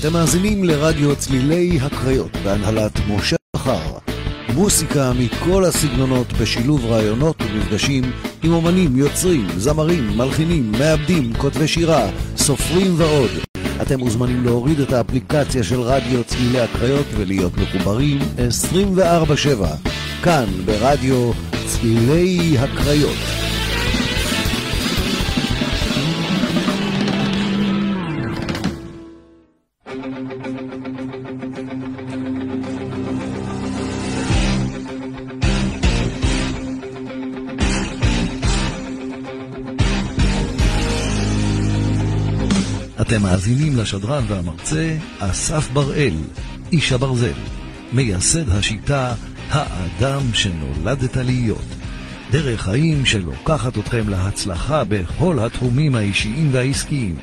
אתם מאזינים לרדיו צלילי הקריות בהנהלת משה אחר. מוסיקה מכל הסגנונות בשילוב רעיונות ומפגשים עם אומנים, יוצרים, זמרים, מלחינים, מעבדים, כותבי שירה, סופרים ועוד. אתם מוזמנים להוריד את האפליקציה של רדיו צלילי הקריות ולהיות מחוברים 24/7 כאן ברדיו צלילי הקריות. מאזינים לשדרן והמרצה אסף בראל, איש הברזל, מייסד השיטה האדם שנולדת להיות. דרך חיים שלוקחת אתכם להצלחה בכל התחומים האישיים והעסקיים.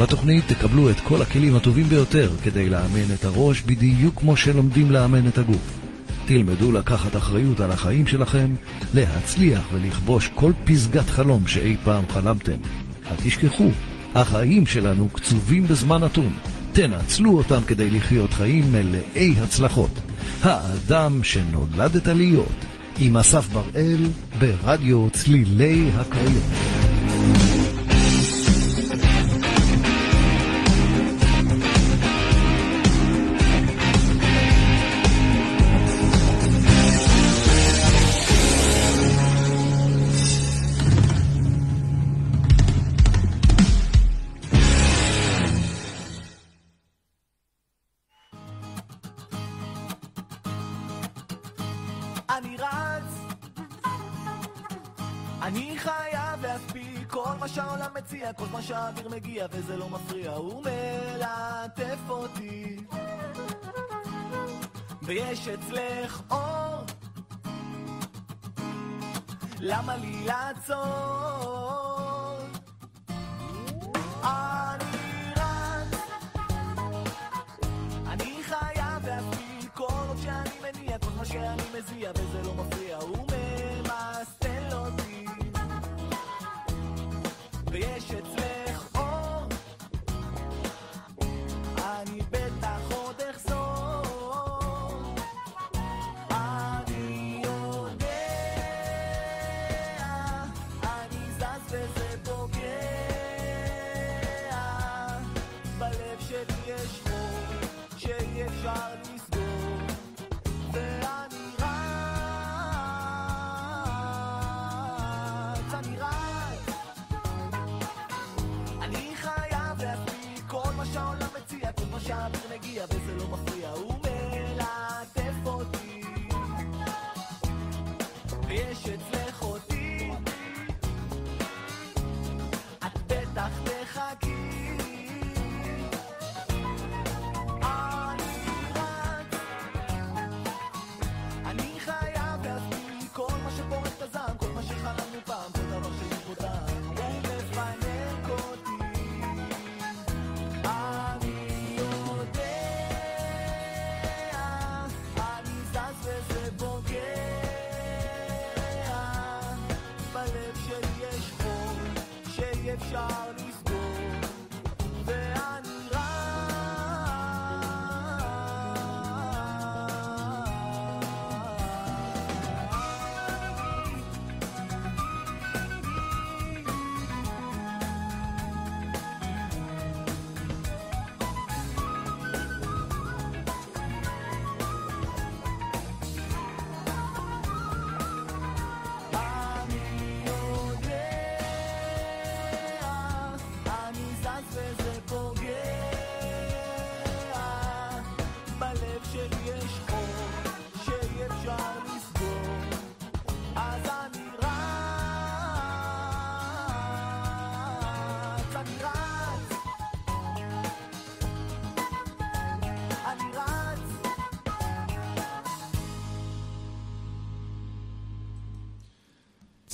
בתוכנית תקבלו את כל הכלים הטובים ביותר כדי לאמן את הראש בדיוק כמו שלומדים לאמן את הגוף. תלמדו לקחת אחריות על החיים שלכם, להצליח ולכבוש כל פסגת חלום שאי פעם חלמתם. אל תשכחו, החיים שלנו קצובים בזמן נתון. תנצלו אותם כדי לחיות חיים מלאי הצלחות. האדם שנולדת להיות, עם אסף בראל, ברדיו צלילי הקריות.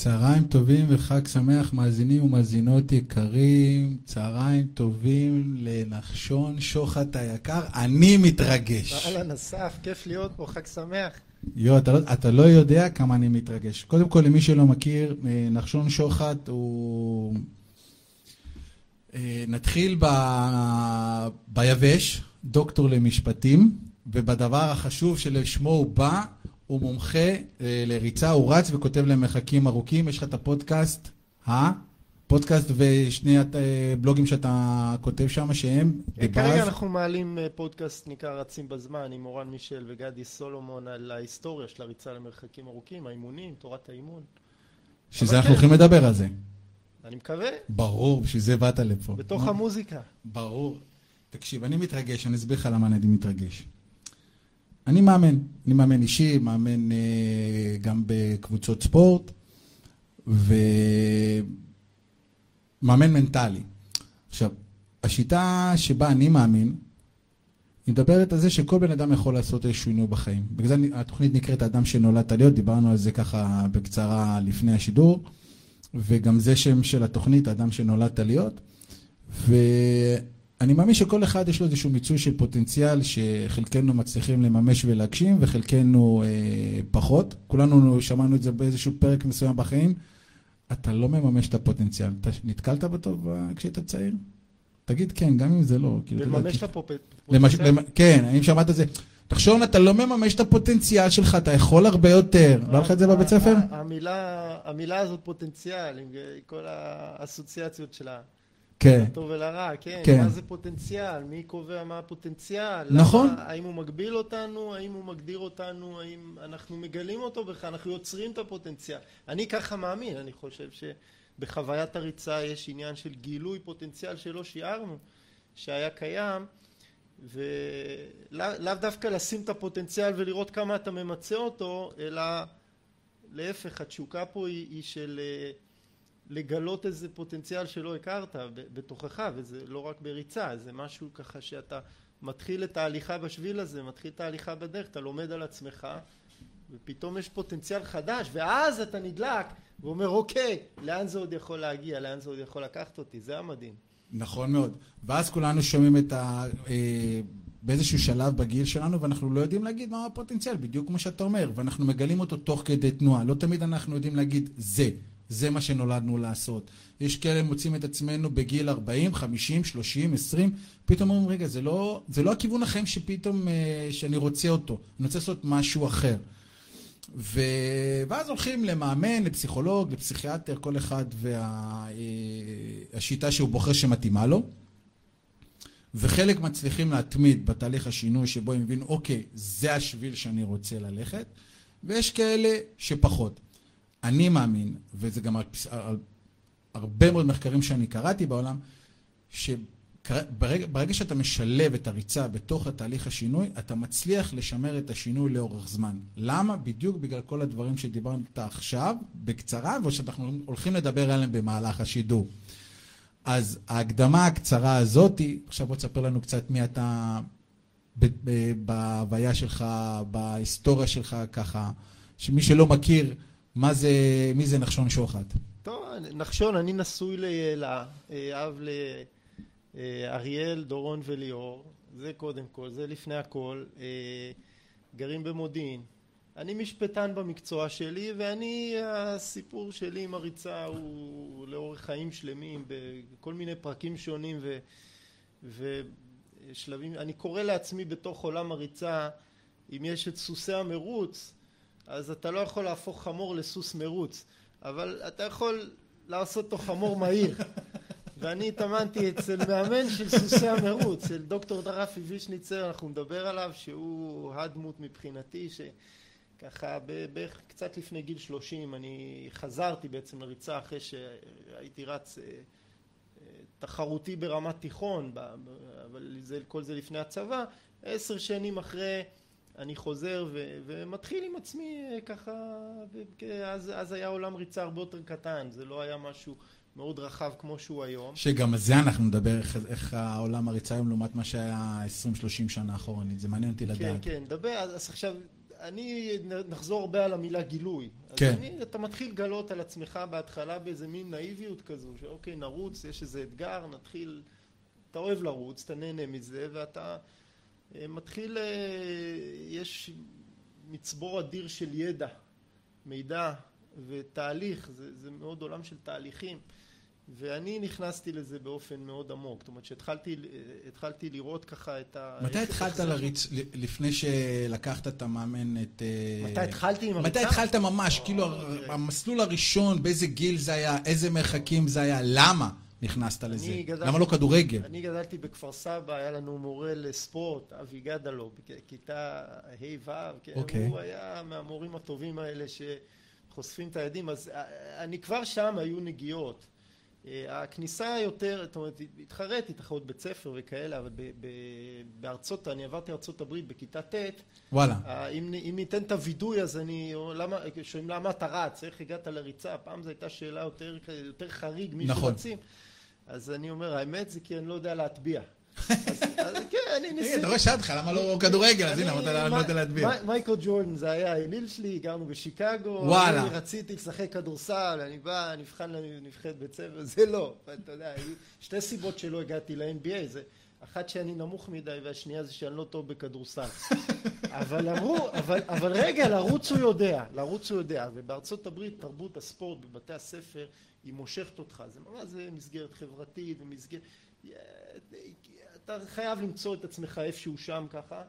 צהריים טובים וחג שמח, מאזינים ומאזינות יקרים. צהריים טובים לנחשון שוחט היקר. אני מתרגש. אהלן אסף, כיף להיות פה, חג שמח. יו, אתה, לא- אתה לא יודע כמה אני מתרגש. קודם כל, למי שלא מכיר, אה, נחשון שוחט הוא... אה, נתחיל ב... ביבש. דוקטור למשפטים, ובדבר החשוב שלשמו הוא בא, הוא מומחה אה, לריצה, הוא רץ וכותב למרחקים ארוכים. יש לך את הפודקאסט, הפודקאסט ושני הת- אה, שאתה כותב שם, שהם The כרגע Buzz. אנחנו מעלים אה, פודקאסט נקרא רצים בזמן עם מורן מישל וגדי סולומון על ההיסטוריה של הריצה למרחקים ארוכים, האימונים, תורת האימון. שזה אנחנו כן. הולכים לדבר על זה. אני מקווה, ברור, בשביל זה באת לפה. בתוך מה? המוזיקה. ברור. תקשיב, אני מתרגש, אני אסביר לך למה אני מתרגש. אני מאמן, אני מאמן אישי, מאמן אה, גם בקבוצות ספורט, ומאמן מנטלי. עכשיו, השיטה שבה אני מאמין, היא מדברת על זה שכל בן אדם יכול לעשות איזשהו שינוי בחיים. בגלל זה התוכנית נקראת האדם שנולדת להיות, דיברנו על זה ככה בקצרה לפני השידור, וגם זה שם של התוכנית, האדם שנולדת להיות. ואני מאמין שכל אחד יש לו איזשהו מיצוי של פוטנציאל שחלקנו מצליחים לממש ולהגשים וחלקנו אה, פחות. כולנו שמענו את זה באיזשהו פרק מסוים בחיים. אתה לא מממש את הפוטנציאל. אתה נתקלת בטוב ב- כשהיית צעיר? תגיד כן, גם אם זה לא. כאילו, כי- את הפופ- למש... כן, האם שמעת את זה? תחשוב, אתה לא מממש את הפוטנציאל שלך, אתה יכול הרבה יותר. לא היה לך את זה בבית ספר? המילה הזאת פוטנציאל, עם כל האסוציאציות שלה. כן. לטוב ולרע, כן. כן. מה זה פוטנציאל? מי קובע מה הפוטנציאל? נכון. למה, האם הוא מגביל אותנו? האם הוא מגדיר אותנו? האם אנחנו מגלים אותו בכלל? אנחנו יוצרים את הפוטנציאל. אני ככה מאמין, אני חושב שבחוויית הריצה יש עניין של גילוי פוטנציאל שלא שיערנו, שהיה קיים, ולאו לאו דווקא לשים את הפוטנציאל ולראות כמה אתה ממצה אותו, אלא להפך, התשוקה פה היא, היא של... לגלות איזה פוטנציאל שלא הכרת בתוכך, וזה לא רק בריצה, זה משהו ככה שאתה מתחיל את ההליכה בשביל הזה, מתחיל את ההליכה בדרך, אתה לומד על עצמך, ופתאום יש פוטנציאל חדש, ואז אתה נדלק ואומר, אוקיי, לאן זה עוד יכול להגיע, לאן זה עוד יכול לקחת אותי, זה המדהים. נכון מאוד. ואז כולנו שומעים את ה... אה, באיזשהו שלב בגיל שלנו, ואנחנו לא יודעים להגיד מהו הפוטנציאל, בדיוק כמו שאתה אומר, ואנחנו מגלים אותו תוך כדי תנועה. לא תמיד אנחנו יודעים להגיד, זה, זה מה שנולדנו לעשות. יש כאלה מוצאים את עצמנו בגיל 40, 50, 30, 20, פתאום אומרים, רגע, זה לא, זה לא הכיוון החיים שפתאום, אה, שאני רוצה אותו. אני רוצה לעשות משהו אחר. ו... ואז הולכים למאמן, לפסיכולוג, לפסיכיאטר, כל אחד והשיטה שהוא בוחר שמתאימה לו. וחלק מצליחים להתמיד בתהליך השינוי שבו הם מבינים, אוקיי, זה השביל שאני רוצה ללכת, ויש כאלה שפחות. אני מאמין, וזה גם על הרבה מאוד מחקרים שאני קראתי בעולם, שברגע ברגע שאתה משלב את הריצה בתוך התהליך השינוי, אתה מצליח לשמר את השינוי לאורך זמן. למה? בדיוק בגלל כל הדברים שדיברת עכשיו, בקצרה, ושאנחנו הולכים לדבר עליהם במהלך השידור. אז ההקדמה הקצרה הזאתי, עכשיו בוא תספר לנו קצת מי אתה בהוויה שלך, בהיסטוריה שלך, ככה, שמי שלא מכיר, מה זה, מי זה נחשון שוחט. טוב, נחשון, אני נשוי ליעלה, אב לאריאל, דורון וליאור, זה קודם כל, זה לפני הכל, אה, גרים במודיעין. אני משפטן במקצוע שלי, ואני, הסיפור שלי עם הריצה הוא לאורך חיים שלמים, בכל מיני פרקים שונים ו... ושלבים, אני קורא לעצמי בתוך עולם הריצה, אם יש את סוסי המרוץ, אז אתה לא יכול להפוך חמור לסוס מרוץ, אבל אתה יכול לעשות אותו חמור מהיר. ואני התאמנתי אצל מאמן של סוסי המרוץ, של דוקטור דרפי וישניצר, אנחנו נדבר עליו, שהוא הדמות מבחינתי, שככה בערך קצת לפני גיל 30 אני חזרתי בעצם לריצה אחרי שהייתי רץ אה, אה, תחרותי ברמת תיכון, אבל זה, כל זה לפני הצבא, עשר שנים אחרי אני חוזר ו- ומתחיל עם עצמי אה, ככה, ו- אז, אז היה עולם ריצה הרבה יותר קטן, זה לא היה משהו מאוד רחב כמו שהוא היום. שגם על זה אנחנו נדבר, איך, איך העולם הריצה היום לעומת מה שהיה 20-30 שנה אחורנית, זה מעניין אותי כן, לדעת. כן, דבר, אז, אז עכשיו, אני נחזור הרבה על המילה גילוי. אז כן. אני, אתה מתחיל לגלות על עצמך בהתחלה באיזה מין נאיביות כזו, שאוקיי, נרוץ, יש איזה אתגר, נתחיל, אתה אוהב לרוץ, אתה נהנה מזה, ואתה מתחיל, אה, יש מצבור אדיר של ידע, מידע ותהליך, זה, זה מאוד עולם של תהליכים. ואני נכנסתי לזה באופן מאוד עמוק, זאת אומרת שהתחלתי התחלתי לראות ככה את ה... מתי התחלת להריץ, לפני שלקחת את המאמן, את... אה, מתי התחלתי עם הריצה? מתי התחלת ממש, כאילו. המסלול הראשון, באיזה גיל זה היה, איזה מרחקים זה היה, למה נכנסת לזה? גדלתי- למה לא כדורגל? אני גדלתי בכפר סבא, היה לנו מורה לספורט, אבי גדלו, בכיתה ה'-ו', כן, אוקיי. הוא היה מהמורים הטובים האלה שחושפים את הילדים, אז אה, אני כבר שם היו נגיעות. אה, הכניסה יותר, זאת אומרת, התחרתי תחרות בית ספר וכאלה, אבל ב- ב- בארצות, אני עברתי ארצות הברית בכיתה ט', וואלה. אה, אם, אם ניתן את הווידוי אז אני, למה, שואלים למה אתה רץ, איך הגעת לריצה, פעם זו הייתה שאלה יותר, יותר חריג, מישהו נכון. רצים, אז אני אומר, האמת זה כי אני לא יודע להטביע. אז, אז כן, אני ניסיתי. אתה רואה שאלתי לך, למה לא כדורגל? אז הנה, אני לא יודע להטביע. מי- מייקל ג'ורדן זה היה האליל שלי, גרנו בשיקגו, וואלה. אני רציתי לשחק כדורסל, אני בא, נבחן לנבחרת בית ספר, זה לא, אתה יודע, היו שתי סיבות שלא הגעתי ל-NBA, זה אחת שאני נמוך מדי והשנייה זה שאני לא טוב בכדורסל. אבל אמרו, אבל, אבל רגע, לרוץ הוא יודע, לרוץ הוא יודע, ובארצות הברית תרבות הספורט בבתי הספר היא מושכת אותך, זה ממש זה מסגרת חברתית ומסגרת, אתה חייב למצוא את עצמך איפשהו שם ככה,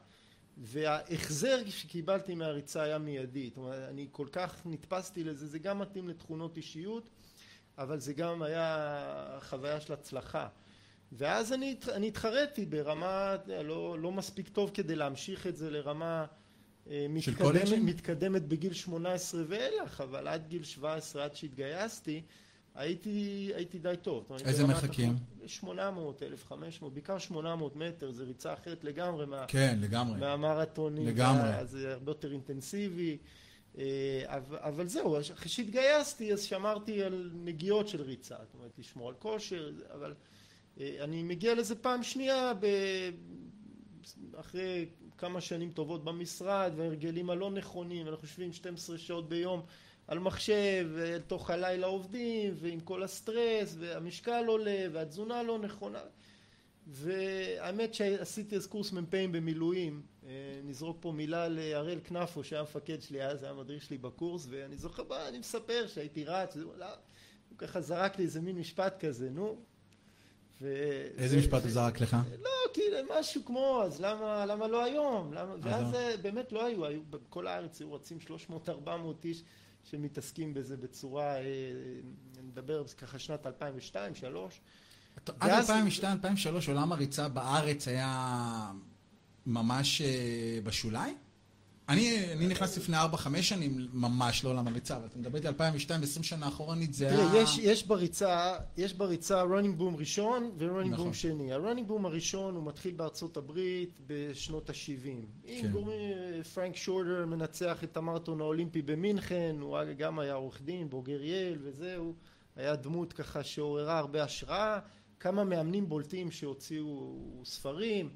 וההחזר שקיבלתי מהריצה היה מיידי, זאת אומרת, אני כל כך נתפסתי לזה, זה גם מתאים לתכונות אישיות, אבל זה גם היה חוויה של הצלחה. ואז אני, אני התחרתי ברמה לא, לא מספיק טוב כדי להמשיך את זה לרמה אה, מתקדמת? מתקדמת בגיל 18 ואילך, אבל עד גיל 17, עד שהתגייסתי, הייתי, הייתי די טוב. איזה מרחקים? החיים- 800, 1,500, בעיקר 800 מטר, זה ריצה אחרת לגמרי מה, כן, לגמרי. מהמרתונים. לגמרי. אז זה הרבה יותר אינטנסיבי. אה, אבל, אבל זהו, אחרי שהתגייסתי אז שמרתי על נגיעות של ריצה, זאת אומרת לשמור על כושר, אבל אה, אני מגיע לזה פעם שנייה ב... אחרי כמה שנים טובות במשרד וההרגלים הלא נכונים, אנחנו יושבים 12 שעות ביום על מחשב, ולתוך הלילה עובדים, ועם כל הסטרס, והמשקל עולה, והתזונה לא נכונה. והאמת שעשיתי אז קורס מ"פים במילואים, אה, נזרוק פה מילה להראל כנפו שהיה המפקד שלי אז, היה המדריך שלי בקורס, ואני זוכר, בא, אני מספר שהייתי רץ, לא, הוא ככה זרק לי איזה מין משפט כזה, נו. ו- איזה ו- משפט ו- הוא זרק לך? לא, כאילו משהו כמו, אז למה, למה לא היום? למה, ואז לא. זה באמת לא היו, היו בכל הארץ היו רצים 300-400 איש שמתעסקים בזה בצורה, אה, אני מדבר ככה שנת 2002-2003. עד ואז- 2002-2003 עולם הריצה בארץ היה ממש אה, בשוליים? אני, אני נכנס לפני 4-5 שנים ממש לעולם הריצה, אבל אתה מדבר איתי על 2002, 20 שנה אחורנית, זה היה... תראה, יש, יש בריצה, יש בריצה running boom ראשון ו-running נכון. boom שני. ה-running boom הראשון הוא מתחיל בארצות הברית בשנות ה-70. עם כן. גורמים, פרנק שורדר מנצח את המרתון האולימפי במינכן, הוא גם היה עורך דין, בוגר יייל וזהו. היה דמות ככה שעוררה הרבה השראה. כמה מאמנים בולטים שהוציאו ספרים.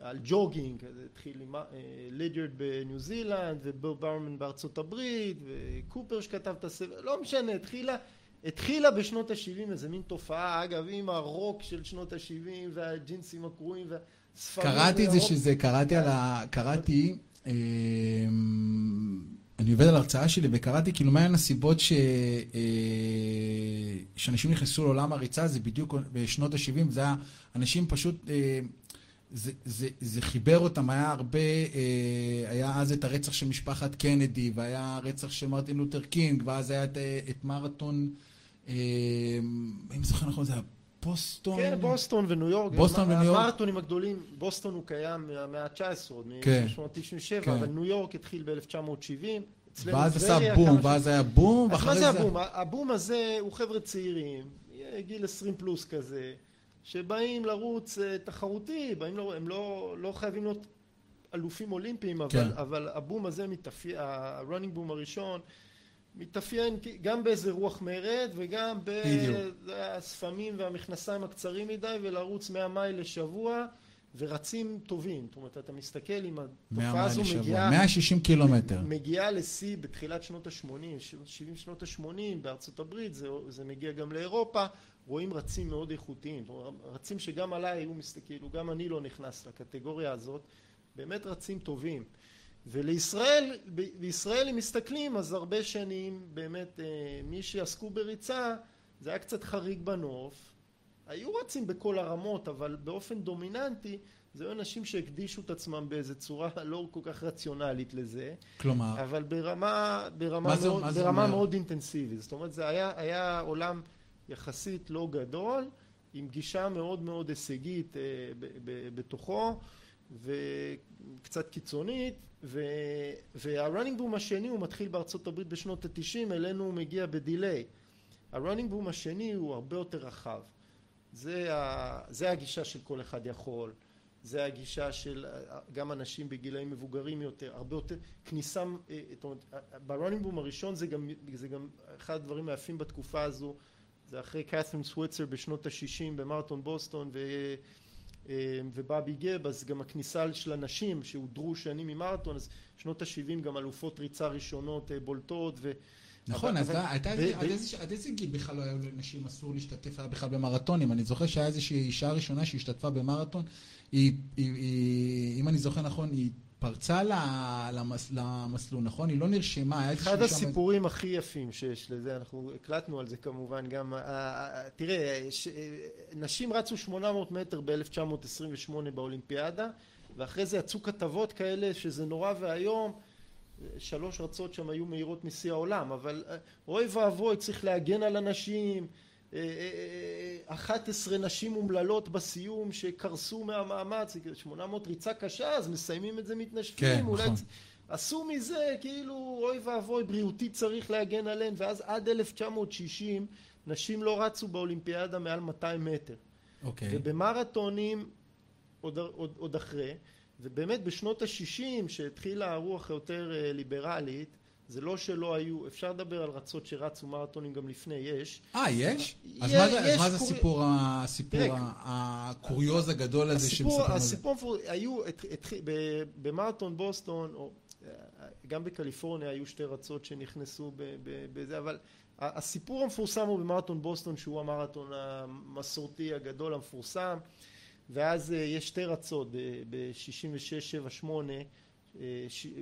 על ג'וגינג, זה התחיל עם אה, לידיארד בניו זילנד וביל ברמן בארצות הברית וקופר שכתב את הספר, לא משנה, התחילה, התחילה בשנות ה-70 איזה מין תופעה, אגב עם הרוק של שנות ה-70 והג'ינסים הקרועים והספרים. קראתי את זה שזה, קראתי על ה... קראתי... אה, אני עובד על הרצאה שלי וקראתי כאילו מהן הסיבות ש... אה, שאנשים נכנסו לעולם הריצה, זה בדיוק בשנות ה-70, זה היה, אנשים פשוט, אה, זה, זה, זה חיבר אותם, היה הרבה, אה, היה אז את הרצח של משפחת קנדי, והיה רצח של מרטין לותר קינג, ואז היה את, אה, את מרתון, אה, אם זוכר נכון, זה היה בוסטון. כן, בוסטון וניו יורק. בוסטון וניו יורק. המרתונים הגדולים, בוסטון הוא קיים מהמאה ה-19, עוד כן. מ-1897, כן. אבל ניו יורק התחיל ב-1970. אצלנו ואז עשה בום, ואז היה בום, אז ואחרי מה זה... זה הבום? הבום הזה הוא חבר'ה צעירים, גיל 20 פלוס כזה, שבאים לרוץ אה, תחרותי, באים לרוץ, הם לא, לא חייבים להיות אלופים אולימפיים, אבל, כן. אבל הבום הזה מתאפיין, ה-running boom הראשון, מתאפיין גם באיזה רוח מרד וגם. בספמים והמכנסיים הקצרים מדי ולרוץ 100 מייל לשבוע ורצים טובים. זאת אומרת, אתה מסתכל אם 100 התופעה הזו מגיעה... 160 קילומטר. מגיעה לשיא בתחילת שנות ה-80, 70 שנות ה-80 בארצות הברית, זה, זה מגיע גם לאירופה, רואים רצים מאוד איכותיים, רצים שגם עליי היו מסתכלים, כאילו גם אני לא נכנס לקטגוריה הזאת, באמת רצים טובים. ולישראל, בישראל אם מסתכלים אז הרבה שנים באמת אה, מי שעסקו בריצה זה היה קצת חריג בנוף, היו רצים בכל הרמות, אבל באופן דומיננטי זה היו אנשים שהקדישו את עצמם באיזו צורה לא כל כך רציונלית לזה, כלומר, אבל ברמה, ברמה, מה זה- מאוד, זה ברמה אומר? מאוד אינטנסיבית. זאת אומרת, זה היה, היה עולם יחסית לא גדול, עם גישה מאוד מאוד הישגית אה, ב- ב- בתוכו, וקצת קיצונית, ו, וה running boom השני הוא מתחיל בארצות הברית בשנות התשעים, אלינו הוא מגיע ב delay. ה running boom השני הוא הרבה יותר רחב. זה, ה, זה הגישה של כל אחד יכול, זה הגישה של אה, גם אנשים בגילאים מבוגרים יותר, הרבה יותר כניסה, אה, זאת אומרת, ב running boom הראשון זה גם, זה גם אחד הדברים היפים בתקופה הזו, זה אחרי קת'רין סוויצר בשנות ה-60 במרתון בוסטון ו, אה, ובאבי גב, אז גם הכניסה של הנשים שהודרו שנים ממרתון, אז שנות ה-70 גם אלופות ריצה ראשונות אה, בולטות ו... נכון, אז הייתה איזה- עד איזה- גיל בכלל לא היה לנשים אסור להשתתף היה בכלל במרתונים? אני זוכר שהיה איזושהי אישה ראשונה שהשתתפה במרתון, היא, אם אני זוכר נכון, היא פרצה למס- למסלול, נכון? היא לא נרשמה, אחד. הסיפורים הכי יפים שיש לזה, אנחנו הקלטנו על זה כמובן גם, תראה, ש- נשים רצו 800 מטר ב-1928 באולימפיאדה, ואחרי זה יצאו כתבות כאלה שזה נורא ואיום, שלוש רצות שם היו מהירות משיא העולם, אבל אה, אוי ואבוי, צריך להגן על הנשים, אה, אה, אה, 11 נשים אומללות בסיום שקרסו מהמאמץ, 800 ריצה קשה, אז מסיימים את זה מתנשפים, כן, אולי נכון. עשו מזה כאילו אוי ואבוי בריאותי צריך להגן עליהן ואז עד 1960 נשים לא רצו באולימפיאדה מעל 200 מטר אוקיי. ובמרתונים עוד, עוד, עוד אחרי ובאמת בשנות ה-60 שהתחילה הרוח היותר אה, ליברלית זה לא שלא היו אפשר לדבר על רצות שרצו מרתונים גם לפני יש אה, יש? אז מה זה- מה הסיפור הקוריוז הגדול הזה שמספרים על זה? הסיפור, היו, במרתון בוסטון, או אה, גם בקליפורניה היו שתי רצות שנכנסו בזה, אבל הסיפור המפורסם הוא במרתון בוסטון, שהוא המרתון המסורתי הגדול המפורסם, ואז אה, יש שתי רצות ב-66, 7, 8,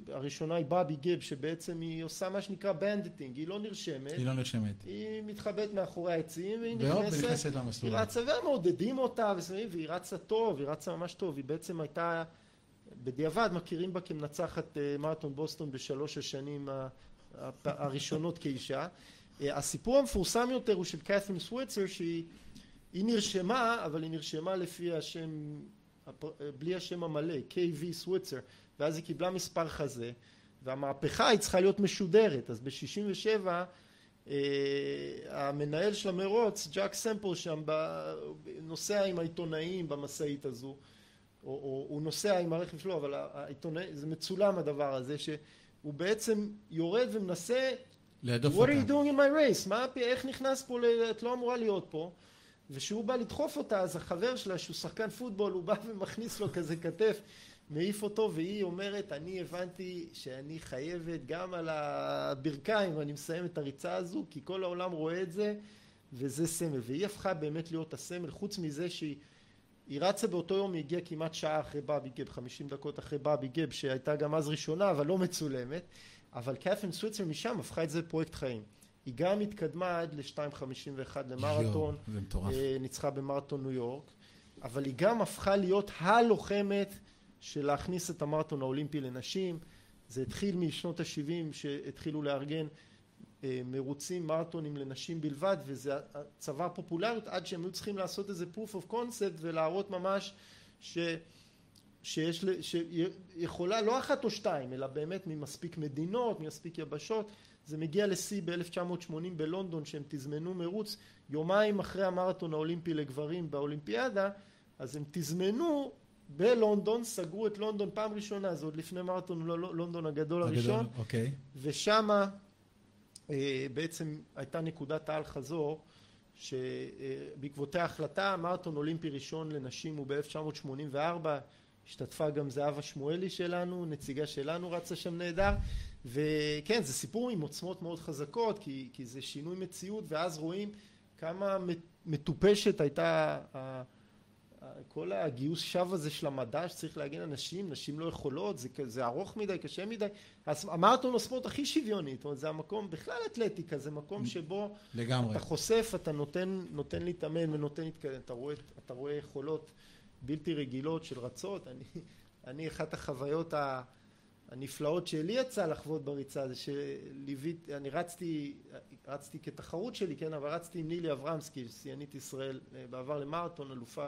הראשונה היא בובי גיב, שבעצם היא עושה מה שנקרא banditing, היא לא נרשמת, היא לא נרשמת. היא מתחבאת מאחורי העצים והיא נכנסת, נכנסת היא למסלול. רצה ומעודדים אותה והיא רצה טוב, היא רצה ממש טוב, היא בעצם הייתה, בדיעבד מכירים בה כמנצחת אה, מרתון בוסטון בשלוש השנים הראשונות כאישה. אה, הסיפור המפורסם יותר הוא של קת'רין סוויצר שהיא היא נרשמה, אבל היא נרשמה לפי השם, בלי השם המלא, K.V. סוויצר, ואז היא קיבלה מספר חזה, והמהפכה היא צריכה להיות משודרת, אז ב-67 אה, המנהל של המרוץ, ג'אק סמפל שם, ב- נוסע עם העיתונאים במשאית הזו, או, או הוא נוסע עם הרכב שלו, אבל העיתונאי, זה מצולם הדבר הזה, שהוא בעצם יורד ומנסה להדוף What are you doing in my race? מה, איך נכנס פה, את לא אמורה להיות פה. וכשהוא בא לדחוף אותה, אז החבר שלה, שהוא שחקן פוטבול, הוא בא ומכניס לו כזה כתף, מעיף אותו, והיא אומרת, אני הבנתי שאני חייבת גם על הברכיים, ואני מסיים את הריצה הזו, כי כל העולם רואה את זה, וזה סמל. והיא הפכה באמת להיות הסמל, חוץ מזה שהיא... היא רצה באותו יום, היא הגיעה כמעט שעה אחרי באבי גב, 50 דקות אחרי באבי גב, שהייתה גם אז ראשונה, אבל לא מצולמת. אבל קת'רין סוויצר משם הפכה את זה לפרויקט חיים. היא גם התקדמה עד ל-2.51 למרתון, זה מטורף. אה, ניצחה במרתון ניו יורק, אבל היא גם הפכה להיות הלוחמת של להכניס את המרתון האולימפי לנשים. זה התחיל משנות ה-70 שהתחילו לארגן אה, מרוצים מרתונים לנשים בלבד וזה צבר פופולריות עד שהם היו צריכים לעשות איזה proof of concept ולהראות ממש ש... שיש, שיכולה לא אחת או שתיים אלא באמת ממספיק מדינות, ממספיק יבשות זה מגיע לשיא ב-1980 בלונדון שהם תזמנו מרוץ. יומיים אחרי המרתון האולימפי לגברים באולימפיאדה אז הם תזמנו בלונדון, סגרו את לונדון פעם ראשונה, זה עוד לפני מרתון ל- לונדון הגדול הראשון. הגדול, אוקיי. ושמה אה, בעצם הייתה נקודת האל חזור שבעקבותיה ההחלטה מרתון אולימפי ראשון לנשים הוא ב-1984 השתתפה גם זהבה שמואלי שלנו נציגה שלנו רצה שם נהדר וכן זה סיפור עם עוצמות מאוד חזקות כי, כי זה שינוי מציאות ואז רואים כמה מטופשת הייתה כל הגיוס שווא הזה של המדע שצריך להגן על נשים, נשים לא יכולות, זה, זה ארוך מדי, קשה מדי. אז המרתון הוא הספורט הכי שוויוני, זאת אומרת זה המקום, בכלל אתלטיקה, זה מקום שבו לגמרי. אתה חושף, אתה נותן, נותן להתאמן ונותן להתקדם, אתה רואה, אתה רואה יכולות בלתי רגילות של רצות, אני, אני אחת החוויות ה- הנפלאות שלי יצא לחוות בריצה זה שליוויתי, אני רצתי, רצתי כתחרות שלי, כן, אבל רצתי עם נילי אברמסקי, שיאנית ישראל, אה, בעבר למרתון, אלופה,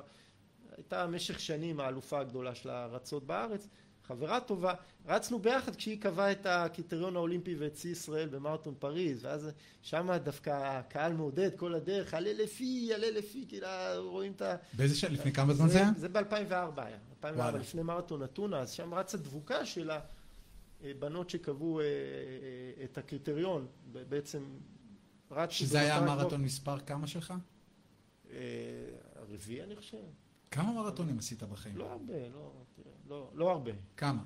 הייתה במשך שנים האלופה הגדולה של הרצות בארץ, חברה טובה, רצנו ביחד כשהיא קבעה את הקריטריון האולימפי ואת שיא ישראל במרתון פריז, ואז שם דווקא הקהל מעודד כל הדרך, עלה לפי, עלה לפי, כאילו רואים את ה... באיזה שעה? לפני כמה זמן זה היה? זה ב-2004 היה, 2004, וואלה. לפני מרתון אתונה, אז שם רצה דבוקה של הבנות שקבעו אה, אה, את הקריטריון, בעצם רצתי... שזה היה במטרה המרתון מספר כמה שלך? אה, הרביעי אני חושב, כמה מרתונים עשית בחיים? לא הרבה, לא, לא, לא הרבה. כמה?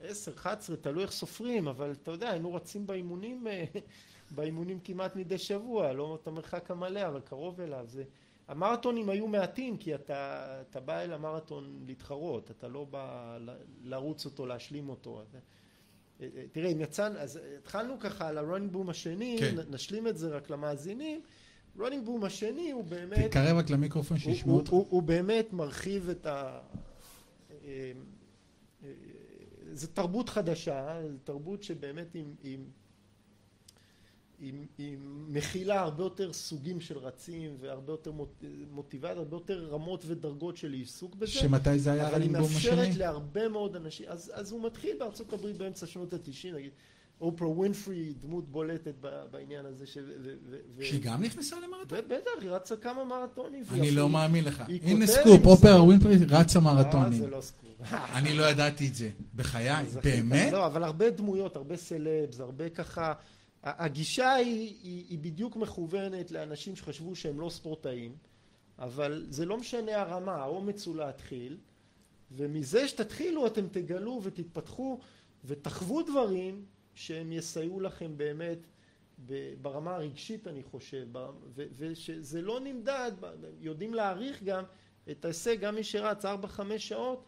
עשר, אחת עשרה, תלוי איך סופרים, אבל אתה יודע, היינו רצים באימונים, אה, באימונים כמעט מדי שבוע, לא את המרחק המלא, אבל קרוב אליו. זה... המרתונים היו מעטים, כי אתה, אתה בא אל המרתון להתחרות, אתה לא בא לרוץ אותו, להשלים אותו. אה, אה, תראה, אם יצאנו, אז התחלנו ככה על הרונינג בום השני, כן. נשלים את זה רק למאזינים. running boom השני הוא באמת... תתקרב רק למיקרופון הוא- שישמעו הוא- אותך. הוא- הוא באמת מרחיב את ה... אה, אה, זו תרבות חדשה, זו תרבות שבאמת עם, עם, עם, עם מכילה הרבה יותר סוגים של רצים והרבה יותר מוט- מוטיבציה, הרבה יותר רמות ודרגות של עיסוק בזה. שמתי זה היה אבל היא running boom השני? מאפשרת להרבה מאוד אנשים, אז, אז הוא מתחיל בארצות הברית באמצע שנות התשעים, נגיד, אופרה ווינפרי, דמות בולטת בעניין הזה, ש... ו, שהיא גם נכנסה למרתון? בטח, היא רצה כמה מרתונים. אני לא מאמין לך. היא הנה סקופ, אופרה ווינפרי רצה אה, מרתונים. זה לא סקופ. אני לא ידעתי את זה. בחיי, באמת? לא, אבל הרבה דמויות, הרבה סלבס, הרבה ככה... הגישה היא, היא, היא בדיוק מכוונת לאנשים שחשבו שהם לא ספורטאים, אבל זה לא משנה הרמה, האומץ הוא להתחיל, ומזה שתתחילו אתם תגלו ותתפתחו ותחוו דברים שהם יסייעו לכם באמת ברמה הרגשית אני חושב, ושזה לא נמדד, יודעים להעריך גם את ההישג, גם מי שרץ 4-5 שעות,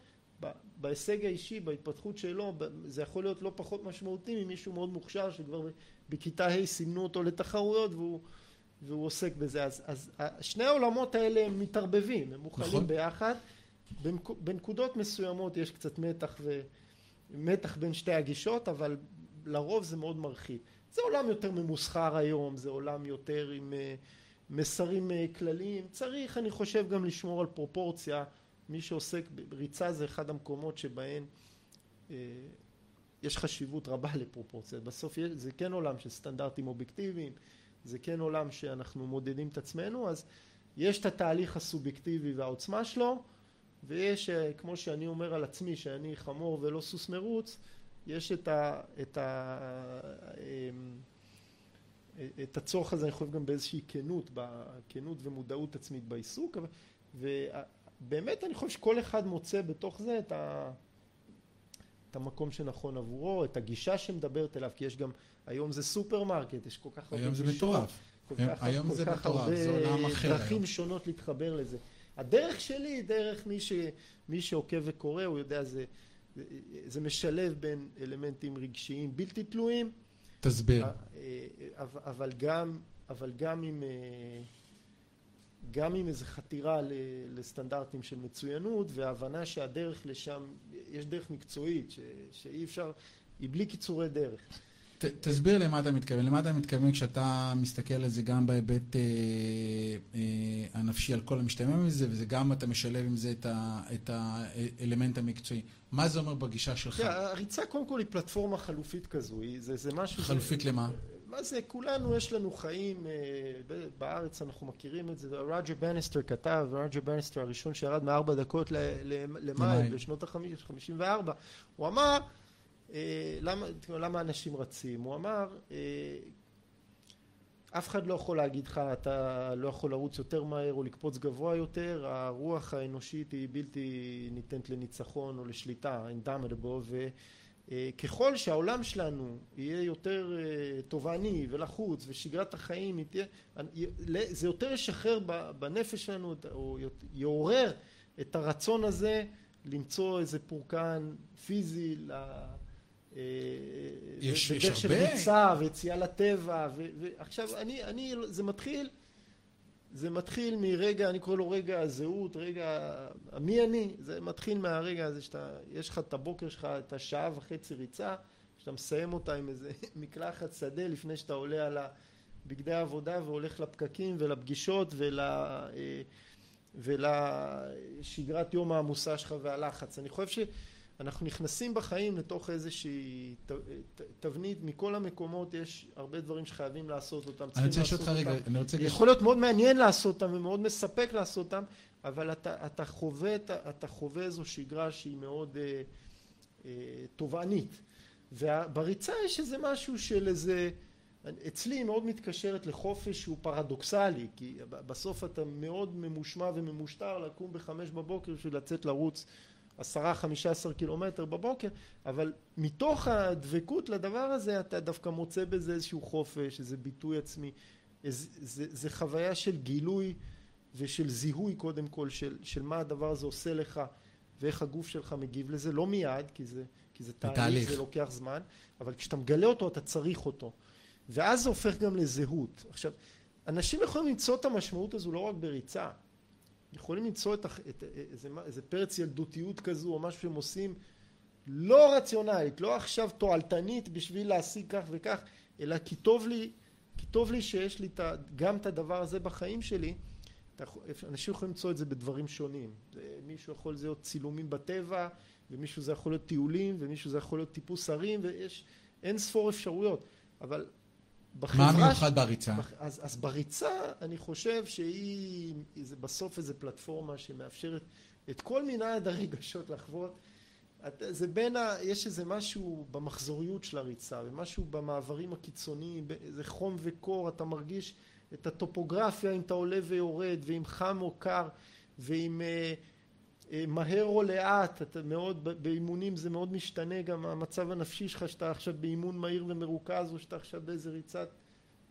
בהישג האישי, בהתפתחות שלו, זה יכול להיות לא פחות משמעותי ממישהו מאוד מוכשר שכבר בכיתה ה' סימנו אותו לתחרויות והוא, והוא עוסק בזה. אז, אז שני העולמות האלה הם מתערבבים, הם מוכנים נכון. ביחד. בנק- בנקודות מסוימות יש קצת מתח ו... מתח בין שתי הגישות, אבל לרוב זה מאוד מרחיב. זה עולם יותר ממוסחר היום, זה עולם יותר עם אה, מסרים אה, כלליים. צריך, אני חושב, גם לשמור על פרופורציה. מי שעוסק בריצה זה אחד המקומות שבהם אה, יש חשיבות רבה לפרופורציה. בסוף יש- זה כן עולם של סטנדרטים אובייקטיביים, זה כן עולם שאנחנו מודדים את עצמנו, אז יש את התהליך הסובייקטיבי והעוצמה שלו, ויש, אה, כמו שאני אומר על עצמי, שאני חמור ולא סוס מרוץ, יש את, ה, את, ה, אמ, את הצורך הזה, אני חושב גם באיזושהי כנות, כנות ומודעות עצמית בעיסוק, אבל- ובאמת אני חושב שכל אחד מוצא בתוך זה את, ה, את המקום שנכון עבורו, את הגישה שמדברת אליו, כי יש גם, היום זה סופרמרקט, יש כל כך הרבה היום זה מטורף. כל היום- כך, היום כל זה כך מטורף, זה עולם הרבה אחר דרכים היום. שונות להתחבר לזה. הדרך שלי היא דרך מי, ש, מי שעוקב וקורא, הוא יודע, זה, זה, זה משלב בין אלמנטים רגשיים בלתי תלויים, תסביר. אה, אה, אבל אבל גם, אבל גם עם, אה, גם עם איזו חתירה לסטנדרטים של מצוינות והבנה שהדרך לשם, יש דרך מקצועית ש, שאי אפשר, היא בלי קיצורי דרך. ת- תסביר למה אתה מתכוון. למה אתה מתכוון כשאתה מסתכל על זה גם בהיבט אה, אה, הנפשי על כל המשתמע מזה, וזה גם אתה משלב עם זה את, ה, את האלמנט המקצועי. מה זה אומר בגישה שלך? הריצה קודם כל היא פלטפורמה חלופית כזו, זה, זה משהו... חלופית למה? מה זה, כולנו יש לנו חיים, אה, בארץ אנחנו מכירים את זה, רוג'ר בניסטר כתב, רוג'ר בניסטר הראשון שירד מארבע דקות ל- ל- למייל למייל. בשנות החמישים וארבע, הוא אמר, אה, למה, למה אנשים רצים? הוא אמר, אה, אף אחד לא יכול להגיד לך, אתה לא יכול לרוץ יותר מהר או לקפוץ גבוה יותר, הרוח האנושית היא בלתי ניתנת לניצחון או לשליטה, אינדמדבו, אה, ככל שהעולם שלנו יהיה יותר אה, תובעני ולחוץ ושגרת החיים היא תהיה, זה יותר ישחרר בנפש שלנו או יעורר את הרצון הזה למצוא איזה פורקן פיזי ל... יש, בדרך של ריצה ויציאה לטבע ועכשיו אני, אני, זה מתחיל זה מתחיל מרגע, אני קורא לו רגע הזהות, רגע מי אני, זה מתחיל מהרגע הזה שאתה, יש לך את הבוקר שלך, את השעה וחצי ריצה, שאתה מסיים אותה עם איזה מקלחת שדה לפני שאתה עולה על בגדי העבודה והולך לפקקים ולפגישות ול, אה, ולשגרת יום העמוסה שלך והלחץ. אני חושב שאנחנו נכנסים בחיים לתוך איזושהי תבנית, מכל המקומות יש הרבה דברים שחייבים לעשות אותם. אני רוצה לשאול אותך רגע, אני רוצה... יכול להיות מאוד מעניין לעשות אותם ומאוד מספק לעשות אותם, אבל אתה, אתה, חווה, אתה, אתה חווה איזו שגרה שהיא מאוד אה, אה, תובענית. ובריצה יש איזה משהו של איזה... אצלי היא מאוד מתקשרת לחופש שהוא פרדוקסלי, כי בסוף אתה מאוד ממושמע וממושטר לקום בחמש בבוקר בשביל לצאת לרוץ עשרה חמישה עשר קילומטר בבוקר, אבל מתוך הדבקות לדבר הזה אתה דווקא מוצא בזה איזשהו חופש, איזה ביטוי עצמי, איזה, זה, זה חוויה של גילוי ושל זיהוי קודם כל של, של מה הדבר הזה עושה לך ואיך הגוף שלך מגיב לזה, לא מיד, כי זה, כי זה תהליך, זה לוקח זמן, אבל כשאתה מגלה אותו אתה צריך אותו. ואז זה הופך גם לזהות. עכשיו, אנשים יכולים למצוא את המשמעות הזו לא רק בריצה, יכולים למצוא את, את, איזה, איזה פרץ ילדותיות כזו או משהו שהם עושים לא רציונלית, לא עכשיו תועלתנית בשביל להשיג כך וכך, אלא כי טוב לי, כי טוב לי שיש לי את, גם את הדבר הזה בחיים שלי. אנשים יכולים למצוא את זה בדברים שונים. מישהו יכול להיות צילומים בטבע, ומישהו זה יכול להיות טיולים, ומישהו זה יכול להיות טיפוס הרים, ויש אין ספור אפשרויות. אבל מה מיוחד בריצה? אז, אז בריצה אני חושב שהיא זה בסוף איזו פלטפורמה שמאפשרת את כל מנעד הרגשות לחוות. זה בין ה... יש איזה משהו במחזוריות של הריצה ומשהו במעברים הקיצוניים, איזה חום וקור, אתה מרגיש את הטופוגרפיה אם אתה עולה ויורד ואם חם או קר ואם אה, מהר או לאט, אתה מאוד, באימונים זה מאוד משתנה גם המצב הנפשי שלך שאתה עכשיו באימון מהיר ומרוכז או שאתה עכשיו באיזה ריצת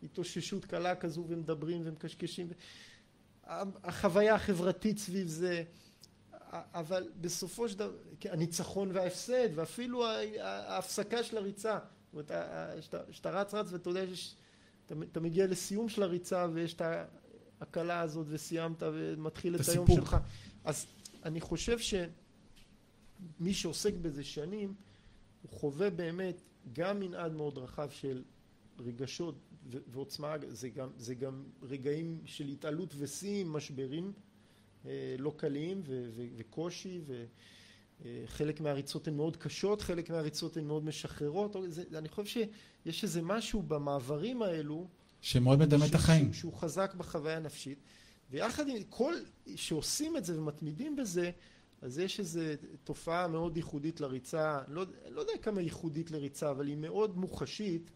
התאוששות קלה כזו ומדברים ומקשקשים. החוויה החברתית סביב זה אבל בסופו של דבר הניצחון וההפסד ואפילו ההפסקה של הריצה. זאת אומרת שאתה רץ רץ ואתה יודע שאתה מגיע לסיום של הריצה ויש את ההקלה הזאת וסיימת ומתחיל את היום שלך. אז אני חושב שמי שעוסק בזה שנים הוא חווה באמת גם מנעד מאוד רחב של רגשות ועוצמה זה גם, זה גם רגעים של התעלות ושיאים משברים אה, לא קלים וקושי וחלק מהריצות הן מאוד קשות חלק מהריצות הן מאוד משחררות. זה, אני חושב שיש איזה משהו במעברים האלו שמאוד מדמה את החיים. שהוא חזק בחוויה הנפשית ויחד עם כל שעושים את זה ומתמידים בזה אז יש איזו תופעה מאוד ייחודית לריצה לא, לא יודע כמה ייחודית לריצה אבל היא מאוד מוחשית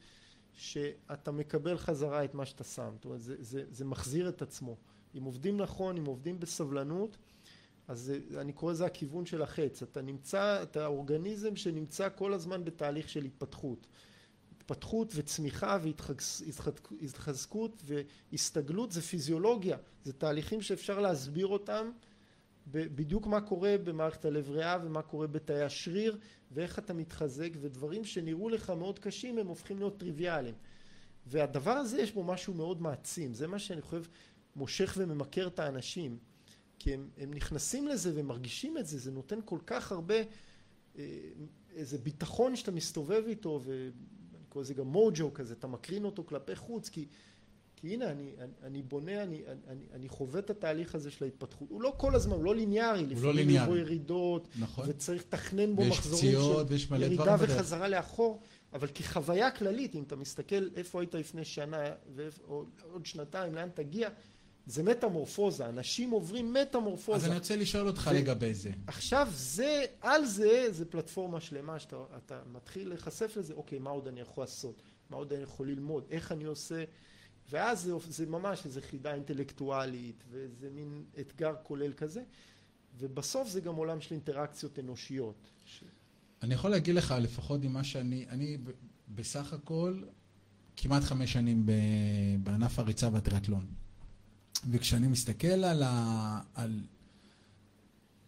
שאתה מקבל חזרה את מה שאתה שם. זאת אומרת זה, זה, זה מחזיר את עצמו. אם עובדים נכון אם עובדים בסבלנות אז זה, אני קורא לזה הכיוון של החץ. אתה נמצא אתה אורגניזם שנמצא כל הזמן בתהליך של התפתחות התפתחות וצמיחה והתחזקות והסתגלות זה פיזיולוגיה, זה תהליכים שאפשר להסביר אותם בדיוק מה קורה במערכת הלב ריאה ומה קורה בתאי השריר ואיך אתה מתחזק ודברים שנראו לך מאוד קשים הם הופכים להיות טריוויאליים. והדבר הזה יש בו משהו מאוד מעצים. זה מה שאני חושב מושך וממכר את האנשים כי הם, הם נכנסים לזה ומרגישים את זה. זה נותן כל כך הרבה אה, איזה ביטחון שאתה מסתובב איתו קורא לזה גם מוג'ו כזה, אתה מקרין אותו כלפי חוץ, כי, כי הנה אני, אני, אני בונה, אני, אני, אני חווה את התהליך הזה של ההתפתחות. הוא לא כל הזמן, הוא לא ליניארי, לפעמים לא ליניארי. בו ירידות, נכון. וצריך לתכנן בו מחזורים של ירידה וחזרה לאחור, אבל כחוויה כללית, אם אתה מסתכל איפה היית לפני שנה, או עוד שנתיים, לאן תגיע, זה מטמורפוזה, אנשים עוברים מטמורפוזה. אז אני רוצה לשאול אותך ו... לגבי זה. עכשיו זה, על זה, זה פלטפורמה שלמה שאתה מתחיל להיחשף לזה, אוקיי, מה עוד אני יכול לעשות? מה עוד אני יכול ללמוד? איך אני עושה? ואז זה, זה ממש איזו חידה אינטלקטואלית, וזה מין אתגר כולל כזה, ובסוף זה גם עולם של אינטראקציות אנושיות. ש... אני יכול להגיד לך, לפחות ממה שאני, אני בסך הכל כמעט חמש שנים ב- בענף הריצה והטריאטלון. וכשאני מסתכל על, ה, על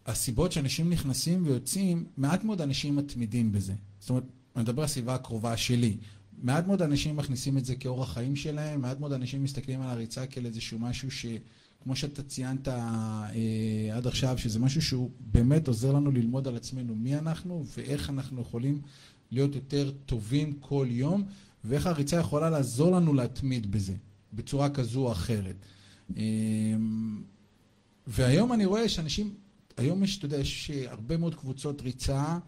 הסיבות שאנשים נכנסים ויוצאים, מעט מאוד אנשים מתמידים בזה. זאת אומרת, אני מדבר על הסביבה הקרובה שלי. מעט מאוד אנשים מכניסים את זה כאורח חיים שלהם, מעט מאוד אנשים מסתכלים על הריצה כאל איזשהו משהו ש... כמו שאתה ציינת אה, עד עכשיו, שזה משהו שהוא באמת עוזר לנו ללמוד על עצמנו מי אנחנו ואיך אנחנו יכולים להיות יותר טובים כל יום, ואיך הריצה יכולה לעזור לנו להתמיד בזה, בצורה כזו או אחרת. אה, והיום אני רואה שאנשים, היום יש, אתה יודע, יש הרבה מאוד קבוצות ריצה,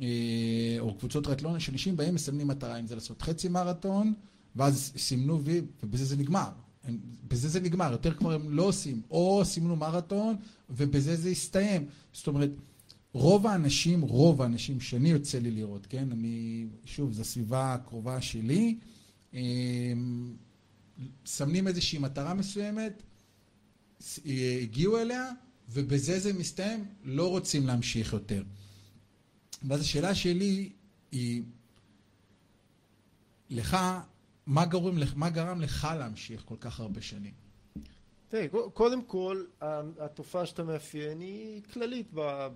אה, או קבוצות טריאטלון, שאנשים באים מסמנים מטרה, אם זה לעשות חצי מרתון, ואז סימנו וי, ובזה זה נגמר. הם, בזה זה נגמר, יותר כבר הם לא עושים, או סימנו מרתון, ובזה זה הסתיים. זאת אומרת, רוב האנשים, רוב האנשים שאני יוצא לי לראות, כן, אני, שוב, זו הסביבה הקרובה שלי, אה, מסמנים איזושהי מטרה מסוימת, אה, הגיעו אליה, ובזה זה מסתיים, לא רוצים להמשיך יותר. ואז השאלה שלי היא, לך, מה גרם, לך- מה גרם לך להמשיך כל כך הרבה שנים? תראה, קודם כל, התופעה שאתה מאפיין היא כללית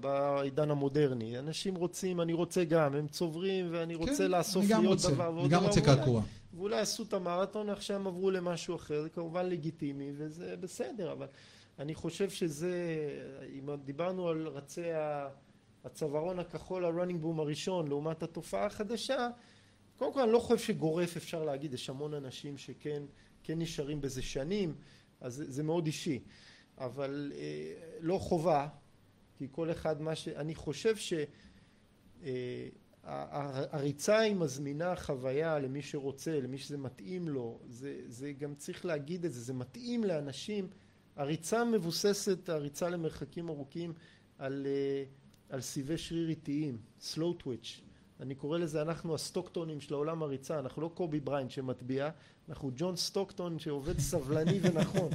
בעידן המודרני. אנשים רוצים, אני רוצה גם, הם צוברים ואני רוצה כן, לאסוף אני גם לי עוד רוצה, דבר אני ועוד גם דבר. רוצה קעקוע. ואולי עשו את המרתון, עכשיו הם עברו למשהו אחר, זה כמובן לגיטימי וזה בסדר, אבל אני חושב שזה, אם דיברנו על רצי הצווארון הכחול, ה-running boom הראשון, לעומת התופעה החדשה, קודם כל אני לא חושב שגורף אפשר להגיד, יש המון אנשים שכן כן נשארים בזה שנים, אז זה, זה מאוד אישי, אבל אה, לא חובה, כי כל אחד מה ש... אני חושב ש... אה, הריצה היא מזמינה חוויה למי שרוצה, למי שזה מתאים לו, זה, זה גם צריך להגיד את זה, זה מתאים לאנשים, הריצה מבוססת, הריצה למרחקים ארוכים על, אה, על סיבי שריר איטיים, slow twitch, אני קורא לזה אנחנו הסטוקטונים של העולם הריצה, אנחנו לא קובי בראיינט שמטביע, אנחנו ג'ון סטוקטון שעובד סבלני ונכון.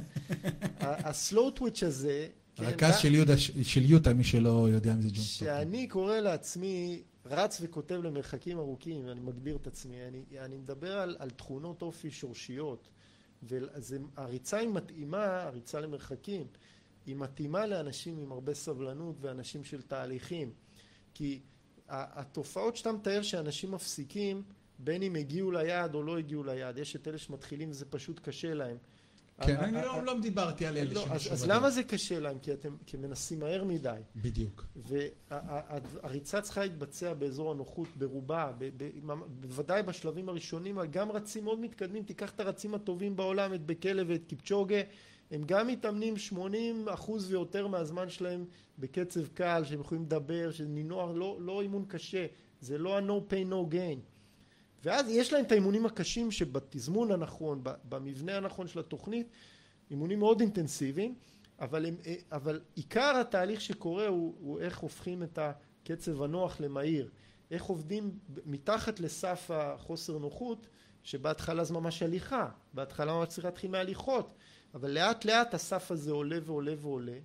ה slow twitch הזה, כן, הרכז של יהודה, של יוטה, מי שלא יודע מי זה ג'ון סטוקטון. שאני קורא לעצמי רץ וכותב למרחקים ארוכים, אני מגדיר את עצמי, אני, אני מדבר על, על תכונות אופי שורשיות, והריצה היא מתאימה, הריצה למרחקים, היא מתאימה לאנשים עם הרבה סבלנות ואנשים של תהליכים, כי התופעות שאתה מתאר שאנשים מפסיקים, בין אם הגיעו ליעד או לא הגיעו ליעד, יש את אלה שמתחילים וזה פשוט קשה להם. כן, אני לא- לא דיברתי על אלה לא, אז, שמשהו אז. למה זה קשה להם? כי אתם כי מנסים מהר מדי. בדיוק. והריצה צריכה להתבצע באזור הנוחות ברובה, ב- ב- בוודאי בשלבים הראשונים, גם רצים מאוד מתקדמים, תיקח את הרצים הטובים בעולם, את בקלה ואת קיפצ'וגה, הם גם מתאמנים 80 אחוז ויותר מהזמן שלהם בקצב קל, שהם יכולים לדבר, שזה נינוח, לא, לא אימון קשה, זה לא ה-no pain no gain. ואז יש להם את האימונים הקשים שבתזמון הנכון, במבנה הנכון של התוכנית, אימונים מאוד אינטנסיביים, אבל, הם, אבל עיקר התהליך שקורה הוא, הוא איך הופכים את הקצב הנוח למהיר, איך עובדים מתחת לסף החוסר נוחות, שבהתחלה זה ממש הליכה, בהתחלה ממש צריך להתחיל מהליכות, אבל לאט לאט הסף הזה עולה ועולה ועולה,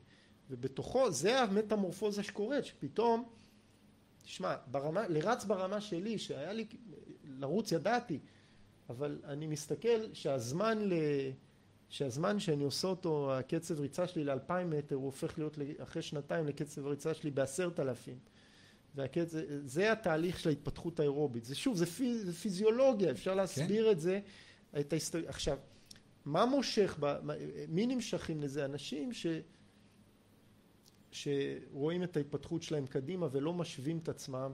ובתוכו זה המטמורפוזה שקורית, שפתאום, תשמע, ברמה, לרץ ברמה שלי, שהיה לי, לרוץ ידעתי, אבל אני מסתכל שהזמן ל... שהזמן שאני עושה אותו, הקצב ריצה שלי לאלפיים מטר, הוא הופך להיות אחרי שנתיים לקצב הריצה שלי בעשרת אלפים. והקצב, זה התהליך של ההתפתחות האירובית. זה שוב, זה, פיז, זה פיזיולוגיה, אפשר להסביר כן. את זה. את ההסתג... עכשיו, מה מושך, ב... מי נמשכים לזה? אנשים ש... שרואים את ההתפתחות שלהם קדימה ולא משווים את עצמם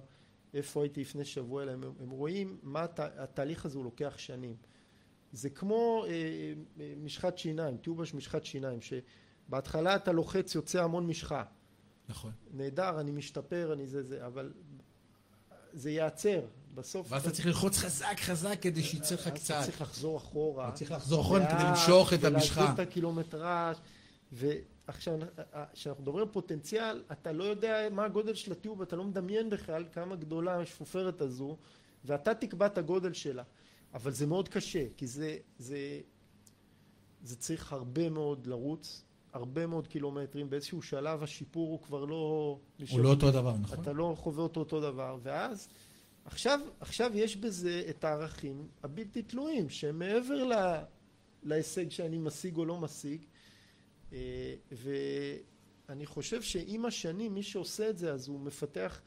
איפה הייתי לפני שבוע, אלא הם, הם רואים מה הת... התהליך הזה הוא לוקח שנים. זה כמו אה, משחת שיניים, טיובה של משחת שיניים, שבהתחלה אתה לוחץ יוצא המון משחה. נכון. נהדר, אני משתפר, אני זה זה, אבל זה ייעצר. בסוף... ואז אתה צריך ללחוץ חזק חזק כדי שיצא לך קצת. אתה צריך לחזור אחורה. אתה צריך לחזור אחורה כדי למשוך את המשחה. ולהגדיל את הקילומטראז' ועכשיו, כשאנחנו מדברים על פוטנציאל, אתה לא יודע מה הגודל של הטיוב, אתה לא מדמיין בכלל כמה גדולה השפופרת הזו, ואתה תקבע את הגודל שלה. אבל זה מאוד קשה, כי זה, זה, זה צריך הרבה מאוד לרוץ, הרבה מאוד קילומטרים, באיזשהו שלב השיפור הוא כבר לא... הוא לא אותו דבר, נכון? אתה לא חווה אותו אותו דבר, ואז עכשיו, עכשיו יש בזה את הערכים הבלתי תלויים, שהם מעבר ל, להישג שאני משיג או לא משיג, אה, ואני חושב שעם השנים מי שעושה את זה אז הוא מפתח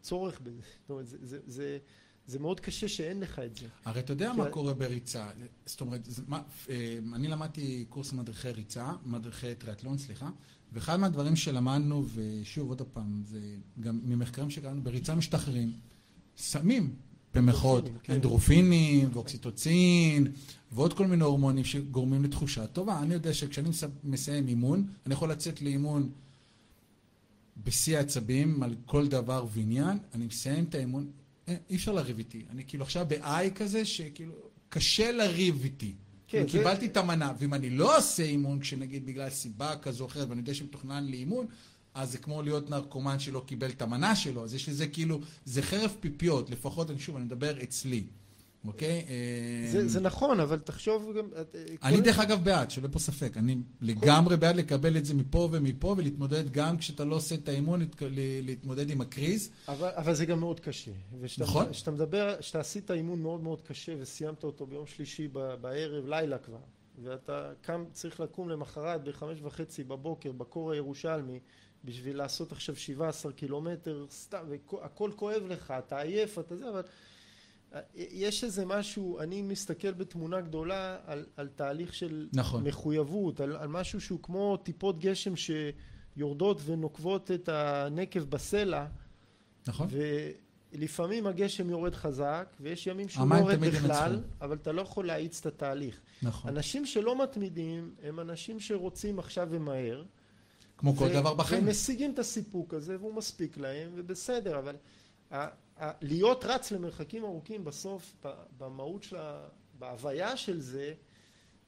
צורך בזה, זאת אומרת זה, זה, זה, זה מאוד קשה שאין לך את זה. הרי אתה יודע כי מה ה- קורה בריצה, זאת אומרת, מה- אה, אני למדתי קורס מדריכי ריצה, מדריכי טריאטלון, סליחה, ואחד מהדברים שלמדנו, ושוב, עוד פעם, זה גם ממחקרים שקראנו, בריצה משתחררים, סמים, אנדורפינים, כן. אנדרופינים, ואוקסיטוצין, ועוד כל מיני הורמונים שגורמים לתחושה טובה. אני יודע שכשאני מס- מסיים אימון, אני יכול לצאת לאימון בשיא העצבים על כל דבר ועניין, אני מסיים את האימון, אה, אי אפשר לריב איתי. אני כאילו עכשיו ב-I כזה, שכאילו, קשה לריב איתי. כן, כן, זה- קיבלתי את המנה, ואם אני לא עושה אימון, כשנגיד בגלל סיבה כזו או אחרת, ואני יודע שמתוכנן לי אימון, אז זה כמו להיות נרקומן שלא קיבל את המנה שלו, אז יש לזה כאילו, זה חרב פיפיות, לפחות, אני שוב, אני מדבר אצלי, אוקיי? זה, זה נכון, אבל תחשוב גם... אה, אני דרך אגב בעד, שלא פה ספק, אני לגמרי בעד לקבל את זה מפה ומפה ולהתמודד גם כשאתה לא עושה את האימון, להתמודד עם הקריז. אבל, אבל זה גם מאוד קשה. וכשאתה, נכון. כשאתה מדבר, כשאתה עשית אימון מאוד מאוד קשה וסיימת אותו ביום שלישי בערב, לילה כבר, ואתה קם, צריך לקום למחרת בחמש וחצי בבוקר בקור הירושלמי בשביל לעשות עכשיו 17 קילומטר סתם, והכל כואב לך, אתה עייף, אתה זה, אבל אה, יש איזה משהו, אני מסתכל בתמונה גדולה על, על תהליך של נכון. מחויבות, על, על משהו שהוא כמו טיפות גשם שיורדות ונוקבות את הנקב בסלע, נכון? ולפעמים הגשם יורד חזק, ויש ימים שהוא לא יורד בכלל, ינצחו. אבל אתה לא יכול להאיץ את התהליך. נכון. אנשים שלא מתמידים הם אנשים שרוצים עכשיו ומהר. כמו כל דבר בחיים. והם משיגים את הסיפוק הזה והוא מספיק להם ובסדר, אבל ה- ה- להיות רץ למרחקים ארוכים בסוף, במהות של ה... בהוויה של זה,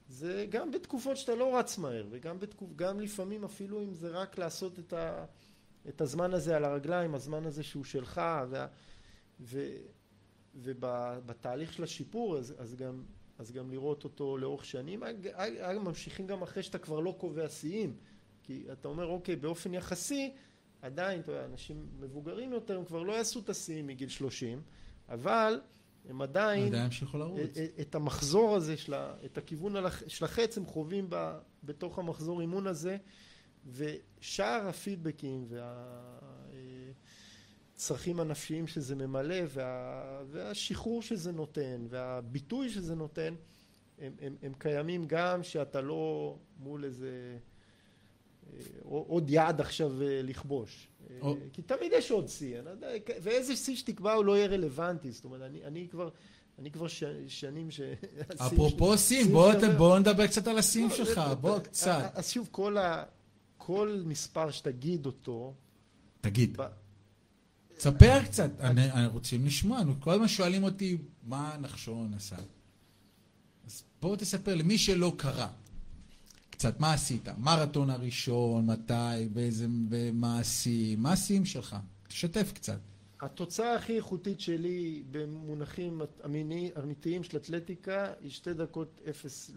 זה גם בתקופות שאתה לא רץ מהר, וגם בתקופ... גם לפעמים אפילו אם זה רק לעשות את, ה... את הזמן הזה על הרגליים, הזמן הזה שהוא שלך, וה... ו... ובתהליך של השיפור, אז, אז, גם, אז גם לראות אותו לאורך שנים, ממשיכים גם אחרי שאתה כבר לא קובע שיאים, כי אתה אומר אוקיי באופן יחסי עדיין אתה יודע, אנשים מבוגרים יותר הם כבר לא יעשו את השיאים מגיל 30 אבל הם עדיין עדיין ימשיכו לרוץ. את- המחזור הזה של ה- את הכיוון של החץ הם חווים ב- בתוך המחזור אימון הזה ושאר הפידבקים והצרכים הנפשיים שזה ממלא וה, והשחרור שזה נותן והביטוי שזה נותן הם, הם, הם קיימים גם שאתה לא מול איזה אה, עוד יעד עכשיו אה, לכבוש. אה, או- כי תמיד יש עוד שיא, אני לא ואיזה שיא שתקבע הוא לא יהיה רלוונטי, זאת אומרת, אני, אני כבר, אני כבר ש, שנים ש... אפרופו סים, בוא נדבר קצת על הסים לא, שלך, זה- בוא זה- קצת. אז שוב, כל ה... כל מספר שתגיד אותו, תגיד, ב- תספר קצת, אני- אני רוצים לשמוע, כל הזמן שואלים אותי מה נחשון עשה. אז בוא תספר למי שלא קרא. קצת, מה עשית? מרתון הראשון, מתי, באיזה, ומה השיא, מה השיאים שלך? תשתף קצת. התוצאה הכי איכותית שלי במונחים אמיני- אמיתיים של אתלטיקה היא שתי דקות 0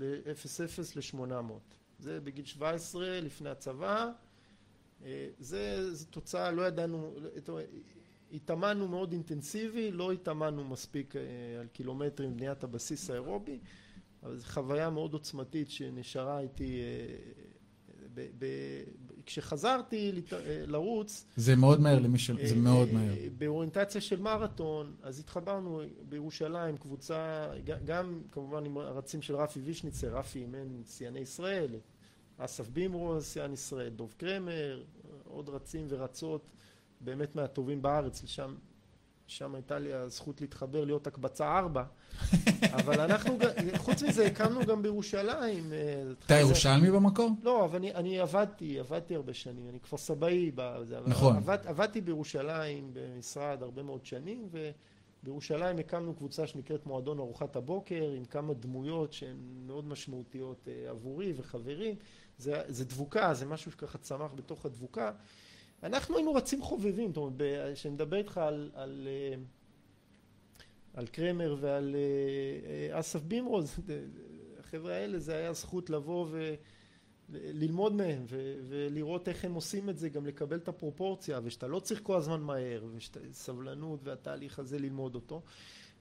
ל-800. זה בגיל 17 לפני הצבא. אה, זה, זו תוצאה, לא ידענו, התאמנו מאוד אינטנסיבי, לא התאמנו מספיק אה, על קילומטרים בניית הבסיס האירובי, אבל זו חוויה מאוד עוצמתית שנשארה איתי אה, ב, ב, כשחזרתי לת- אה, לרוץ זה מאוד מהר למי ש... זה אה, מאוד מהר. באוריינטציה של מרתון, אז התחברנו בירושלים, קבוצה, גם כמובן עם הרצים של רפי וישניצר, רפי אימן שיאני ישראל, אסף בימרו שיאן ישראל, דוב קרמר, עוד רצים ורצות באמת מהטובים בארץ, שם, שם הייתה לי הזכות להתחבר להיות הקבצה ארבע, אבל אנחנו, חוץ מזה הקמנו גם בירושלים. אה, אתה ירושלמי במקור? לא, אבל אני, אני עבדתי, עבדתי הרבה שנים, אני כפר סבאי בזה, נכון. עבד, עבדתי בירושלים במשרד הרבה מאוד שנים, ובירושלים הקמנו קבוצה שנקראת מועדון ארוחת הבוקר, עם כמה דמויות שהן מאוד משמעותיות אה, עבורי וחברים. זה, זה דבוקה, זה משהו שככה צמח בתוך הדבוקה. אנחנו היינו רצים חובבים, זאת אומרת, כשאני מדבר איתך על, על, אה, על קרמר ועל אה, אה, אסף בימרוז, החבר'ה האלה, זה היה זכות לבוא ו... ללמוד מהם ו- ולראות איך הם עושים את זה, גם לקבל את הפרופורציה, ושאתה לא צריך כל הזמן מהר, וסבלנות והתהליך הזה ללמוד אותו.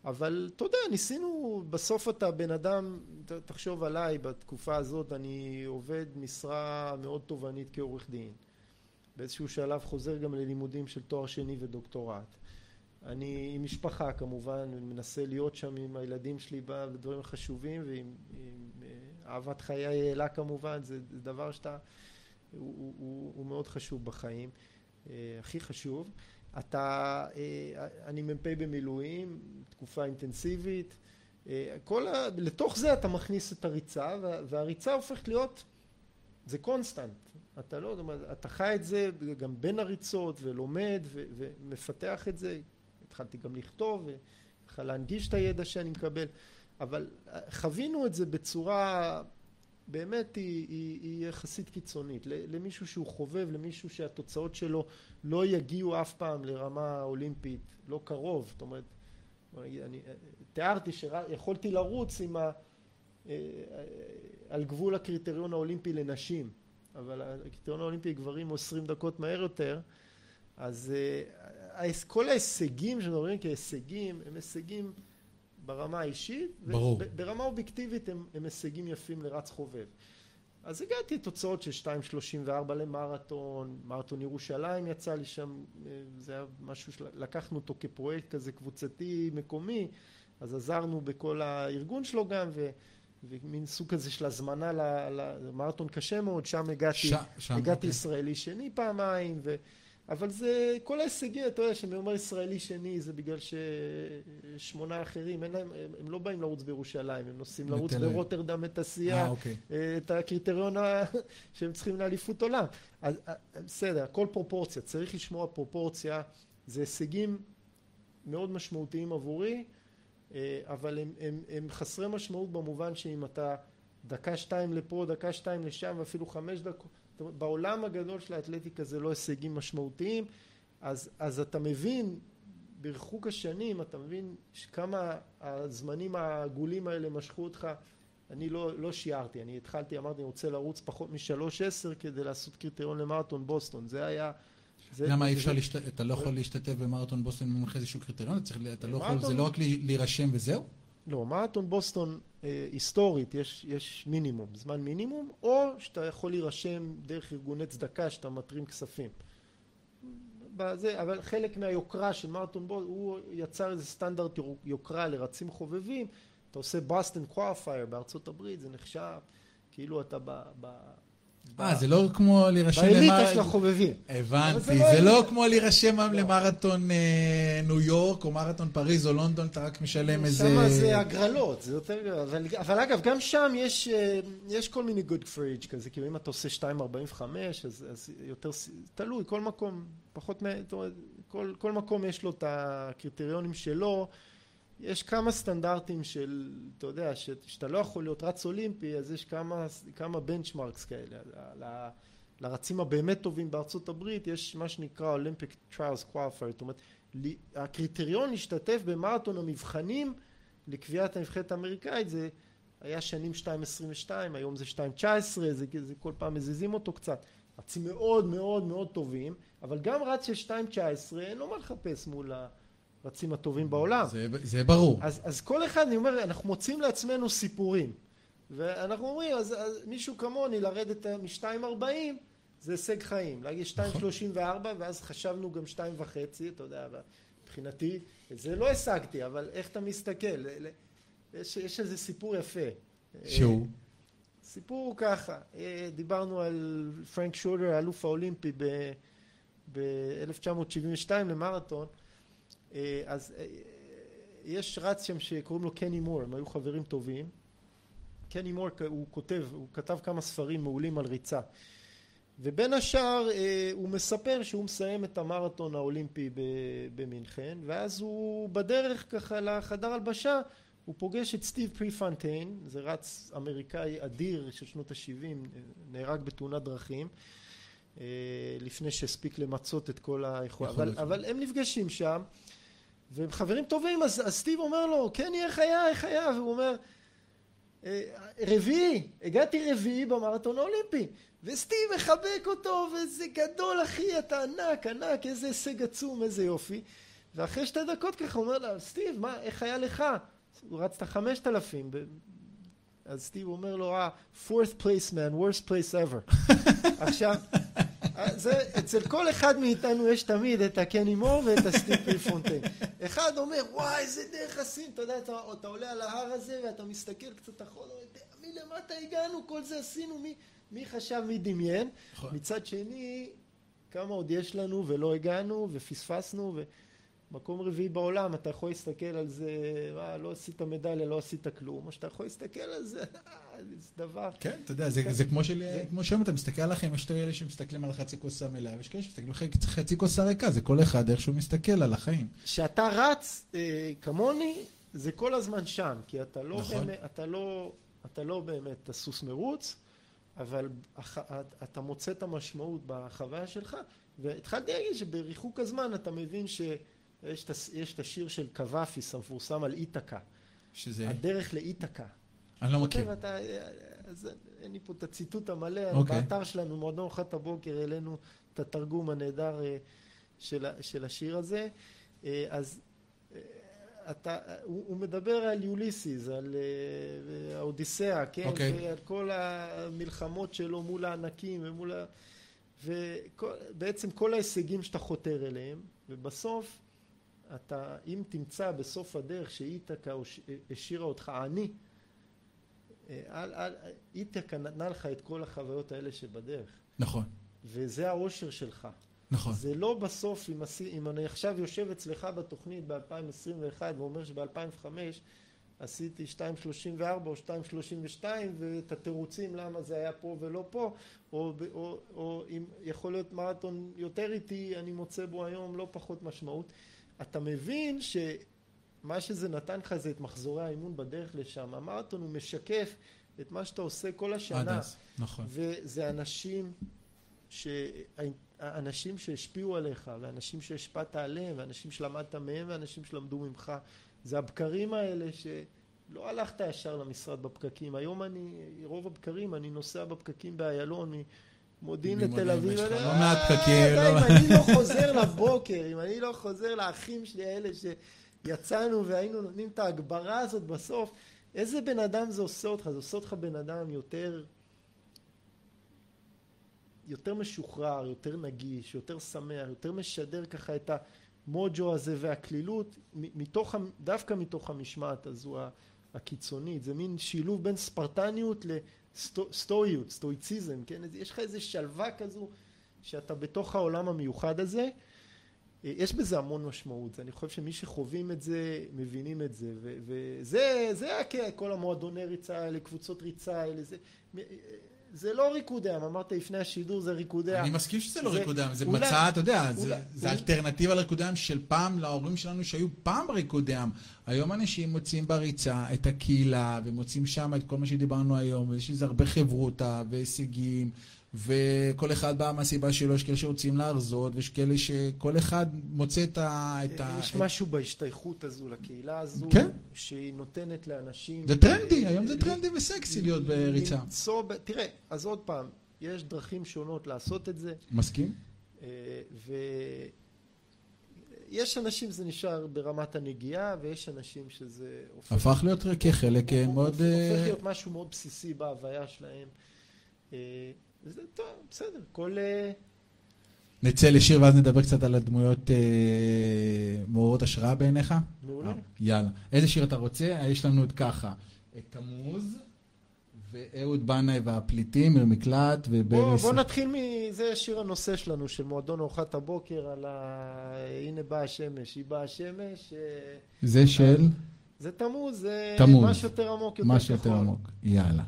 אבל אתה יודע, ניסינו, בסוף אתה בן אדם, ת- תחשוב עליי, בתקופה הזאת אני עובד משרה מאוד תובענית כעורך דין. באיזשהו שלב חוזר גם ללימודים של תואר שני ודוקטורט. אני עם משפחה כמובן, מנסה להיות שם עם הילדים שלי בדברים החשובים ועם עם, אה, אהבת חיי אלה כמובן, זה, זה דבר שאתה, הוא, הוא, הוא, הוא מאוד חשוב בחיים, אה, הכי חשוב. אתה, אה, אני מ"פ במילואים, תקופה אינטנסיבית, אה, כל ה, לתוך זה אתה מכניס את הריצה וה, והריצה הופכת להיות, זה קונסטנט, אתה לא, אתה חי את זה גם בין הריצות ולומד ו, ומפתח את זה, התחלתי גם לכתוב וככה להנגיש את הידע שאני מקבל, אבל חווינו את זה בצורה באמת היא, היא, היא יחסית קיצונית, למישהו שהוא חובב, למישהו שהתוצאות שלו לא יגיעו אף פעם לרמה אולימפית, לא קרוב, זאת אומרת, אני תיארתי שיכולתי לרוץ עם ה... על גבול הקריטריון האולימפי לנשים, אבל הקריטריון האולימפי לגברים הוא 20 דקות מהר יותר, אז כל ההישגים שמדברים כהישגים הם הישגים ברמה האישית, ברור. ברמה אובייקטיבית הם, הם הישגים יפים לרץ חובב. אז הגעתי לתוצאות של 2.34 למרתון, מרתון ירושלים יצא לי שם, זה היה משהו שלקחנו אותו כפרויקט כזה קבוצתי מקומי, אז עזרנו בכל הארגון שלו גם, ו, ומין סוג כזה של הזמנה למרתון קשה מאוד, שם הגעתי, ש, שם, הגעתי okay. אוקיי. ישראלי שני פעמיים, ו... אבל זה כל ההישגים, אתה יודע, שאני אומר ישראלי שני זה בגלל ששמונה אחרים, אין להם, הם, הם לא באים לרוץ בירושלים, הם נוסעים לרוץ ברוטרדם את הסייה, אה, אוקיי. את הקריטריון שהם צריכים לאליפות עולם. אז בסדר, הכל פרופורציה, צריך לשמוע פרופורציה, זה הישגים מאוד משמעותיים עבורי, אבל הם, הם, הם חסרי משמעות במובן שאם אתה דקה שתיים לפה, דקה שתיים לשם, ואפילו חמש דקות, בעולם הגדול של האתלטיקה זה לא הישגים משמעותיים, אז, אז אתה מבין, בריחוק השנים, אתה מבין כמה הזמנים העגולים האלה משכו אותך. אני לא, לא שיערתי, אני התחלתי, אמרתי, אני רוצה לרוץ פחות משלוש עשר כדי לעשות קריטריון למרתון בוסטון. זה היה... למה אי אפשר, להשת... אתה לא יכול להשתתף במרתון בוסטון עם איזשהו קריטריון? אתה, לא יכול, זה לא רק להירשם וזהו? לא, מרתון בוסטון אה, היסטורית יש, יש מינימום, זמן מינימום, או שאתה יכול להירשם דרך ארגוני צדקה שאתה מתרים כספים. בזה, אבל חלק מהיוקרה של מרתון בוסטון, הוא יצר איזה סטנדרט יוקרה לרצים חובבים, אתה עושה Boston qualifier בארצות הברית, זה נחשב כאילו אתה ב... ב אה, זה לא כמו להירשם למרתון... באליטה של החובבים. הבנתי, זה לא כמו להירשם למרתון אה, ניו יורק, או מרתון פריז או לונדון, אתה רק משלם איזה... שם זה הגרלות, זה יותר... אבל אגב, גם שם יש כל מיני good for age כזה, כאילו אם אתה עושה 2.45, אז יותר... תלוי, כל מקום, פחות מ... כל מקום יש לו את הקריטריונים שלו. יש כמה סטנדרטים של, אתה יודע, שאתה לא יכול להיות רץ אולימפי, אז יש כמה, כמה benchmarks כאלה. ל, לרצים הבאמת טובים בארצות הברית יש מה שנקרא Olympic Trials qualifier, זאת אומרת, הקריטריון להשתתף במרתון המבחנים לקביעת הנבחרת האמריקאית זה היה שנים 2.22, היום זה 2.19, זה, זה כל פעם מזיזים אותו קצת. רצים מאוד מאוד מאוד טובים, אבל גם רץ של 2.19 אין לו מה לחפש מול ה... רצים הטובים בעולם. זה, זה ברור. אז, אז כל אחד, אני אומר, אנחנו מוצאים לעצמנו סיפורים. ואנחנו אומרים, אז, אז מישהו כמוני לרדת מ-2.40 זה הישג חיים. להגיד 2.34 ואז חשבנו גם 2.5, אתה יודע, מבחינתי, את זה לא השגתי, אבל איך אתה מסתכל? יש, יש איזה סיפור יפה. שהוא? סיפור הוא ככה, דיברנו על פרנק שודר, האלוף האולימפי ב-1972 למרתון. אז יש רץ שם שקוראים לו קני מור, הם היו חברים טובים. קני מור הוא כותב, הוא כתב כמה ספרים מעולים על ריצה. ובין השאר הוא מספר שהוא מסיים את המרתון האולימפי במינכן, ואז הוא בדרך ככה לחדר הלבשה, הוא פוגש את סטיב פריפנטיין, זה רץ אמריקאי אדיר של שנות ה-70, נהרג בתאונת דרכים, לפני שהספיק למצות את כל היכולת, אבל, אבל הם נפגשים שם. והם חברים טובים, אז, אז סטיב אומר לו, כן, איך היה, איך היה? והוא אומר, אה, רביעי, הגעתי רביעי במרתון האולימפי, וסטיב מחבק אותו, וזה גדול אחי, אתה ענק, ענק, איזה הישג עצום, איזה יופי. ואחרי שתי דקות ככה הוא אומר לה, סטיב, מה, איך היה לך? הוא רץ את החמשת אלפים. אז סטיב אומר לו, אה, fourth place man, worst place ever. עכשיו, זה, אצל כל אחד מאיתנו יש תמיד את הקני מור ואת הסטיב פריפונטיין. אחד אומר, וואי, איזה דרך עשינו, אתה יודע, אתה, אתה עולה על ההר הזה ואתה מסתכל קצת אחורה, מלמטה הגענו, כל זה עשינו, מי, מי חשב, מי דמיין. נכון. מצד שני, כמה עוד יש לנו ולא הגענו ופספסנו, ומקום רביעי בעולם, אתה יכול להסתכל על זה, מה, לא עשית מדליה, לא עשית כלום, או שאתה יכול להסתכל על זה, זה דבר. כן, אתה יודע, זה, זה כמו, של, כמו שהיום אתה מסתכל עליכם, יש את אלה שמסתכלים על חצי כוס המלאה, ויש כאלה שמסתכלים על חצי- כוס הריקה, זה כל אחד איך שהוא מסתכל על החיים. כשאתה רץ אה, כמוני, זה כל הזמן שם, כי אתה לא, נכון. באמת, אתה לא, אתה לא באמת הסוס מרוץ, אבל הח, אתה מוצא את המשמעות בחוויה שלך, והתחלתי להגיד שבריחוק הזמן אתה מבין הס- יש את השיר של קוואפיס המפורסם על איתקה, שזה, הדרך לאיתקה. אני לא מכיר. אתה, אז אין לי פה את הציטוט המלא, אוקיי. באתר שלנו, מועדון ארוחת הבוקר, העלינו את התרגום הנהדר אה, של, של השיר הזה. אה, אז אה, אתה, הוא, הוא מדבר על יוליסיס, על אה, האודיסאה, כן? אוקיי. ועל כל המלחמות שלו מול הענקים ומול ה... ובעצם כל ההישגים שאתה חותר אליהם, ובסוף אתה, אם תמצא בסוף הדרך שאיתקה השאירה אותך עני, אל, אל, איתקה נתנה לך את כל החוויות האלה שבדרך, נכון, וזה האושר שלך. נכון. זה לא בסוף, אם, עשי, אם אני עכשיו יושב אצלך בתוכנית ב-2021 ואומר שב-2005 עשיתי 2.34 או 2.32 ואת התירוצים למה זה היה פה ולא פה, או, או, או אם יכול להיות מרתון יותר איטי, אני מוצא בו היום לא פחות משמעות. אתה מבין שמה שזה נתן לך זה את מחזורי האימון בדרך לשם. המרתון הוא משקף את מה שאתה עושה כל עד השנה. אז, נכון. וזה אנשים ש... האנשים שהשפיעו עליך, ואנשים שהשפעת עליהם, ואנשים שלמדת מהם, ואנשים שלמדו ממך. זה הבקרים האלה שלא הלכת ישר למשרד בפקקים. היום אני, רוב הבקרים, אני נוסע בפקקים באיילון, ממודיעין לתל אביב. לא מעט אה, פקקים, די, לא- אם אני לא חוזר לבוקר, אם אני לא חוזר לאחים שלי האלה שיצאנו והיינו נותנים את ההגברה הזאת בסוף, איזה בן אדם זה עושה אותך? זה עושה אותך בן אדם יותר... יותר משוחרר, יותר נגיש, יותר שמח, יותר משדר ככה את המוג'ו הזה והקלילות, מתוך, דווקא מתוך המשמעת הזו הקיצונית. זה מין שילוב בין ספרטניות לסטואיות, סטואיציזם, כן? יש לך איזו שלווה כזו שאתה בתוך העולם המיוחד הזה. יש בזה המון משמעות, אני חושב שמי שחווים את זה, מבינים את זה, ו- וזה זה כל המועדוני ריצה האלה, קבוצות ריצה האלה, זה, זה לא ריקודי עם, אמרת לפני השידור זה ריקודי עם. אני מסכים שזה לא זה- ריקודי עם, זה אולי- מצע, אתה יודע, זה- אולי- זה אולי- אלטרנטיבה לריקודי עם של פעם, להורים שלנו שהיו פעם בריקודי עם. היום אנשים מוצאים בריצה את הקהילה, ומוצאים שם את כל מה שדיברנו היום, ויש לזה הרבה חברותה והישגים, וכל אחד בא מהסיבה שלו, יש כאלה שרוצים להרזות, ויש כאלה שכל אחד מוצא את ה... את ה- יש את- משהו בהשתייכות הזו לקהילה הזו, כן. שהיא נותנת לאנשים... זה טרנדי, היום זה ל- טרנדי וסקסי להיות בריצה. למצוא תראה, אז עוד פעם, יש דרכים שונות לעשות את זה, מסכים? אה, ויש אנשים שזה נשאר ברמת הנגיעה, ויש אנשים שזה הופך... הפך להיות כחלק אה, מאוד... הופך אה, להיות משהו מאוד בסיסי בהוויה שלהם. אה, וזה טוב, בסדר, כל... אה, נצא לשיר ואז נדבר קצת על הדמויות אה, מעוררות השראה בעיניך? מעולה. אה, יאללה. איזה שיר אתה רוצה? יש לנו עוד ככה. את תמוז, ואהוד בנאי והפליטים, ממקלט, בוא, וברס... בוא נתחיל מזה שיר הנושא שלנו של מועדון ארוחת הבוקר על ה... הנה באה השמש, היא באה השמש. אה, זה של זה תמוז, זה תמוז. משהו יותר עמוק, יותר מה שיותר כחול. עמוק. יאללה.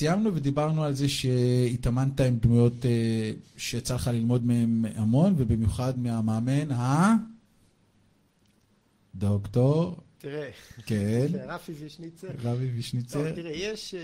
סיימנו ודיברנו על זה שהתאמנת עם דמויות אה, שיצא לך ללמוד מהם המון, ובמיוחד מהמאמן ה... דוקטור, תראה, כן, רפי וישניצר. טוב, וישניצר. תראה, יש...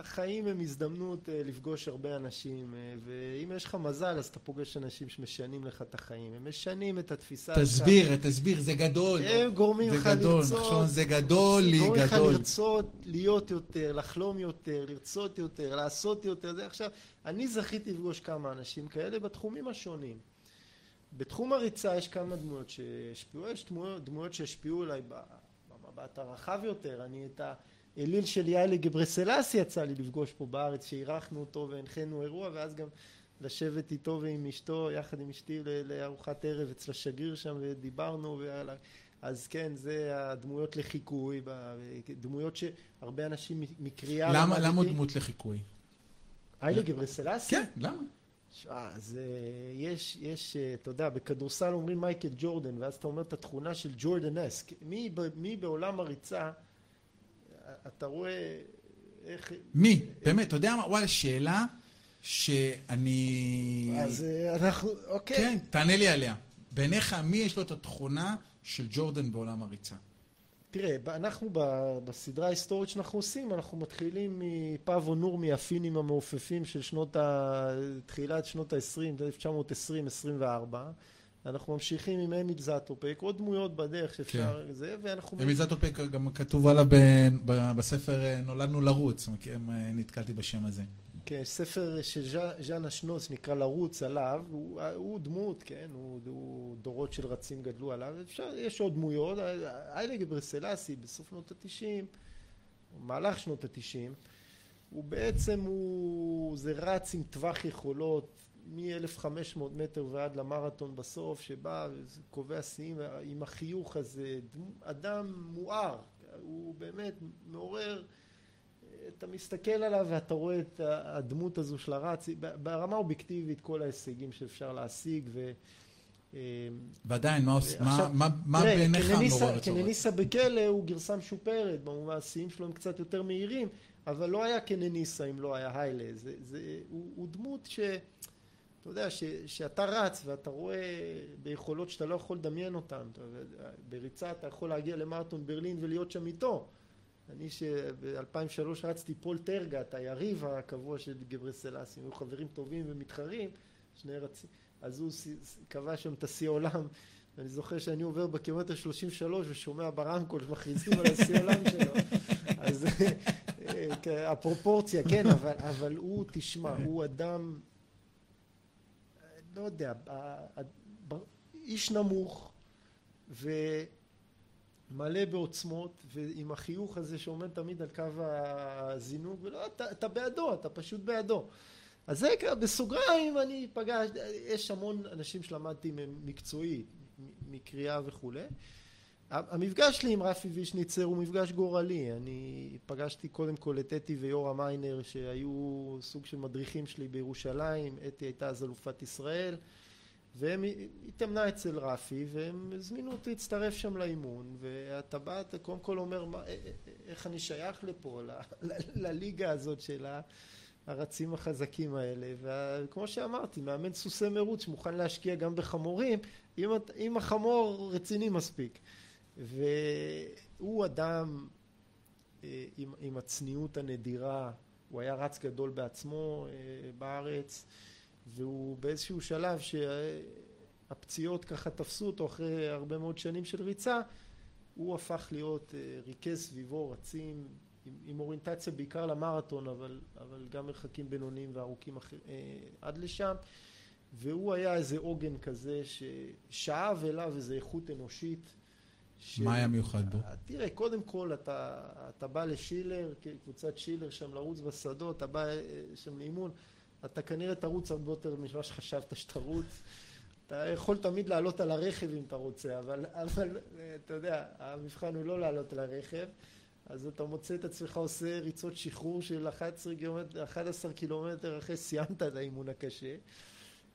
אה, החיים הם הזדמנות אה, לפגוש הרבה אנשים, אה, ואם יש לך מזל, אז אתה פוגש אנשים שמשנים לך את החיים. הם משנים את התפיסה שלך. תסביר, תסביר, זה גדול. הם גורמים לך גדול, לרצות. נחשון, זה גדול לי, גורמים לך גדול. לרצות להיות יותר, לחלום יותר, לרצות יותר, לעשות יותר. זה עכשיו, אני זכיתי לפגוש כמה אנשים כאלה בתחומים השונים. בתחום הריצה יש כמה דמויות שהשפיעו, יש דמויות, דמויות שהשפיעו עליי במבט הרחב יותר. אני את האליל של יאלי גברסלסי יצא לי לפגוש פה בארץ, שאירחנו אותו והנחינו אירוע, ואז גם לשבת איתו ועם אשתו, יחד עם אשתי לארוחת ערב אצל השגריר שם, ודיברנו, ועל אז כן, זה הדמויות לחיקוי, דמויות שהרבה אנשים מקריאה... למה. למה הוא דמות לחיקוי? היילה גברסלסי? כן, למה? שמע, זה, יש, יש, אה, אתה יודע, בכדורסל אומרים מייקל ג'ורדן, ואז אתה אומר את התכונה של ג'ורדן-אסק. מי, ב- מי בעולם הריצה, אתה רואה איך... מי? באמת, אתה יודע מה? וואלה, שאלה שאני... אז אה, אנחנו, אוקיי. כן, תענה לי עליה. בעיניך, מי יש לו את התכונה של ג'ורדן בעולם הריצה? תראה, אנחנו בסדרה ההיסטורית שאנחנו עושים, אנחנו מתחילים מפאבו נור מהפינים המעופפים של שנות ה... תחילת שנות ה-20, 1920-24. אנחנו ממשיכים עם אמיל זטופק, עוד דמויות בדרך שאפשר, זה, ואנחנו... אמיל זטופק גם כתוב עליו ב- ב- בספר אה, נולדנו לרוץ? אה, נתקלתי בשם הזה. כן, ספר של ז'ה- ז'אנה שנוס נקרא לרוץ עליו, הוא, הוא דמות, כן, הוא, הוא דורות של רצים גדלו עליו, אפשר, יש עוד דמויות, איילה גברסלסי בסוף שנות התשעים, במהלך שנות התשעים, הוא בעצם, הוא, זה רץ עם טווח יכולות מ-1500 מטר ועד למרתון בסוף, שבא וקובע שיאים עם החיוך הזה, אדם מואר, הוא באמת מעורר אתה מסתכל עליו ואתה רואה את הדמות הזו של הרץ, ברמה אובייקטיבית כל ההישגים שאפשר להשיג ו... אה, ועדיין, מה מה- עכשיו, מה- מה תראה, בעיניך מעורר צורך? קנניסה בכלא הוא גרסה משופרת, במובן השיאים שלו הם קצת יותר מהירים, אבל לא היה קנניסה אם לא היה היילה, זה, זה, הוא, הוא דמות ש... אתה יודע, ש, שאתה רץ ואתה רואה ביכולות שאתה לא יכול לדמיין אותן, אתה בריצה אתה יכול להגיע למרתון ברלין ולהיות שם איתו. אני שב-2003 רצתי פול טרגט, היריב הקבוע של גברסלסי, היו חברים טובים ומתחרים, שני רצים, אז הוא קבע שם את השיא עולם, ואני זוכר שאני עובר בקילומטר 33 ושומע ברמקול שמכריזים על השיא עולם שלו, אז אה, כן, הפרופורציה, כן, אבל, אבל הוא, תשמע, הוא אדם, לא יודע, איש נמוך, ו... מלא בעוצמות, ועם החיוך הזה שעומד תמיד על קו הזינוק, ולא, אתה, אתה בעדו, אתה פשוט בעדו. אז זה בסוגריים אני פגש, יש המון אנשים שלמדתי מהם מקצועית, מקריאה וכולי. המפגש שלי עם רפי וישניצר הוא מפגש גורלי, אני פגשתי קודם כל את אתי ויורם מיינר שהיו סוג של מדריכים שלי בירושלים, אתי הייתה אז אלופת ישראל והם התאמנה אצל רפי והם הזמינו אותי להצטרף שם לאימון. ואתה בא אתה קודם כל אומר מה, איך אני שייך לפה ל- ל- לליגה הזאת של הרצים החזקים האלה? וכמו שאמרתי מאמן סוסי מרוץ שמוכן להשקיע גם בחמורים. אם, אם החמור רציני מספיק והוא אדם אה, עם, עם הצניעות הנדירה. הוא היה רץ גדול בעצמו אה, בארץ והוא באיזשהו שלב שהפציעות ככה תפסו אותו אחרי הרבה מאוד שנים של ריצה הוא הפך להיות אה, ריכז סביבו רצים עם, עם אוריינטציה בעיקר למרתון אבל, אבל גם מרחקים בינוניים וארוכים אחר, אה, עד לשם. והוא היה איזה עוגן כזה ששאב אליו איזה איכות אנושית ש- מה היה מיוחד בו? תראה, קודם כל אתה, אתה בא לשילר, קבוצת שילר שם לרוץ בשדות, אתה בא אה, שם לאימון, אתה כנראה תרוץ הרבה יותר ממה שחשבת שתרוץ. אתה יכול תמיד לעלות על הרכב אם אתה רוצה, אבל, אבל אה, אתה יודע, המבחן הוא לא לעלות על הרכב, אז אתה מוצא את עצמך עושה ריצות שחרור של 11 קילומטר, 11 קילומטר אחרי סיימת את האימון הקשה.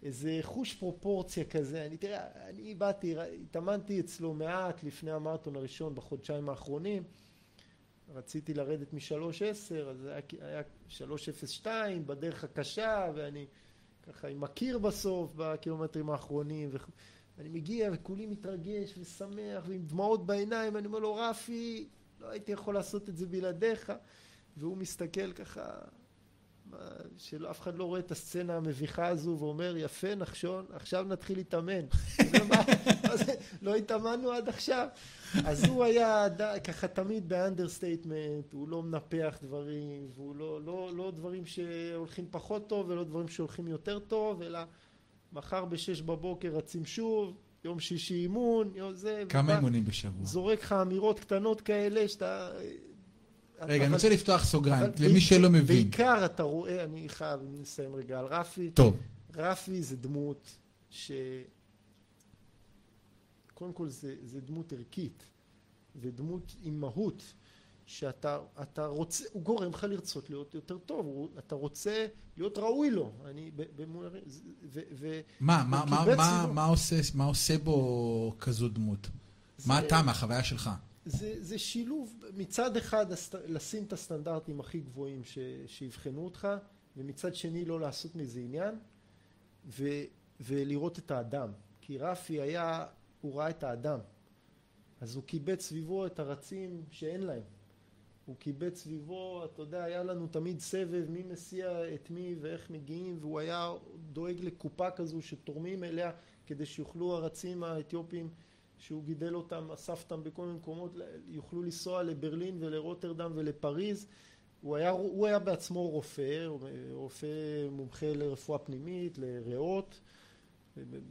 איזה חוש פרופורציה כזה, אני תראה, אני באתי, התאמנתי אצלו מעט לפני המרתון הראשון בחודשיים האחרונים, רציתי לרדת מ-3.10, אז זה היה, היה 3.02 בדרך הקשה, ואני ככה עם הקיר בסוף, בקילומטרים האחרונים, ואני מגיע וכולי מתרגש ושמח ועם דמעות בעיניים, אני אומר לו, רפי, לא הייתי יכול לעשות את זה בלעדיך, והוא מסתכל ככה, שאף אחד לא רואה את הסצנה המביכה הזו ואומר, יפה נחשון, עכשיו נתחיל להתאמן. לא התאמנו עד עכשיו. אז הוא היה ככה תמיד ב understatement, הוא לא מנפח דברים, והוא לא, לא, לא דברים שהולכים פחות טוב ולא דברים שהולכים יותר טוב, אלא מחר בשש בבוקר רצים שוב, יום שישי אימון, יום זה. כמה אימונים בשבוע? זורק לך אמירות קטנות כאלה שאתה... רגע, אני רוצה לפתוח סוגריים, למי שלא מבין. בעיקר אתה רואה, אני חייב לסיים רגע על רפי. טוב. רפי זה דמות ש... קודם כל זה, זה דמות ערכית, ודמות עם מהות, שאתה אתה רוצה, הוא גורם לך לרצות להיות יותר טוב, הוא, אתה רוצה להיות ראוי לו. אני, במול... ו, ו, מה, מה, מה, מה, מה, עושה, מה עושה בו כזו דמות? זה, מה אתה מהחוויה שלך? זה, זה שילוב, מצד אחד לשים את הסטנדרטים הכי גבוהים ש, שיבחנו אותך, ומצד שני לא לעשות מזה עניין, ו, ולראות את האדם. כי רפי היה, הוא ראה את האדם. אז הוא קיבץ סביבו את הרצים שאין להם. הוא קיבץ סביבו, אתה יודע, היה לנו תמיד סבב מי מסיע את מי ואיך מגיעים, והוא היה דואג לקופה כזו שתורמים אליה כדי שיוכלו הרצים האתיופים שהוא גידל אותם, אסף אותם בכל מיני מקומות, יוכלו לנסוע לברלין ולרוטרדם ולפריז. הוא היה, הוא היה בעצמו רופא, רופא מומחה לרפואה פנימית, לריאות,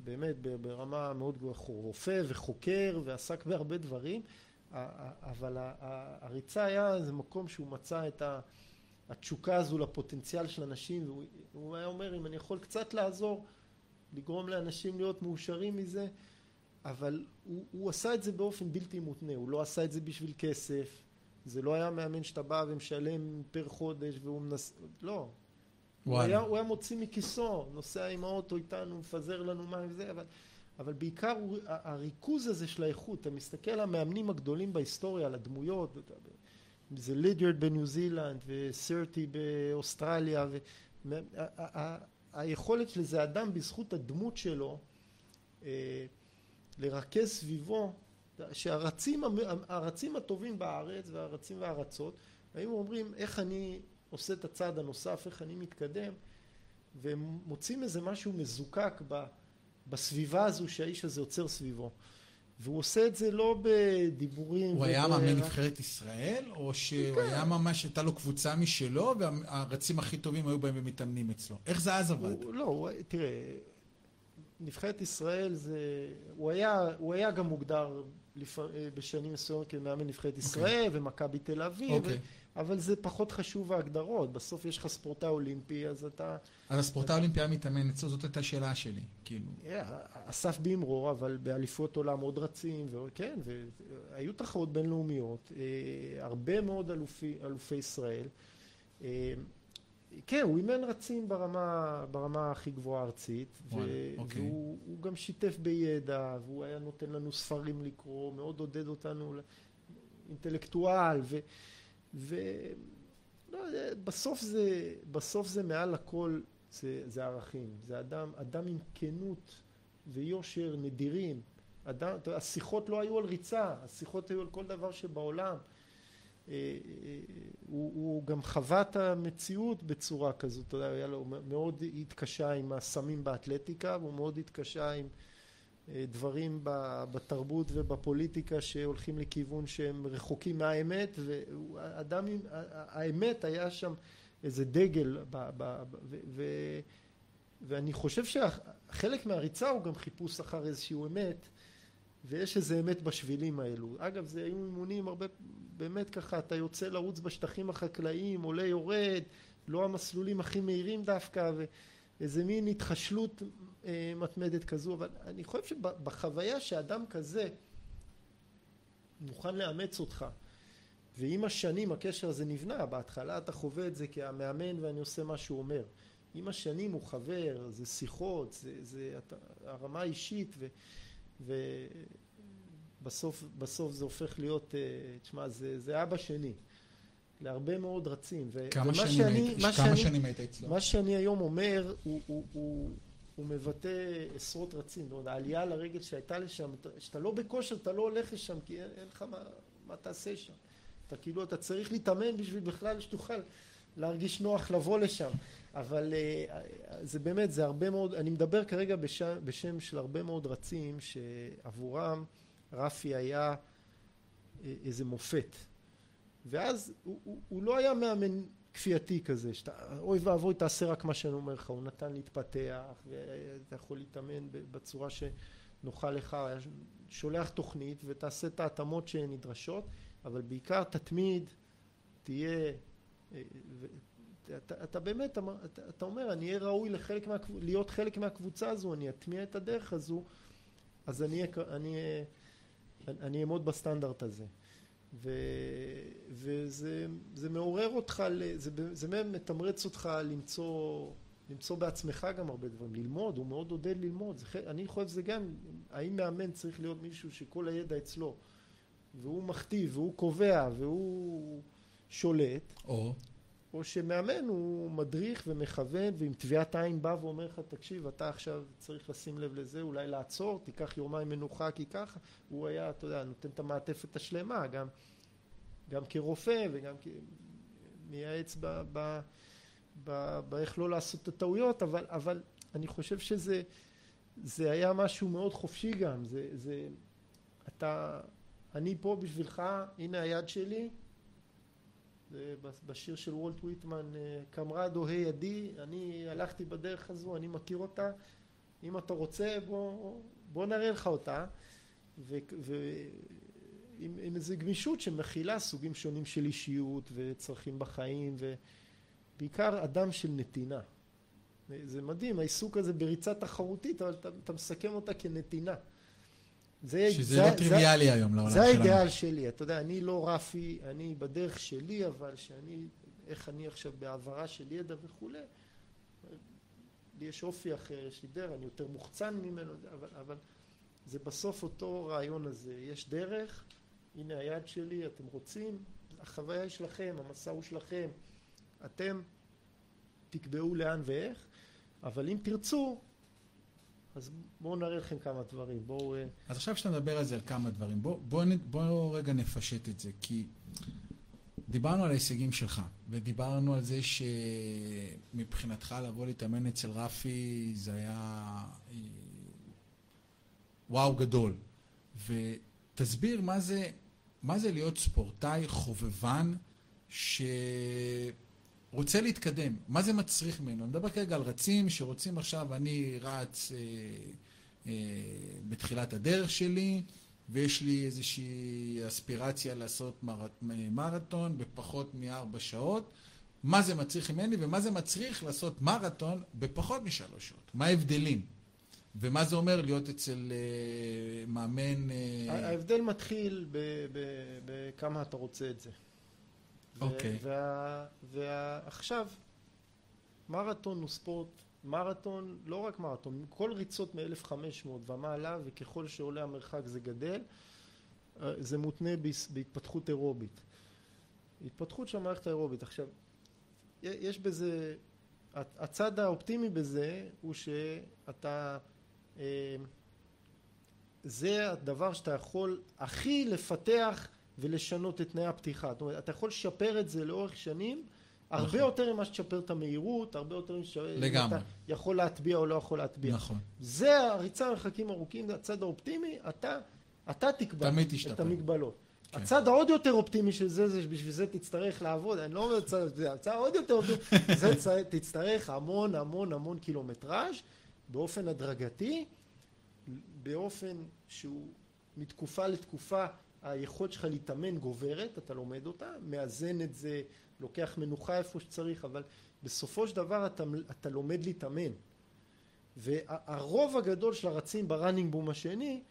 באמת ברמה מאוד גבוהה, רופא וחוקר ועסק בהרבה דברים, אבל הריצה היה איזה מקום שהוא מצא את התשוקה הזו לפוטנציאל של אנשים, והוא היה אומר אם אני יכול קצת לעזור, לגרום לאנשים להיות מאושרים מזה, אבל הוא, הוא עשה את זה באופן בלתי מותנה, הוא לא עשה את זה בשביל כסף, זה לא היה מאמן שאתה בא ומשלם פר חודש והוא מנס... לא. הוא היה, הוא היה מוציא מכיסו, נוסע עם האוטו איתנו, מפזר לנו מים וזה, אבל, אבל בעיקר הוא, הריכוז הזה של האיכות, אתה מסתכל על המאמנים הגדולים בהיסטוריה, על הדמויות, זה לידיארד בניו זילנד וסרטי באוסטרליה, והיכולת של איזה אדם בזכות הדמות שלו אה, לרכז סביבו שהרצים הרצים הטובים בארץ והרצים והארצות היו אומרים איך אני עושה את הצעד הנוסף איך אני מתקדם והם מוצאים איזה משהו מזוקק בסביבה הזו שהאיש הזה יוצר סביבו והוא עושה את זה לא בדיבורים. הוא היה מאמן נבחרת ישראל, או שהוא כן. היה ממש, הייתה לו קבוצה משלו, והרצים הכי טובים היו בהם ומתאמנים אצלו. איך זה אז עבד? לא, תראה, נבחרת ישראל זה, הוא היה, הוא היה גם מוגדר לפ... בשנים מסוימות כמאמן נבחרת okay. אוקיי. ישראל ומכבי תל אביב, okay. אוקיי. אבל זה פחות חשוב ההגדרות, בסוף יש לך ספורטאי אולימפי אז אתה... אז הספורטאי האולימפי היה מתאמן אצלו, זאת הייתה השאלה שלי, כאילו. Yeah, אסף בימרו, אבל באליפות עולם עוד רצים, וכן, והיו תחרות בינלאומיות, אה, הרבה מאוד אלופי, אלופי ישראל. כן, הוא אימן רצים ברמה, ברמה הכי גבוהה ארצית, ו- אוקיי. והוא גם שיתף בידע, והוא היה נותן לנו ספרים לקרוא, מאוד עודד אותנו, אינטלקטואל, ו... ו... לא, בסוף זה, בסוף זה מעל הכל, זה, זה ערכים, זה אדם, אדם עם כנות ויושר נדירים, אדם, השיחות לא היו על ריצה, השיחות היו על כל דבר שבעולם. אה, אה, הוא, הוא גם חווה את המציאות בצורה כזאת, אתה יודע, היה לו מאוד התקשה עם הסמים באתלטיקה והוא מאוד התקשה עם אה, דברים בתרבות ובפוליטיקה שהולכים לכיוון שהם רחוקים מהאמת ואדם, האמת היה שם איזה דגל ב, ב, ב, ו, ואני חושב שחלק מהריצה הוא גם חיפוש אחר איזושהי אמת ויש איזה אמת בשבילים האלו. אגב, זה היו אימונים הרבה, באמת ככה, אתה יוצא לרוץ בשטחים החקלאיים, עולה יורד, לא המסלולים הכי מהירים דווקא, ואיזה מין התחשלות אה, מתמדת כזו, אבל אני חושב שבחוויה שאדם כזה מוכן לאמץ אותך, ועם השנים הקשר הזה נבנה, בהתחלה אתה חווה את זה כהמאמן ואני עושה מה שהוא אומר. עם השנים הוא חבר, זה שיחות, זה, זה הרמה האישית, ו... ובסוף בסוף זה הופך להיות, אה, תשמע, זה, זה אבא שני. להרבה מאוד רצים. ו- כמה שנים שאני- היית- מה כמה שאני- שנים היית אצלו? מה שאני היום אומר, הוא, הוא, הוא, הוא מבטא עשרות רצים. זאת אומרת, העלייה לרגל שהייתה לשם, אתה- כשאתה לא בכושר, אתה לא הולך לשם, כי אין, אין לך מה, מה תעשה שם. אתה כאילו, אתה צריך להתאמן בשביל בכלל שתוכל להרגיש נוח לבוא לשם. אבל אה, זה באמת, זה הרבה מאוד, אני מדבר כרגע בשם, בשם של הרבה מאוד רצים, שעבורם רפי היה אה, איזה מופת. ואז הוא, הוא, הוא לא היה מאמן כפייתי כזה, שאתה אוי ואבוי תעשה רק מה שאני אומר לך, הוא נתן להתפתח, ואתה יכול להתאמן בצורה שנוחה לך, היה שולח תוכנית ותעשה את ההתאמות שנדרשות, אבל בעיקר תתמיד, תהיה, אה, אתה, אתה באמת, אתה, אתה אומר, אני אהיה ראוי לחלק מה, להיות חלק מהקבוצה הזו, אני אטמיע את הדרך הזו, אז אני אני אני אעמוד בסטנדרט הזה. ו, וזה זה מעורר אותך, זה, זה מתמרץ אותך למצוא, למצוא בעצמך גם הרבה דברים, ללמוד, הוא מאוד עודד ללמוד, זה, אני חושב שזה גם, האם מאמן צריך להיות מישהו שכל הידע אצלו, והוא מכתיב, והוא קובע, והוא שולט, או, או שמאמן הוא מדריך ומכוון ועם טביעת עין בא ואומר לך תקשיב אתה עכשיו צריך לשים לב לזה אולי לעצור תיקח יומיים מנוחה כי ככה. הוא היה אתה יודע נותן את המעטפת השלמה גם, גם כרופא וגם כמייעץ באיך לא לעשות את הטעויות אבל, אבל אני חושב שזה זה היה משהו מאוד חופשי גם. זה, זה אתה אני פה בשבילך הנה היד שלי בשיר של וולט ויטמן, קמרדו ה' ידי, אני הלכתי בדרך הזו, אני מכיר אותה, אם אתה רוצה בוא, בוא נראה לך אותה, ועם איזו גמישות שמכילה סוגים שונים של אישיות וצרכים בחיים, ובעיקר אדם של נתינה. זה מדהים, העיסוק הזה בריצה תחרותית, אבל אתה, אתה מסכם אותה כנתינה. זה, שזה זה, לא טריוויאלי היום לעולם שלנו. זה האידאל שלי, אתה יודע, אני לא רפי, אני בדרך שלי, אבל שאני, איך אני עכשיו בהעברה של ידע וכולי, לי יש אופי אחר, יש לי דרך, אני יותר מוחצן ממנו, אבל, אבל זה בסוף אותו רעיון הזה, יש דרך, הנה היד שלי, אתם רוצים, החוויה היא שלכם, המסע הוא שלכם, אתם תקבעו לאן ואיך, אבל אם תרצו, אז בואו נראה לכם כמה דברים, בואו... אז עכשיו כשאתה מדבר על זה, על כמה דברים, בואו בוא, בוא רגע נפשט את זה, כי דיברנו על ההישגים שלך, ודיברנו על זה שמבחינתך לבוא להתאמן אצל רפי זה היה וואו גדול. ותסביר מה זה, מה זה להיות ספורטאי חובבן ש... רוצה להתקדם, מה זה מצריך ממנו? אני מדבר כרגע על רצים שרוצים עכשיו, אני רץ אה, אה, בתחילת הדרך שלי, ויש לי איזושהי אספירציה לעשות מר, מרתון בפחות מארבע שעות. מה זה מצריך ממני ומה זה מצריך לעשות מרתון בפחות משלוש שעות? מה ההבדלים? ומה זה אומר להיות אצל אה, מאמן... אה... ההבדל מתחיל בכמה אתה רוצה את זה. אוקיי. ועכשיו, מרתון הוא ספורט, מרתון, לא רק מרתון, כל ריצות מ-1500 ומעלה, וככל שעולה המרחק זה גדל, זה מותנה בהתפתחות אירובית. התפתחות של המערכת האירובית. עכשיו, יש בזה, הצד האופטימי בזה הוא שאתה, זה הדבר שאתה יכול הכי לפתח ולשנות את תנאי הפתיחה. זאת אומרת, אתה יכול לשפר את זה לאורך שנים, הרבה נכון. יותר ממה שתשפר את המהירות, הרבה יותר ממה שאתה יכול להטביע או לא יכול להטביע. נכון. זה הריצה מרחקים ארוכים, הצד האופטימי, אתה, אתה תקבע את המגבלות. כן. הצד העוד יותר אופטימי של זה, זה שבשביל זה תצטרך לעבוד, אני לא אומר הצד, הצד העוד יותר אופטימי, זה תצטרך המון המון המון קילומטראז' באופן הדרגתי, באופן שהוא מתקופה לתקופה היכולת שלך להתאמן גוברת, אתה לומד אותה, מאזן את זה, לוקח מנוחה איפה שצריך, אבל בסופו של דבר אתה, אתה לומד להתאמן. והרוב הגדול של הרצים בראנינג בום השני,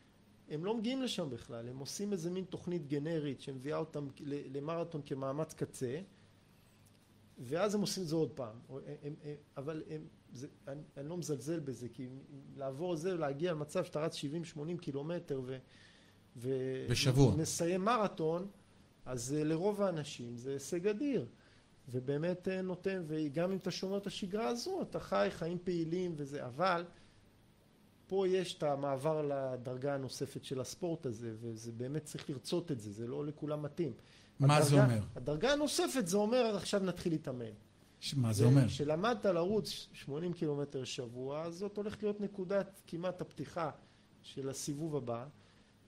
הם לא מגיעים לשם בכלל, הם עושים איזה מין תוכנית גנרית שמביאה אותם למרתון כמאמץ קצה, ואז הם עושים את זה עוד פעם. הם, הם, הם, אבל הם, זה, אני, אני לא מזלזל בזה, כי לעבור זה, להגיע למצב שאתה רץ 70-80 קילומטר ו... בשבוע. ומסיים מרתון, אז אה, לרוב האנשים זה הישג אדיר, ובאמת אה, נותן, וגם אם אתה שומר את השגרה הזו, אתה חי חיים פעילים וזה, אבל פה יש את המעבר לדרגה הנוספת של הספורט הזה, וזה באמת צריך לרצות את זה, זה לא לכולם מתאים. מה זה הדרגה- אומר? הדרגה הנוספת זה אומר עכשיו נתחיל להתאמן. ש- מה זה אומר? כשלמדת לרוץ 80 קילומטר שבוע, אז זאת הולכת להיות נקודת כמעט הפתיחה של הסיבוב הבא,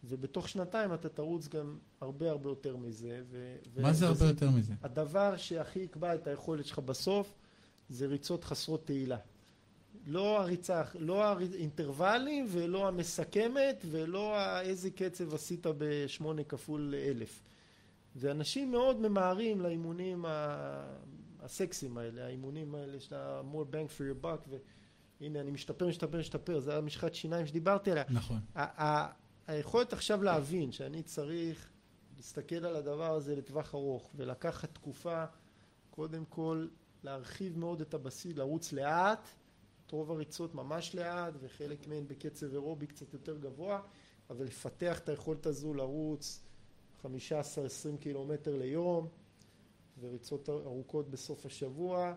ובתוך שנתיים אתה תרוץ גם הרבה הרבה יותר מזה. ו- מה זה הרבה יותר מזה? הדבר שהכי יקבע את היכולת שלך בסוף, זה ריצות חסרות תהילה. לא הריצה, לא האינטרוולים ולא המסכמת ולא איזה קצב עשית בשמונה כפול אלף. ואנשים מאוד ממהרים לאימונים הסקסיים האלה, האימונים האלה של ה-more bang for your buck, והנה אני משתפר, משתפר, משתפר, זה המשחת שיניים שדיברתי עליה. נכון. היכולת עכשיו להבין שאני צריך להסתכל על הדבר הזה לטווח ארוך ולקחת תקופה, קודם כל להרחיב מאוד את הבסיס, לרוץ לאט, את רוב הריצות ממש לאט וחלק מהן בקצב אירובי קצת יותר גבוה, אבל לפתח את היכולת הזו לרוץ 15-20 קילומטר ליום וריצות ארוכות בסוף השבוע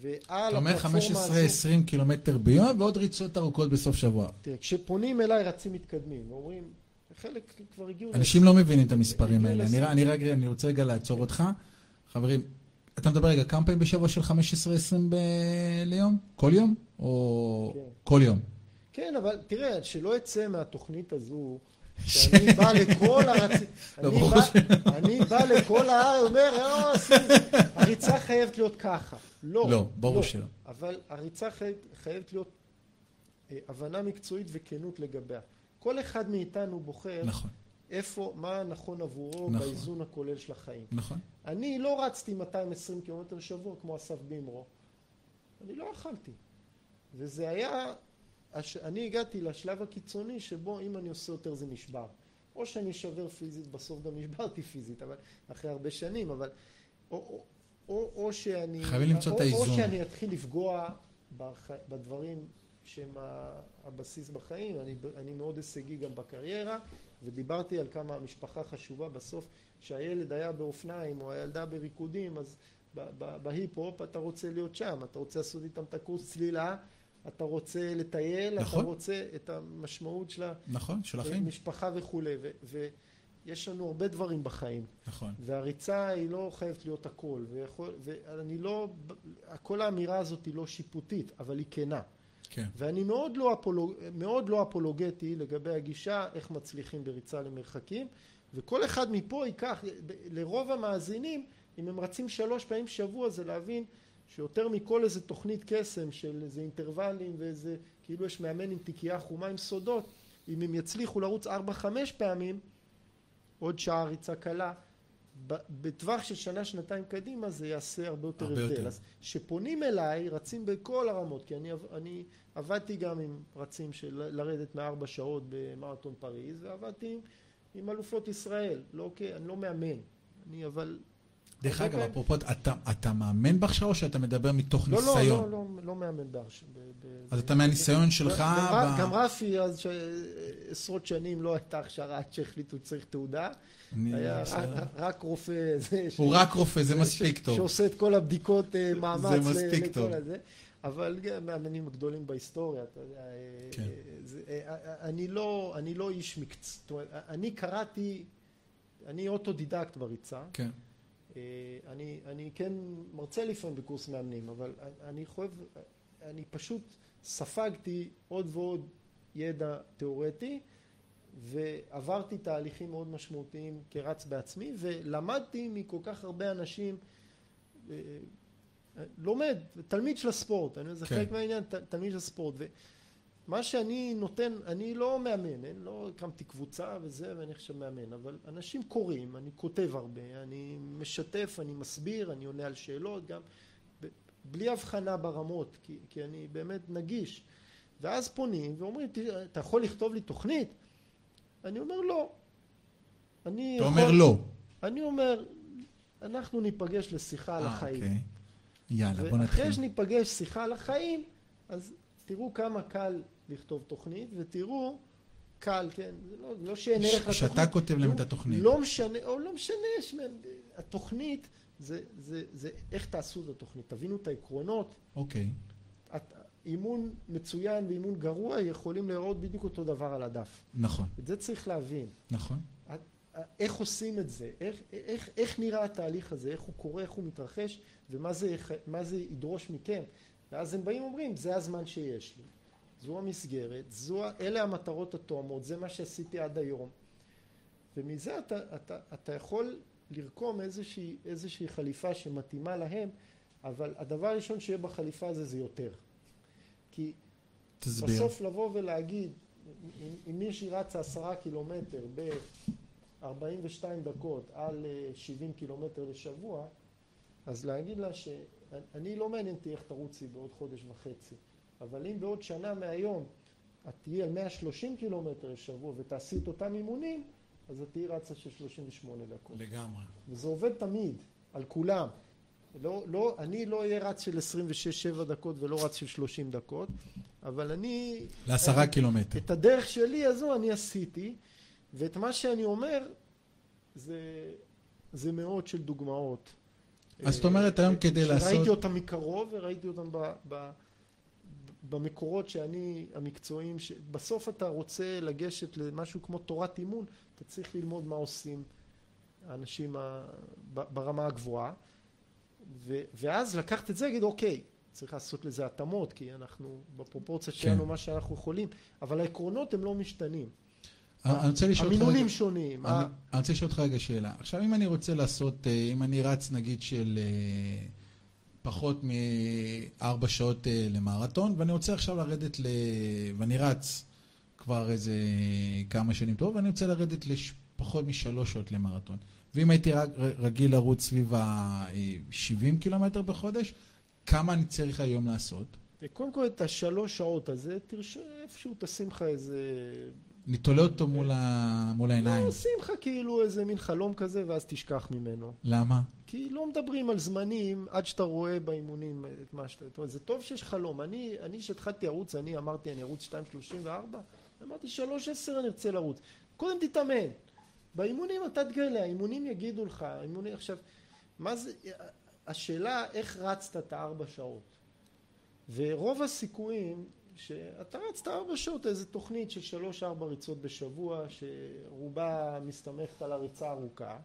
ועל אתה אומר הפלטפורמה הזו- 15-20 קילומטר ביום ועוד ריצות ארוכות בסוף שבוע. תראה, כשפונים אליי רצים מתקדמים, ואומרים, חלק כבר הגיעו... אנשים לא מבינים את המספרים האלה. אני. אני, רגע, אני רוצה רגע לעצור אותך. חברים, אתה מדבר רגע, כמה פעמים בשבוע של 15-20 ב... ליום? כל יום? או כן. כל יום? כן, אבל תראה, שלא יצא מהתוכנית הזו, שאני בא לכל הרצים... לא, אני בא- אני בא לכל הארץ, אומר, "אה, הריצה חייבת להיות ככה. לא. לא, ברור שלא. אבל הריצה חייבת- חייבת להיות אה, הבנה מקצועית וכנות לגביה. כל אחד מאיתנו בוחר נכון, איפה, מה נכון עבורו נכון. באיזון הכולל של החיים. נכון. אני לא רצתי 220 קילומטר שבוע כמו אסף בימרו. אני לא יכלתי. וזה היה, הש... אני הגעתי לשלב הקיצוני שבו אם אני עושה יותר זה נשבר. או שאני אשבר פיזית, בסוף גם נשברתי פיזית, אבל אחרי הרבה שנים, אבל... או, או, או, או שאני... חייבים למצוא או, את האיזון. או שאני אתחיל לפגוע בח... בדברים שהם הבסיס בחיים. אני, אני מאוד הישגי גם בקריירה, ודיברתי על כמה המשפחה חשובה בסוף. כשהילד היה באופניים או הילדה בריקודים, אז בהיפ-הופ אתה רוצה להיות שם, אתה רוצה לעשות איתם את הקורס צלילה, אתה רוצה לטייל, נכון. אתה רוצה את המשמעות של נכון, של החיים. המשפחה וכולי, ו- ויש לנו הרבה דברים בחיים, נכון. והריצה היא לא חייבת להיות הכל, ויכול, ואני לא, כל האמירה הזאת היא לא שיפוטית, אבל היא כנה. כן. ואני מאוד לא, אפולוג... מאוד לא אפולוגטי לגבי הגישה איך מצליחים בריצה למרחקים וכל אחד מפה ייקח, לרוב המאזינים אם הם רצים שלוש פעמים בשבוע זה להבין שיותר מכל איזה תוכנית קסם של איזה אינטרוולים ואיזה כאילו יש מאמן עם תיקייה חומה עם סודות אם הם יצליחו לרוץ ארבע חמש פעמים עוד שעה ריצה קלה בטווח של שנה שנתיים קדימה זה יעשה הרבה יותר הרבה הבדל יותר. אז שפונים אליי רצים בכל הרמות כי אני, אני עבדתי גם עם רצים של לרדת מארבע שעות במרתון פריז ועבדתי עם, עם אלופות ישראל לא כ... אני לא מאמן אני אבל דרך אגב, אפרופו, אתה, אתה מאמן בהכשרה או שאתה מדבר מתוך לא, לא, ניסיון? לא, לא, לא מאמן בהרש... ב- ב- אז אתה מהניסיון שלך גם, ר- ב- גם רפי אז שעשרות שנים לא הייתה הכשרה עד שהחליטו שצריך תעודה היה. רק, רופא הוא רק רופא, זה מספיק טוב. שעושה את כל הבדיקות אה, מאמץ זה מספיק לכל טוב. אבל גם המאמנים הגדולים בהיסטוריה, אתה יודע, אה, כן. אה, זה- אה, אה, אני לא, אני לא איש מקצוע, אני קראתי, אני אוטודידקט בריצה, כן. אה, אני, אני כן מרצה לפעמים בקורס מאמנים, אבל אני חושב, אני פשוט ספגתי עוד ועוד ידע תיאורטי, ועברתי תהליכים מאוד משמעותיים כרץ בעצמי, ולמדתי מכל כך הרבה אנשים, אה, אה, לומד, תלמיד של הספורט, אני, זה כן. חלק מהעניין, תלמיד של הספורט, ומה שאני נותן, אני לא מאמן, אין, לא הקמתי קבוצה וזה, ואני עכשיו מאמן, אבל אנשים קוראים, אני כותב הרבה, אני משתף, אני מסביר, אני עונה על שאלות, גם בלי הבחנה ברמות, כי, כי אני באמת נגיש. ואז פונים ואומרים, "תראה, אתה יכול לכתוב לי תוכנית? אני אומר לא. אני אתה יכול... אומר לא. אני אומר, אנחנו ניפגש לשיחה על אה, החיים. אוקיי. יאללה, בוא ואחרי נתחיל. שניפגש שיחה על החיים, אז תראו כמה קל לכתוב תוכנית, ותראו קל, כן? זה לא, לא שאין ערך לתוכנית. שאתה כותב להם את לא- התוכנית. לא משנה, או לא משנה, התוכנית זה, זה, זה איך תעשו את התוכנית. תבינו את העקרונות. אוקיי. את- אימון מצוין ואימון גרוע יכולים להיראות בדיוק אותו דבר על הדף. נכון, את זה צריך להבין. נכון. איך עושים את זה, איך, איך, איך נראה התהליך הזה, איך הוא קורה, איך הוא מתרחש, ומה זה, זה ידרוש מכם. ואז הם באים ואומרים, זה הזמן שיש לי, זו המסגרת, זו, אלה המטרות התואמות, זה מה שעשיתי עד היום. ומזה אתה, אתה, אתה יכול לרקום איזושהי, איזושהי חליפה שמתאימה להם, אבל הדבר הראשון שיהיה בחליפה הזה זה יותר. כי תסביר. בסוף לבוא ולהגיד, אם, אם מישהי רצה עשרה קילומטר ב-42 דקות על אה, 70 קילומטר לשבוע, אז להגיד לה שאני לא מעניין אותי איך תרוצי בעוד חודש וחצי, אבל אם בעוד שנה מהיום את תהיי על 130 קילומטר לשבוע ותעשי את אותם אימונים, אז את תהיי רצה של 38 דקות. לגמרי. וזה עובד תמיד, על כולם. לא, לא, אני לא אהיה רץ של 26-7 דקות ולא רץ של 30 דקות, אבל אני... לעשרה קילומטר. את הדרך שלי הזו אני עשיתי, ואת מה שאני אומר זה, זה מאות של דוגמאות. אז זאת אומרת, היום כדי לעשות- ראיתי אותם מקרוב וראיתי אותם ב, ב, במקורות שאני, המקצועיים, ש... בסוף אתה רוצה לגשת למשהו כמו תורת אימון, אתה צריך ללמוד מה עושים האנשים ה... ברמה הגבוהה, ו... ואז לקחת את זה, להגיד אוקיי, צריך לעשות לזה התאמות, כי אנחנו בפרופורציה שלנו כן. מה שאנחנו יכולים, אבל העקרונות הם לא משתנים. אני רוצה לשאול אותך... המינונים שונים. אני רוצה לשאול אותך רגע שאלה. עכשיו, אם אני רוצה לעשות, אה, אם אני רץ נגיד של אה, פחות מארבע שעות אה, למרתון, ואני רוצה עכשיו לרדת ל... ואני רץ כבר איזה כמה שנים טוב, ואני רוצה לרדת לפחות משלוש שעות למרתון. ואם הייתי רק ר- רגיל לרוץ סביב ה-70 קילומטר בחודש, כמה אני צריך היום לעשות? וקודם כל את השלוש שעות הזה, תרשום איפשהו, תשים לך איזה... אני תולה אותו מול, ה... מול העיניים. לא, שים לך כאילו איזה מין חלום כזה, ואז תשכח ממנו. למה? כי לא מדברים על זמנים עד שאתה רואה באימונים את מה שאתה... זאת אומרת, זה טוב שיש חלום. אני, אני שהתחלתי לרוץ, אני אמרתי, אני ארוץ 2.34, אמרתי 3.10 אני ארצה לרוץ. קודם תתאמן. באימונים אתה תגלה, האימונים יגידו לך, האימונים... עכשיו, מה זה... השאלה איך רצת את הארבע שעות. ורוב הסיכויים שאתה רצת ארבע שעות איזה תוכנית של שלוש ארבע ריצות בשבוע שרובה מסתמכת על הריצה הארוכה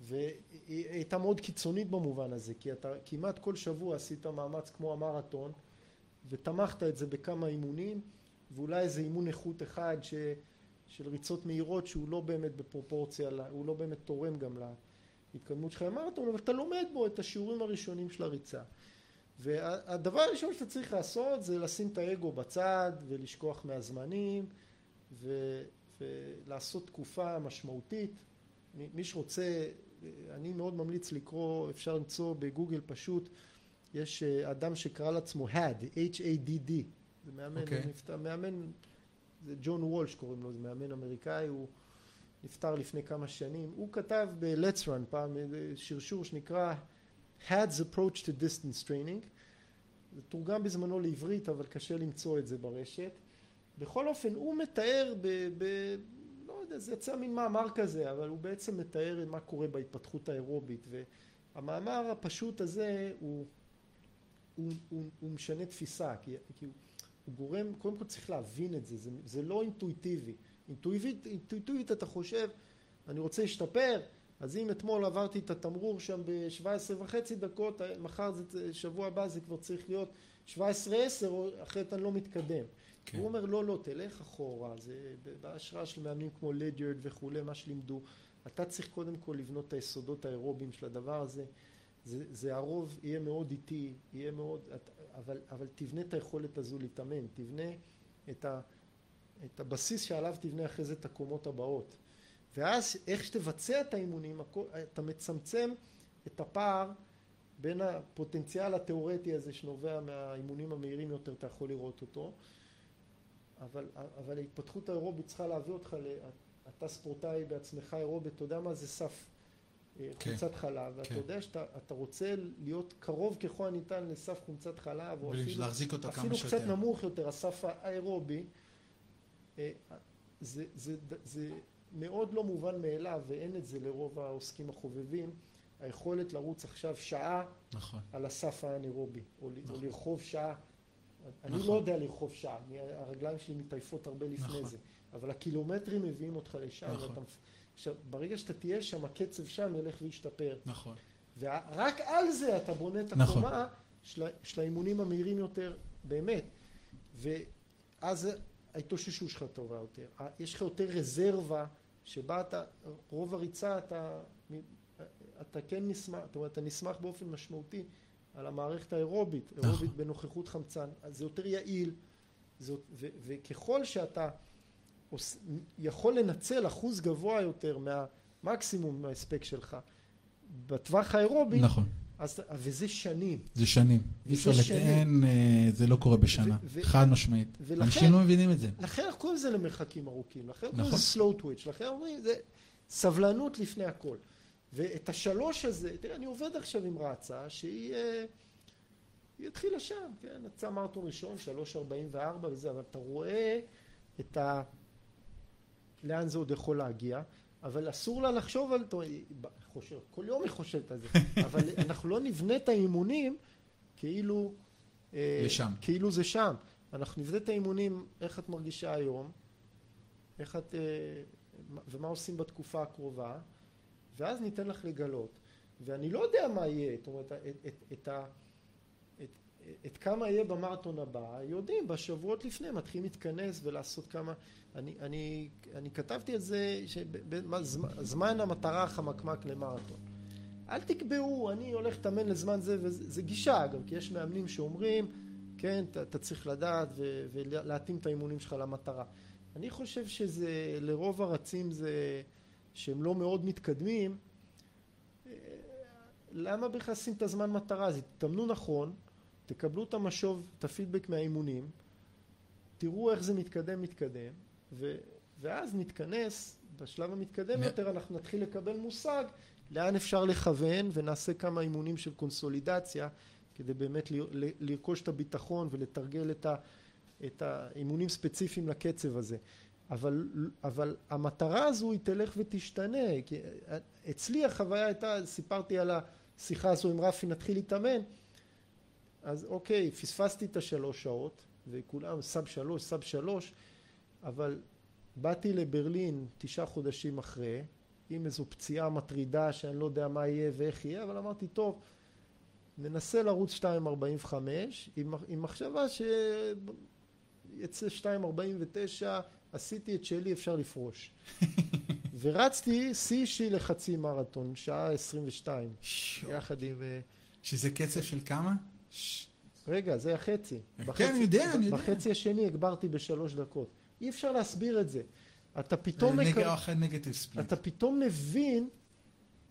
והיא הייתה מאוד קיצונית במובן הזה כי אתה כמעט כל שבוע עשית מאמץ כמו המרתון ותמכת את זה בכמה אימונים ואולי איזה אימון איכות אחד ש, של ריצות מהירות שהוא לא באמת בפרופורציה, הוא לא באמת תורם גם להתקדמות שלך במרתון אבל אתה לומד בו את השיעורים הראשונים של הריצה והדבר הראשון שאתה צריך לעשות זה לשים את האגו בצד ולשכוח מהזמנים ו, ולעשות תקופה משמעותית. מי שרוצה, אני מאוד ממליץ לקרוא, אפשר למצוא בגוגל פשוט, יש אה, אדם שקרא לעצמו HAD, H-A-D-D, זה מאמן, אוקיי. הוא נפטר, מאמן, זה ג'ון וולש קוראים לו, זה מאמן אמריקאי, הוא נפטר לפני כמה שנים, הוא כתב ב-Let's Run פעם איזה שרשור שנקרא Had's approach to distance training, זה תורגם בזמנו לעברית אבל קשה למצוא את זה ברשת. בכל אופן הוא מתאר ב... ב יודע, זה יצא מין מאמר כזה, אבל הוא בעצם מתאר מה קורה בהתפתחות האירובית והמאמר הפשוט הזה הוא, הוא, הוא, הוא משנה תפיסה כי, כי הוא, הוא גורם, קודם כל צריך להבין את זה, זה, זה לא אינטואיטיבי. אינטואיטיבית, אינטואיטיבית אתה חושב, אני רוצה להשתפר, אז אם אתמול עברתי את התמרור שם ב-17 וחצי דקות, מחר, זה, שבוע הבא זה כבר צריך להיות 17-10, או אחרת אני לא מתקדם. כן. הוא אומר, לא, לא, תלך אחורה, זה בהשראה של מאמנים כמו לדיארד וכולי, מה שלימדו. אתה צריך קודם כל לבנות את היסודות האירוביים של הדבר הזה. זה, זה הרוב יהיה מאוד איטי, יהיה מאוד, אבל, אבל תבנה את היכולת הזו להתאמן, תבנה את, ה, את הבסיס שעליו תבנה אחרי זה את הקומות הבאות. ואז איך שתבצע את האימונים, אתה מצמצם את הפער בין הפוטנציאל התיאורטי הזה שנובע מהאימונים המהירים יותר, אתה יכול לראות אותו, אבל, אבל ההתפתחות האירובית צריכה להביא אותך, ל, אתה ספורטאי בעצמך אירובית, אתה יודע מה זה סף כן. חומצת חלב, ואתה כן. יודע שאתה רוצה להיות קרוב ככל הניתן לסף חומצת חלב, או אפילו, אפילו. קצת נמוך יותר, הסף האירובי, אה, זה, זה, זה מאוד לא מובן מאליו, ואין את זה לרוב העוסקים החובבים, היכולת לרוץ עכשיו שעה נכון. על הסף האנאירובי, או, ל- או נכון. לרחוב שעה. אני נכון. לא יודע לרחוב שעה, הרגליים שלי מתעייפות הרבה לפני נכון. זה, אבל הקילומטרים מביאים אותך לשם. נכון. עכשיו, ברגע שאתה תהיה שם, הקצב שם ילך וישתפר. נכון. ורק על זה אתה בונה את נכון. הקומה של, האימונים המהירים יותר, באמת. ואז ההתאוששות שלך טובה יותר. יש לך יותר רזרבה שבה אתה, רוב הריצה אתה, אתה כן נסמך, זאת אומרת, אתה נסמך באופן משמעותי על המערכת האירובית, נכון. אירובית בנוכחות חמצן, אז זה יותר יעיל, זה, ו, וככל שאתה עוש, יכול לנצל אחוז גבוה יותר מהמקסימום מההספק שלך בטווח האירובי, נכון. אז, וזה שנים. זה שנים. וזה שנים. לטען, אה, זה לא קורה בשנה. ו- ו- חד משמעית. ולכן- אנשים לא מבינים את זה. לכן אנחנו קוראים לזה למרחקים ארוכים, לכן קוראים נכון. לזה slow twitch, לכן אומרים זה סבלנות לפני הכל. ואת השלוש הזה, תראה, אני עובד עכשיו עם רצה שהיא אה, היא התחילה שם, כן, יצא מרתון ראשון, 3.44 וזה, אבל אתה רואה את ה... לאן זה עוד יכול להגיע, אבל אסור לה לחשוב על... חושב, כל יום היא חושבת על זה, אבל אנחנו לא נבנה את האימונים כאילו... אה, לשם. כאילו זה שם. אנחנו נבנה את האימונים, איך את מרגישה היום, איך את... אה, מה- ומה עושים בתקופה הקרובה, ואז ניתן לך לגלות. ואני לא יודע מה יהיה, זאת אומרת, את, את, את, את, את כמה יהיה במרתון הבא, יודעים, בשבועות לפני מתחילים להתכנס ולעשות כמה... אני, אני, אני כתבתי את זה, זמן המטרה החמקמק למרתון. אל תקבעו, אני הולך להתאמן לזמן זה, וזה גישה גם, כי יש מאמנים שאומרים, כן, אתה צריך לדעת ו, ולהתאים את האימונים שלך למטרה. אני חושב שזה, לרוב הרצים זה, שהם לא מאוד מתקדמים, אה, למה בכלל לשים את הזמן מטרה? אז תתאמנו נכון, תקבלו את המשוב, את הפידבק מהאימונים, תראו איך זה מתקדם, מתקדם, ו, ואז נתכנס, בשלב המתקדם יותר אנחנו נתחיל לקבל מושג לאן אפשר לכוון ונעשה כמה אימונים של קונסולידציה כדי באמת ל- ל- לרכוש את הביטחון ולתרגל את, ה, את האימונים ספציפיים לקצב הזה. אבל, אבל המטרה הזו היא תלך ותשתנה, כי אצלי החוויה הייתה, סיפרתי על השיחה הזו עם רפי, נתחיל להתאמן, אז אוקיי, פספסתי את השלוש שעות, וכולם סאב שלוש, סאב שלוש, אבל באתי לברלין תשעה חודשים אחרי, עם איזו פציעה מטרידה שאני לא יודע מה יהיה ואיך יהיה, אבל אמרתי, טוב, ננסה לרוץ 2.45 עם, עם מחשבה שיצא 2.49, עשיתי את שלי, אפשר לפרוש. ורצתי שיא אישי לחצי מרתון, שעה 22, יחד עם... אה, שזה קצב של כמה? רגע, זה החצי. כן, אני יודע, אני יודע. בחצי השני הגברתי בשלוש דקות. אי אפשר להסביר את זה. אתה פתאום, נגד- ספליט. אתה פתאום מבין,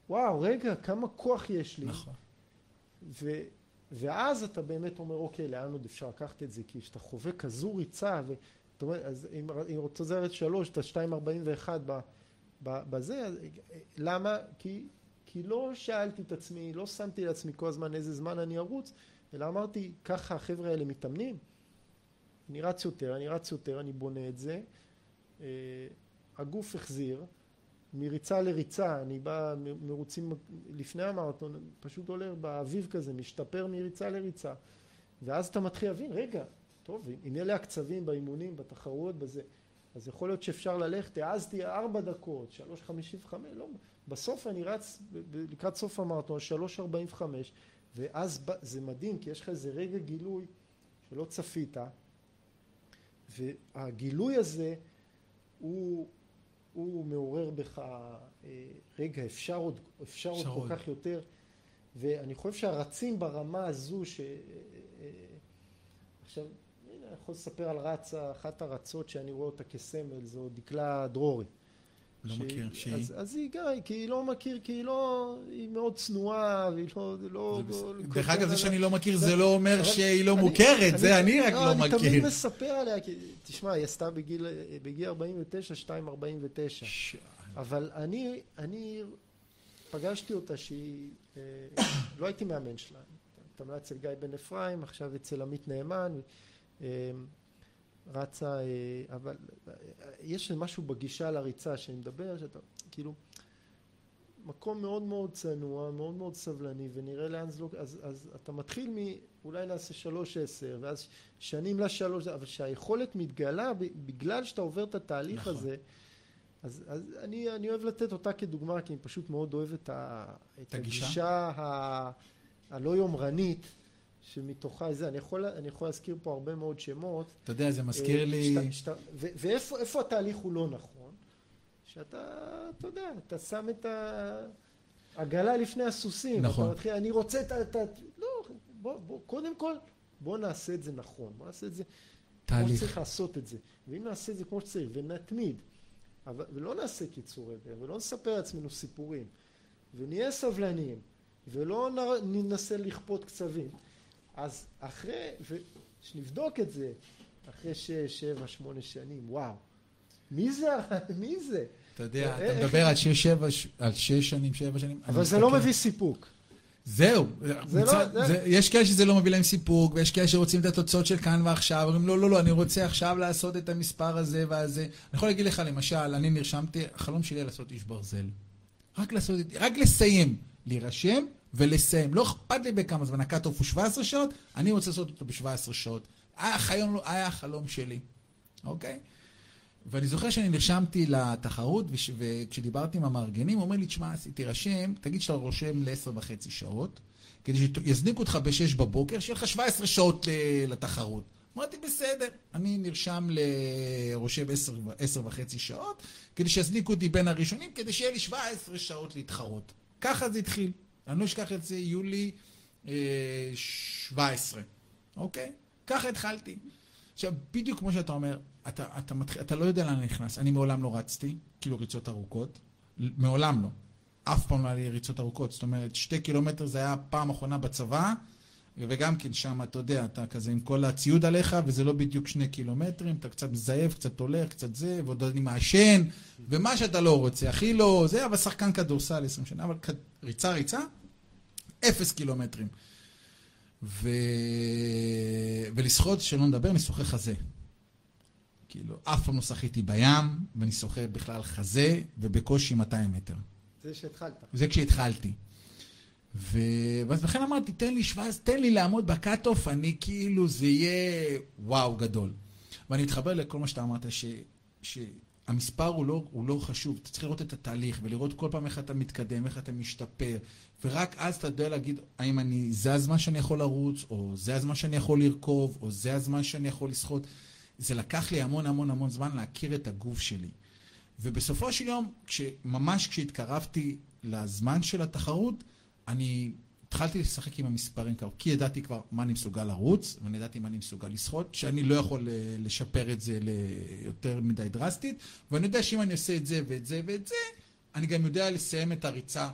וואו, רגע, כמה כוח יש לי. נכון. ו... ואז אתה באמת אומר, אוקיי, לאן עוד אפשר לקחת את זה? כי כשאתה חווה כזו ריצה. זאת אומרת, אז אם, אם רוצה לזרת שלוש, אתה 2.41 ב... ב... בזה, אז... למה? כי... כי לא שאלתי את עצמי, לא שמתי לעצמי כל הזמן איזה זמן אני ארוץ, אלא אמרתי, ככה החבר'ה האלה מתאמנים, אני רץ יותר, אני רץ יותר, אני בונה את זה, אה, הגוף החזיר, מריצה לריצה, אני בא מרוצים לפני המרתון, פשוט עולה באביב כזה, משתפר מריצה לריצה, ואז אתה מתחיל להבין, רגע, טוב, אם אלה הקצבים באימונים, בתחרויות, בזה, אז יכול להיות שאפשר ללכת, העזתי ארבע דקות, שלוש חמישים וחמש, לא, בסוף אני רץ לקראת סוף המרתון, שלוש ארבעים וחמש, ואז זה מדהים, כי יש לך איזה רגע גילוי שלא צפית, והגילוי הזה הוא, הוא מעורר בך, אה, רגע, אפשר עוד, אפשר עוד אפשר כל עוד. כך יותר, ואני חושב שהרצים ברמה הזו, ש... אה, אה, עכשיו, אני יכול לספר על רצה, אחת הרצות שאני רואה אותה כסמל, זו דקלה דרורי. לא שהיא- מכיר, שהיא? אז, אז היא גם, כי היא לא מכיר, כי היא לא, היא מאוד צנועה, והיא לא, לא... זה לא-. לא- דרך אגב, זה לא- שאני לא מכיר זה לא אומר שהיא לא אני- מוכרת, זה אני רק לא אני תמיד מכיר. מספר עליה, כי תשמע, היא עשתה בגיל, בגיל 49, 2.49. ש- אבל אני, אני פגשתי אותה שהיא, אה, לא הייתי מאמן שלה, התאמנה אצל גיא בן אפרים, עכשיו אצל עמית נאמן, אה, רצה, אה, אבל אה, יש משהו בגישה לריצה שאני מדבר, שאתה כאילו, מקום מאוד מאוד צנוע, מאוד מאוד סבלני, ונראה לאן זה לא... אז, אז אתה מתחיל מ... אולי נעשה שלוש עשר, ואז שנים לשלוש, אבל שהיכולת מתגלה בגלל שאתה עובר את התהליך נכון. הזה, אז, אז אני, אני אוהב לתת אותה כדוגמה, כי אני פשוט מאוד אוהב את, ה, את הגישה? הגישה ה, הלא יומרנית, שמתוכה זה, אני יכול, אני יכול להזכיר פה הרבה מאוד שמות. אתה יודע, זה מזכיר אה, לי... שאתה, שאתה, ו, ואיפה איפה התהליך הוא לא נכון? שאתה, אתה יודע, אתה שם את העגלה לפני הסוסים. נכון. אתה מתחיל, אני רוצה את ה... לא, בוא, בוא, קודם כל, בוא נעשה את זה נכון. בוא נעשה את זה כמו תהליך. שצריך לעשות את זה. ואם נעשה את זה כמו שצריך, ונתמיד, אבל, ולא נעשה קיצורי דרך, ולא נספר לעצמנו סיפורים, ונהיה סבלניים, ולא נ- ננסה לכפות קצבים, אז אחרי, ושנבדוק את זה, אחרי שש, שבע, שמונה שנים, וואו. מי זה? מי זה? אתה יודע, אה, אתה מדבר על שש, שבע, על שש שנים, שבע שנים. אבל זה לא מביא סיפוק. זהו. זה מצד- לא- זה- זה- יש כאלה שזה לא מביא להם סיפוק, ויש כאלה שרוצים את התוצאות של כאן ועכשיו, אומרים לא, לא, לא, אני רוצה עכשיו לעשות את המספר הזה והזה. אני יכול להגיד לך, למשל, אני נרשמתי, החלום שלי היה לעשות איש ברזל. רק לעשות, את- רק לסיים. להירשם ולסיים. לא אכפת לי בכמה זמן, ה cut-off הוא 17 שעות, אני רוצה לעשות אותו ב-17 שעות. היה החלום, היה החלום שלי, אוקיי? ואני זוכר שאני נרשמתי לתחרות, וש- וכשדיברתי עם המארגנים, הוא אומר לי, תשמע, תירשם, תגיד שאתה רושם לעשר וחצי שעות, כדי שיזניקו אותך בשש בבוקר, שיהיה לך 17 שעות ל- לתחרות. אמרתי, בסדר, אני נרשם לרושם עשר, ו- עשר וחצי שעות, כדי שיזניקו אותי בין הראשונים, כדי שיהיה לי 17 שעות להתחרות. ככה זה התחיל. אני לא אשכח את זה, יולי אה, 17, אוקיי? ככה התחלתי. עכשיו, בדיוק כמו שאתה אומר, אתה, אתה, מתחיל, אתה לא יודע לאן אני נכנס. אני מעולם לא רצתי, כאילו ריצות ארוכות. מעולם לא. אף פעם לא היה לי ריצות ארוכות. זאת אומרת, שתי קילומטר זה היה פעם אחרונה בצבא, וגם כן שם, אתה יודע, אתה כזה עם כל הציוד עליך, וזה לא בדיוק שני קילומטרים, אתה קצת מזייף, קצת הולך, קצת זה, ועוד אני מעשן, ומה שאתה לא רוצה, הכי לא זה, אבל שחקן כדורסל 20 שנה, אבל כ- ריצה, ריצה, אפס קילומטרים. ו... ולשחות, שלא נדבר, אני שוחה חזה. כאילו, אף פעם לא שחיתי בים, ואני שוחה בכלל חזה, ובקושי 200 מטר. זה שהתחלת. זה כשהתחלתי. ו... ואז לכן אמרתי, תן לי 17, תן לי לעמוד בקאט-אוף, אני כאילו, זה יהיה וואו גדול. ואני מתחבר לכל מה שאתה אמרת, ש... שהמספר הוא לא, הוא לא חשוב, אתה צריך לראות את התהליך, ולראות כל פעם איך אתה מתקדם, איך אתה משתפר, ורק אז אתה יודע להגיד, האם אני, זה הזמן שאני יכול לרוץ, או זה הזמן שאני יכול לרכוב, או זה הזמן שאני יכול לשחות. זה לקח לי המון המון המון זמן להכיר את הגוף שלי. ובסופו של יום, ממש כשהתקרבתי לזמן של התחרות, אני התחלתי לשחק עם המספרים כבר, כי ידעתי כבר מה אני מסוגל לרוץ, ואני ידעתי מה אני מסוגל לשחות, שאני לא יכול אה, לשפר את זה ליותר מדי דרסטית, ואני יודע שאם אני עושה את זה ואת זה ואת זה, אני גם יודע לסיים את הריצה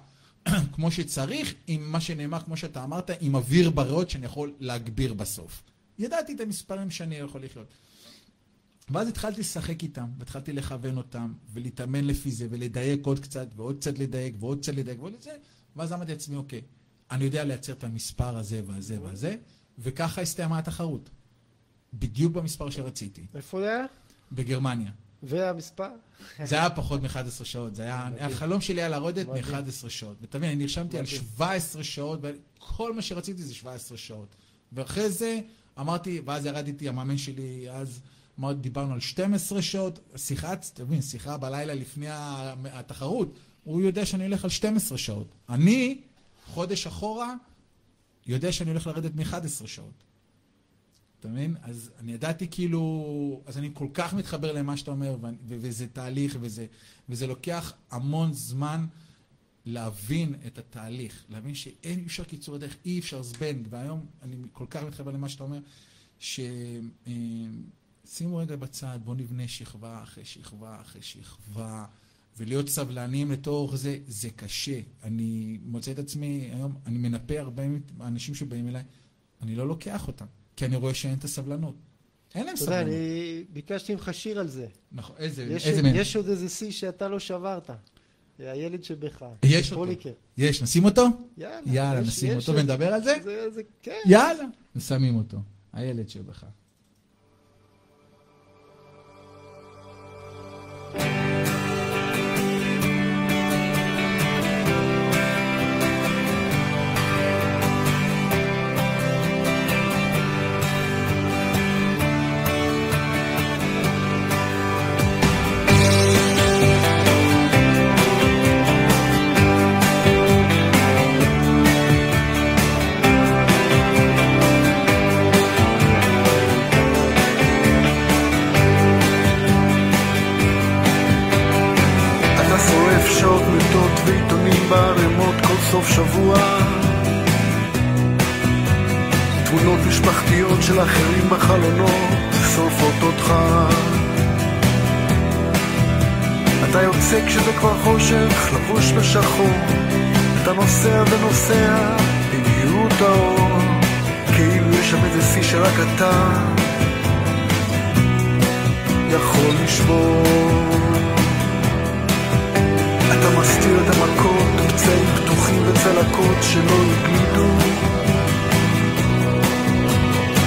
כמו שצריך, עם מה שנאמר, כמו שאתה אמרת, עם אוויר בריאות שאני יכול להגביר בסוף. ידעתי את המספרים שאני יכול לחיות. ואז התחלתי לשחק איתם, והתחלתי לכוון אותם, ולהתאמן לפי זה, ולדייק עוד קצת, ועוד קצת לדייק, ועוד קצת לדייק, ועוד את זה, ואז אמרתי לעצמי, אוקיי, אני יודע לייצר את המספר הזה והזה והזה, וככה הסתיימה התחרות. בדיוק במספר שרציתי, איפה זה היה? בגרמניה. והמספר? זה היה פחות מ-11 שעות, זה היה. החלום שלי היה לרדת מדהים. מ-11 שעות. ותבין, אני נרשמתי על מדהים. 17 שעות, וכל מה שרציתי זה 17 שעות. ואחרי זה אמרתי, ואז ירדתי, המאמן שלי אז, אמר, דיברנו על 12 שעות, שיחה, תבין, שיחה בלילה לפני התחרות, הוא יודע שאני הולך על 12 שעות. אני, חודש אחורה, יודע שאני הולך לרדת מ-11 שעות. אתה מבין? אז אני ידעתי כאילו, אז אני כל כך מתחבר למה שאתה אומר, ו- וזה תהליך, וזה, וזה לוקח המון זמן להבין את התהליך, להבין שאין אי אפשר קיצור דרך, אי אפשר זבנג, והיום אני כל כך מתחבר למה שאתה אומר, ששימו רגע בצד, בואו נבנה שכבה אחרי שכבה אחרי שכבה, ולהיות סבלניים לתוך זה, זה קשה. אני מוצא את עצמי היום, אני מנפה הרבה אנשים שבאים אליי, אני לא לוקח אותם, כי אני רואה שאין את הסבלנות. אין להם אתה יודע, סבלנות. אני ביקשתי ממך שיר על זה. נכון, איזה, יש- איזה מהם? יש עוד איזה שיא שאתה לא שברת. הילד שבך. יש אותו. פוליקר. יש, נשים אותו? יאללה. יאללה, יש- נשים יש אותו עוד- ונדבר על זה? זה, זה, כן. יאללה. שמים אותו. הילד שבך.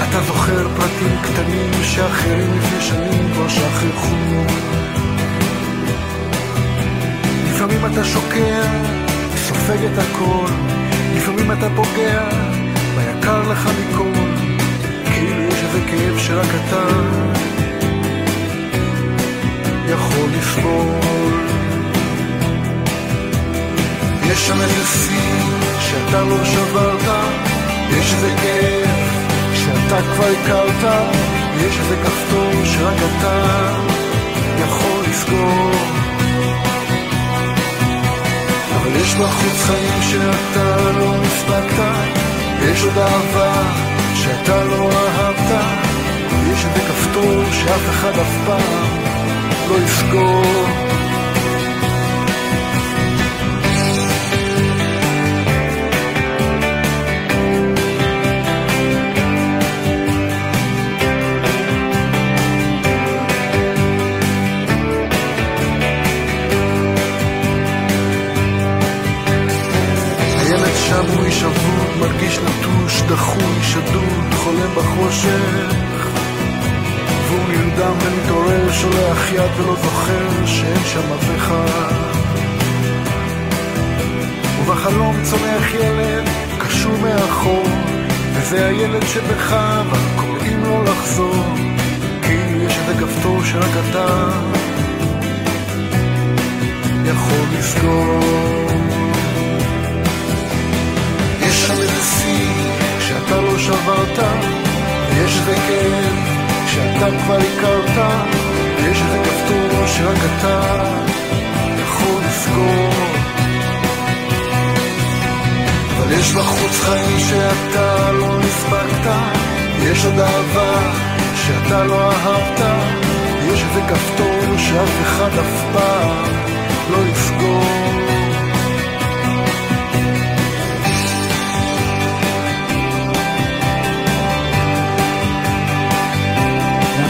אתה זוכר פרטים קטנים שאחרים לפני שנים כבר שכחו. לפעמים אתה שוקע, סופג את הכל, לפעמים אתה פוגע, ביקר לך מכל, כאילו יש איזה כאב שרק אתה יכול לסבול. יש שם איזה שיא שאתה לא שברת, יש איזה כאב שאתה כבר הכרת, יש איזה כפתור שרק אתה יכול לסגור. אבל יש בחוץ חיים שאתה לא הספקת, יש עוד אהבה שאתה לא אהבת, יש איזה כפתור שאף אחד אף פעם לא יסגור. שולח יד ולא זוכר שאין שם אף אחד. ובחלום צומח ילד, קשור מאחור, וזה הילד שבך, אבל קוראים לו לחזור. כאילו יש איזה כפתור שרק אתה יכול לסגור. יש שם איזה שיא שאתה לא שברת, ויש איזה כאב שאתה כבר הכרת, ויש איזה כפתור שרק אתה יכול לסגור. אבל יש בחוץ חיים שאתה לא הספקת, יש עוד אהבה שאתה לא אהבת, יש איזה כפתור שאף אחד אף פעם לא יסגור.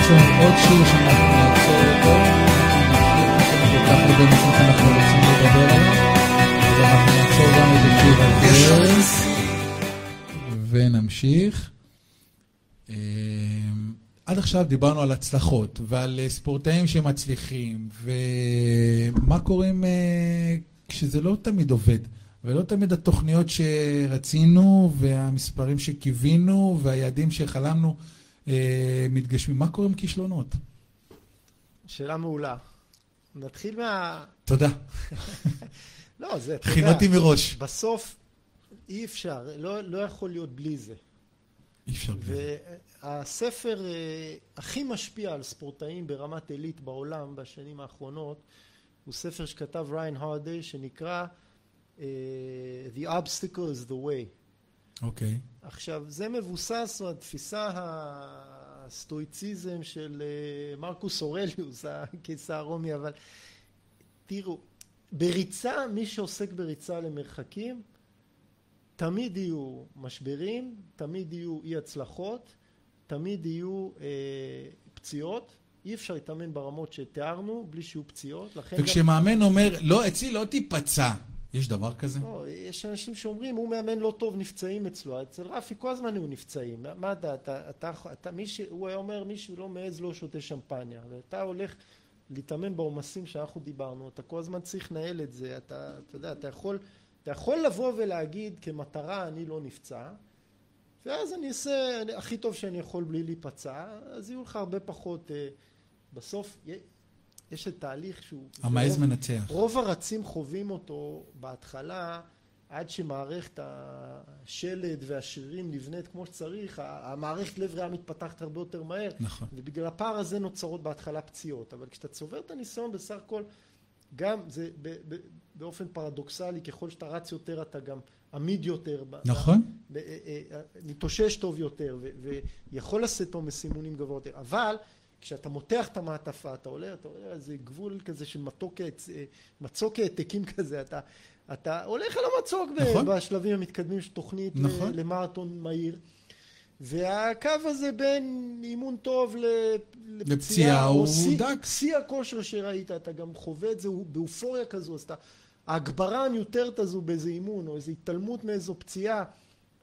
עכשיו עוד שיר שאנחנו נעצור אותו, אנחנו נמשיך, יש לנו כל כך הרבה נושאים שאנחנו רוצים לדבר עליהם, ואנחנו נעצור גם את השיר הזה, ונמשיך. אמ, עד עכשיו דיברנו על הצלחות ועל אה, ספורטאים שמצליחים, ומה קורה עם, אה, כשזה לא תמיד עובד, ולא תמיד התוכניות שרצינו, והמספרים שקיווינו, והיעדים שחלמנו אה, מתגשמים. מה קורה עם כישלונות? שאלה מעולה. נתחיל מה... תודה. לא, זה, יודע, מראש. בסוף אי אפשר, לא, לא יכול להיות בלי זה. אי אפשר. והספר אה, הכי משפיע על ספורטאים ברמת עילית בעולם בשנים האחרונות הוא ספר שכתב ריין הרדי שנקרא אה, The Obstacle is the Way. אוקיי. עכשיו זה מבוסס על תפיסה הסטואיציזם של אה, מרקוס אורליוס הקיסר הרומי אבל תראו בריצה מי שעוסק בריצה למרחקים תמיד יהיו משברים תמיד יהיו אי הצלחות תמיד יהיו אה, פציעות אי אפשר להתאמן ברמות שתיארנו בלי שיהיו פציעות לכן גם- וכשמאמן אומר, לא, אצלי לא תיפצע, יש דבר כזה? לא, יש אנשים שאומרים, הוא מאמן לא טוב, נפצעים אצלו. אצל רפי כל הזמן היו נפצעים. מה- אתה, אתה, אתה, אתה, מי ש... הוא היה אומר, מי שלא מעז לא שותה שמפניה. ואתה הולך להתאמן בעומסים שאנחנו דיברנו, אתה כל הזמן צריך לנהל את זה. אתה, אתה יודע, אתה יכול, אתה יכול לבוא ולהגיד, כמטרה, אני לא נפצע, ואז אני אעשה הכי טוב שאני יכול בלי להיפצע, אז יהיו לך הרבה פחות... אה, בסוף, יש את תהליך שהוא... המעז מנצח. רוב הרצים חווים אותו בהתחלה עד שמערכת השלד והשרירים נבנית כמו שצריך, המערכת לב ריאה מתפתחת הרבה יותר מהר, נכון. ובגלל הפער הזה נוצרות בהתחלה פציעות, אבל כשאתה צובר את הניסיון בסך הכל, גם זה ב- ב- באופן פרדוקסלי, ככל שאתה רץ יותר אתה גם עמיד יותר. נכון. אה, אה, מתאושש טוב יותר ו- ויכול לשאת עומס אימונים גבוה יותר, אבל כשאתה מותח את המעטפה, אתה עולה, אתה עולה איזה גבול כזה של מתוק, אה, מצוק העתקים כזה, אתה, אתה הולך על המצוק נכון. בשלבים המתקדמים של תוכנית נכון. למרתון מהיר. והקו הזה בין אימון טוב לפציעה או הוא דק. שיא הכושר שראית, אתה גם חווה את זה באופוריה כזו, אז אתה, ההגברה המיותרת הזו באיזה אימון, או איזו התעלמות מאיזו פציעה,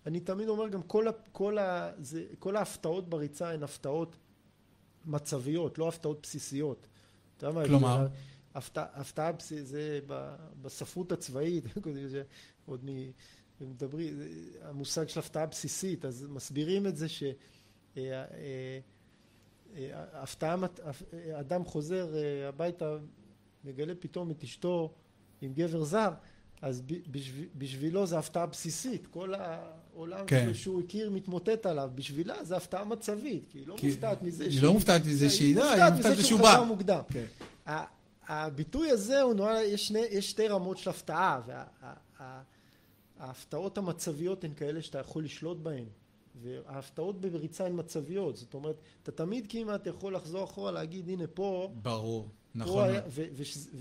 אני תמיד אומר גם כל, כל, ה, זה, כל ההפתעות בריצה הן הפתעות מצביות, לא הפתעות בסיסיות. כלומר? הפתעה, הפתעה בסיסית, זה בספרות הצבאית, עוד מ... מדברים, המושג של הפתעה בסיסית, אז מסבירים את זה ש... אה, אה, אה, אדם חוזר הביתה, מגלה פתאום את אשתו עם גבר זר, אז בשבילו זה הפתעה בסיסית, כל העולם כן. שהוא הכיר מתמוטט עליו, בשבילה זה הפתעה מצבית, כי היא לא כי- מופתעת מזה היא לא מופתעת מזה שהיא היא מופתעת מזה שהוא. חזר מוקדם. כן. הביטוי הזה הוא נורא, יש, שני, יש שתי רמות של הפתעה, וההפתעות המצביות הן כאלה שאתה יכול לשלוט בהן, וההפתעות בריצה הן מצביות, זאת אומרת, אתה תמיד כמעט יכול לחזור אחורה, להגיד הנה פה, ברור, פה נכון. היה,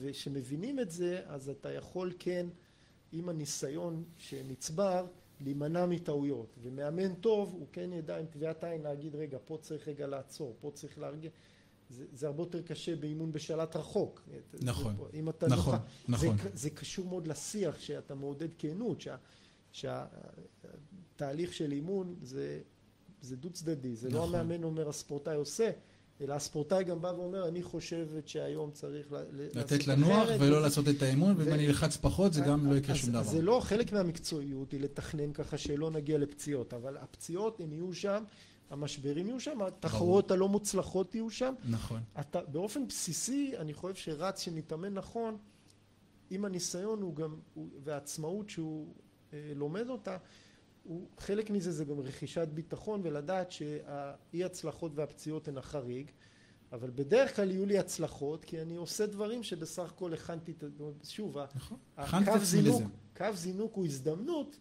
וכשמבינים את זה, אז אתה יכול כן, עם הניסיון שנצבר, להימנע מטעויות, ומאמן טוב, הוא כן ידע עם טביעת עין להגיד, רגע, פה צריך רגע לעצור, פה צריך להרגיע. זה, זה הרבה יותר קשה באימון בשלט רחוק. נכון, זה, אם אתה נכון, נוחה. נכון. זה, זה קשור מאוד לשיח שאתה מעודד כנות, שה, שהתהליך של אימון זה, זה דו צדדי, זה נכון. לא המאמן אומר הספורטאי עושה, אלא הספורטאי גם בא ואומר אני חושבת שהיום צריך לתת לנוח ולא לעשות את האימון, ואם אני אלחץ פחות זה גם לא יקרה שום דבר. זה לא חלק מהמקצועיות היא לתכנן ככה שלא נגיע לפציעות, אבל הפציעות הן יהיו שם, המשברים יהיו שם, התחרויות הלא מוצלחות יהיו שם. נכון. אתה, באופן בסיסי, אני חושב שרץ שמתאמן נכון, עם הניסיון הוא גם, הוא, והעצמאות שהוא אה, לומד אותה, הוא, חלק מזה זה גם רכישת ביטחון ולדעת שהאי הצלחות והפציעות הן החריג, אבל בדרך כלל יהיו לי הצלחות, כי אני עושה דברים שבסך הכל הכנתי, את שוב, נכון. הקו זינוק. קו זינוק הוא הזדמנות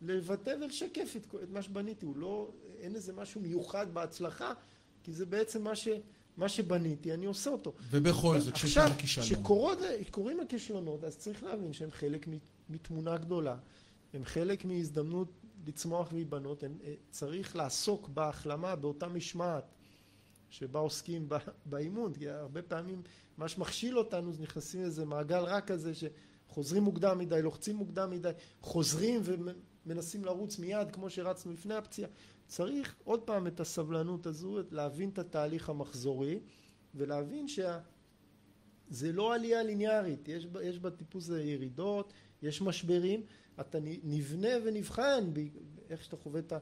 לבטא ולשקף את, את מה שבניתי, הוא לא, אין איזה משהו מיוחד בהצלחה, כי זה בעצם מה, ש, מה שבניתי, אני עושה אותו. ובכל זאת, עכשיו, כשקרה כישלון. כשקורים הכישלונות, אז צריך להבין שהם חלק מתמונה גדולה, הם חלק מהזדמנות לצמוח ולהיבנות, אה, צריך לעסוק בהחלמה, באותה משמעת שבה עוסקים באימון, כי הרבה פעמים מה שמכשיל אותנו זה נכנסים לאיזה מעגל רע כזה שחוזרים מוקדם מדי, לוחצים מוקדם מדי, חוזרים ומנסים לרוץ מיד כמו שרצנו לפני הפציעה. צריך עוד פעם את הסבלנות הזו, להבין את התהליך המחזורי ולהבין שה... זה לא עלייה ליניארית, יש, יש בטיפוס הזה ירידות, יש משברים, אתה נבנה ונבחן ב- איך שאתה חווה את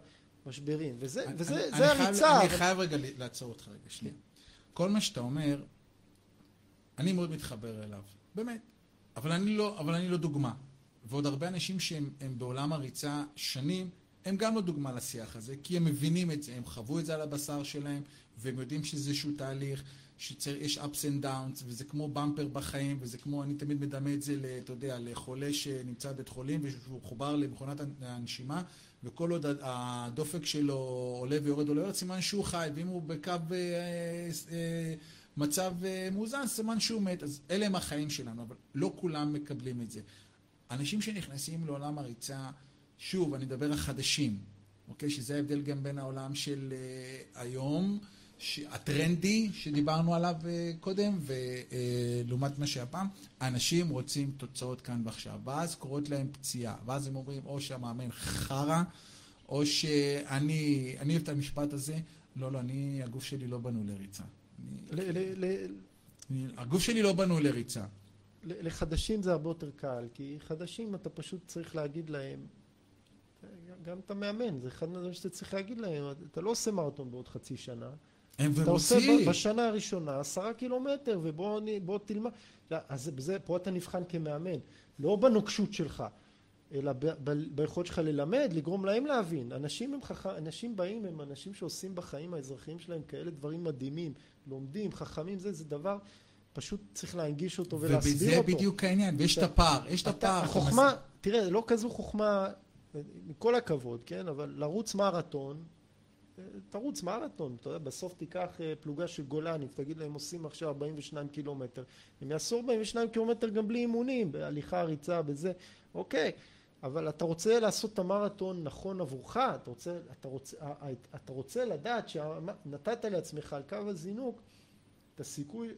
המשברים, וזה, אני- וזה אני- זה אני חייב- הריצה. אני אבל- חייב רגע לעצור אותך רגע, שנייה. כל מה שאתה אומר, אני מאוד מתחבר אליו, באמת. אבל אני לא, אבל אני לא דוגמה. ועוד הרבה אנשים שהם הם בעולם הריצה שנים, הם גם לא דוגמה לשיח הזה, כי הם מבינים את זה, הם חוו את זה על הבשר שלהם, והם יודעים שזה איזשהו תהליך, שיש ups and downs, וזה כמו במפר בחיים, וזה כמו, אני תמיד מדמה את זה, אתה יודע, לחולה שנמצא בבית חולים, ושהוא מחובר למכונת הנשימה, וכל עוד הדופק שלו עולה ויורד עולה ויורד, סימן שהוא חי, ואם הוא בקו אה, אה, מצב אה, מאוזן, סימן שהוא מת. אז אלה הם החיים שלנו, אבל לא כולם מקבלים את זה. אנשים שנכנסים לעולם הריצה, שוב, אני מדבר החדשים, אוקיי? שזה ההבדל גם בין העולם של אה, היום. הטרנדי שדיברנו עליו אה, קודם, ולעומת מה שהיה פעם, אנשים רוצים תוצאות כאן ועכשיו, ואז קורית להם פציעה, ואז הם אומרים או שהמאמן חרא, או שאני, אני אוהב את המשפט הזה, לא, לא, אני, הגוף שלי לא בנוי לריצה. אני, ל- ל- ל- אני, הגוף שלי לא בנוי לריצה. לחדשים זה הרבה יותר קל, כי חדשים אתה פשוט צריך להגיד להם, גם אתה מאמן, זה אחד מהדברים שאתה צריך להגיד להם, אתה לא עושה מרתון בעוד חצי שנה, הם אתה עושה בשנה הראשונה עשרה קילומטר ובוא אני- תלמד, לא, אז בזה, פה אתה נבחן כמאמן, לא בנוקשות שלך, אלא ב- ב- ביכולת שלך ללמד, לגרום להם להבין. אנשים הם חכם, אנשים באים, הם אנשים שעושים בחיים האזרחיים שלהם כאלה דברים מדהימים, לומדים, חכמים, זה, זה דבר, פשוט צריך להנגיש אותו ולהסביר אותו. בדיוק העניין, ויש את הפער, יש את הפער. החוכמה, תראה, לא כזו חוכמה עם כל הכבוד, כן? אבל לרוץ מרתון, תרוץ מרתון, אתה יודע, בסוף תיקח אה, פלוגה של גולני, תגיד להם עושים עכשיו 42 קילומטר, הם יעשו 42 קילומטר גם בלי אימונים, בהליכה, ריצה, בזה, אוקיי, אבל אתה רוצה לעשות את המרתון נכון עבורך, אתה רוצה, אתה רוצה, אתה רוצה לדעת שנתת לעצמך על קו הזינוק את הסיכוי,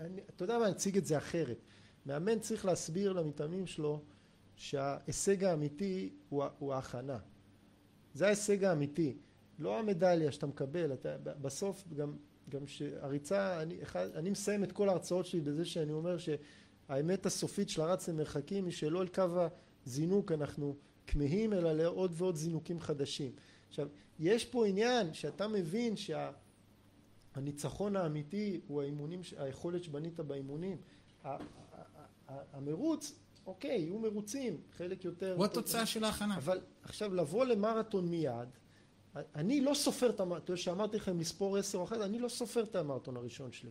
אני, אתה יודע מה, אני אציג את זה אחרת. מאמן צריך להסביר למתאמנים שלו שההישג האמיתי הוא, הוא ההכנה. זה ההישג האמיתי, לא המדליה שאתה מקבל, אתה, בסוף גם, גם שהריצה, אני, אחד, אני מסיים את כל ההרצאות שלי בזה שאני אומר שהאמת הסופית של הרץ למרחקים היא שלא אל קו הזינוק אנחנו כמהים אלא לעוד ועוד זינוקים חדשים. עכשיו, יש פה עניין שאתה מבין שהניצחון האמיתי הוא האימונים, היכולת שבנית באימונים. המרוץ אוקיי, יהיו מרוצים, חלק יותר... הוא התוצאה של ההכנה. אבל עכשיו לבוא למרתון מיד, אני לא סופר את המרתון, שאמרתי לכם לספור עשר או אחת, אני לא סופר את המרתון הראשון שלי.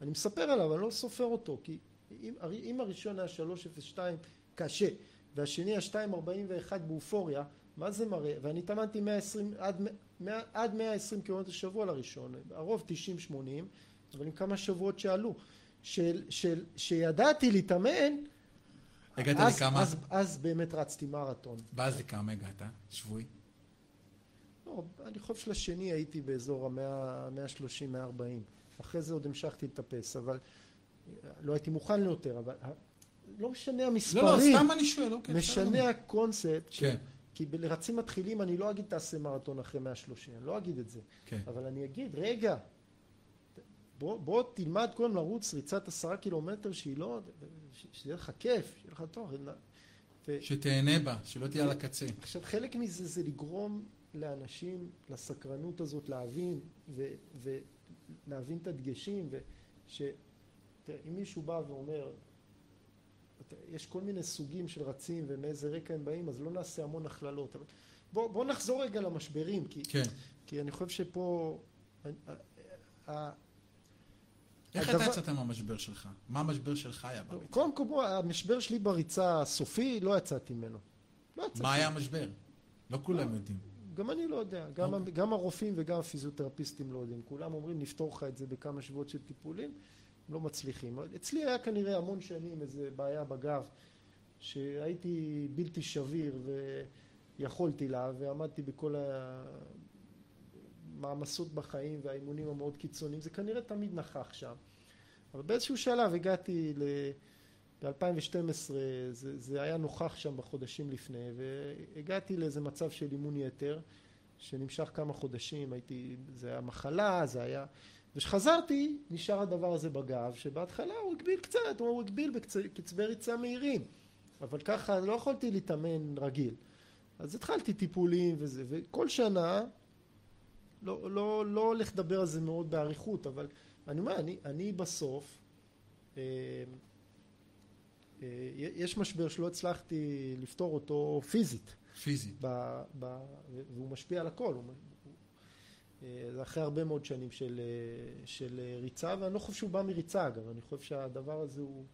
אני מספר עליו, אני לא סופר אותו, כי אם, אם הראשון היה 302 קשה, והשני היה 241 באופוריה, מה זה מראה? ואני התאמנתי 120, עד, 100, עד 120 קילומטר שבוע לראשון, הרוב 90-80, אבל עם כמה שבועות שעלו. של, של, שידעתי להתאמן הגעת אז, לכמה? אז, אז באמת רצתי מרתון. ואז לכמה הגעת? שבועי? לא, אני חושב שלשני הייתי באזור ה-130-140. אחרי זה עוד המשכתי לטפס, אבל לא הייתי מוכן ליותר, אבל לא משנה המספרים. לא, לא, סתם אני שואל, אוקיי. משנה הקונספט. כן. כי ברצים מתחילים אני לא אגיד תעשה מרתון אחרי 130, אני לא אגיד את זה. כן. אבל אני אגיד, רגע, בוא, בוא תלמד קודם לרוץ ריצת עשרה קילומטר שהיא לא, שיהיה לך כיף, שיהיה לך טוב. ו... שתהנה בה, שלא תהיה על הקצה. עכשיו חלק מזה זה לגרום לאנשים, לסקרנות הזאת להבין, ו, ולהבין את הדגשים, אם מישהו בא ואומר, יש כל מיני סוגים של רצים ומאיזה רקע הם באים, אז לא נעשה המון הכללות. אבל בוא, בוא נחזור רגע למשברים, כי, כן. כי אני חושב שפה... איך אתה יצאת מהמשבר שלך? מה המשבר שלך היה בריצה? קודם כל, המשבר שלי בריצה הסופי, לא יצאתי ממנו. לא יצאתי. מה היה המשבר? לא כולם יודעים. גם אני לא יודע. גם, אוקיי. גם הרופאים וגם הפיזיותרפיסטים לא יודעים. כולם אומרים, נפתור לך את זה בכמה שבועות של טיפולים, לא מצליחים. אצלי היה כנראה המון שנים איזה בעיה בגב, שהייתי בלתי שביר ויכולתי לה, ועמדתי בכל המעמסות בחיים והאימונים המאוד קיצוניים. זה כנראה תמיד נכח שם. אבל באיזשהו שלב הגעתי ל... ב-2012 זה, זה היה נוכח שם בחודשים לפני והגעתי לאיזה מצב של אימון יתר שנמשך כמה חודשים, הייתי, זה היה מחלה, זה היה... וכשחזרתי נשאר הדבר הזה בגב שבהתחלה הוא הגביל קצת, הוא הגביל בקצבי ריצה מהירים אבל ככה לא יכולתי להתאמן רגיל. אז התחלתי טיפולים וזה וכל שנה לא, לא, לא הולך לדבר על זה מאוד באריכות אבל אני אומר, אני, אני בסוף, אה, יש משבר שלא הצלחתי לפתור אותו פיזית. פיזית. ב, ב, והוא משפיע על הכל. הוא, אה, זה אחרי הרבה מאוד שנים של, של ריצה, ואני לא חושב שהוא בא מריצה אגב, אני חושב שהדבר הזה הוא,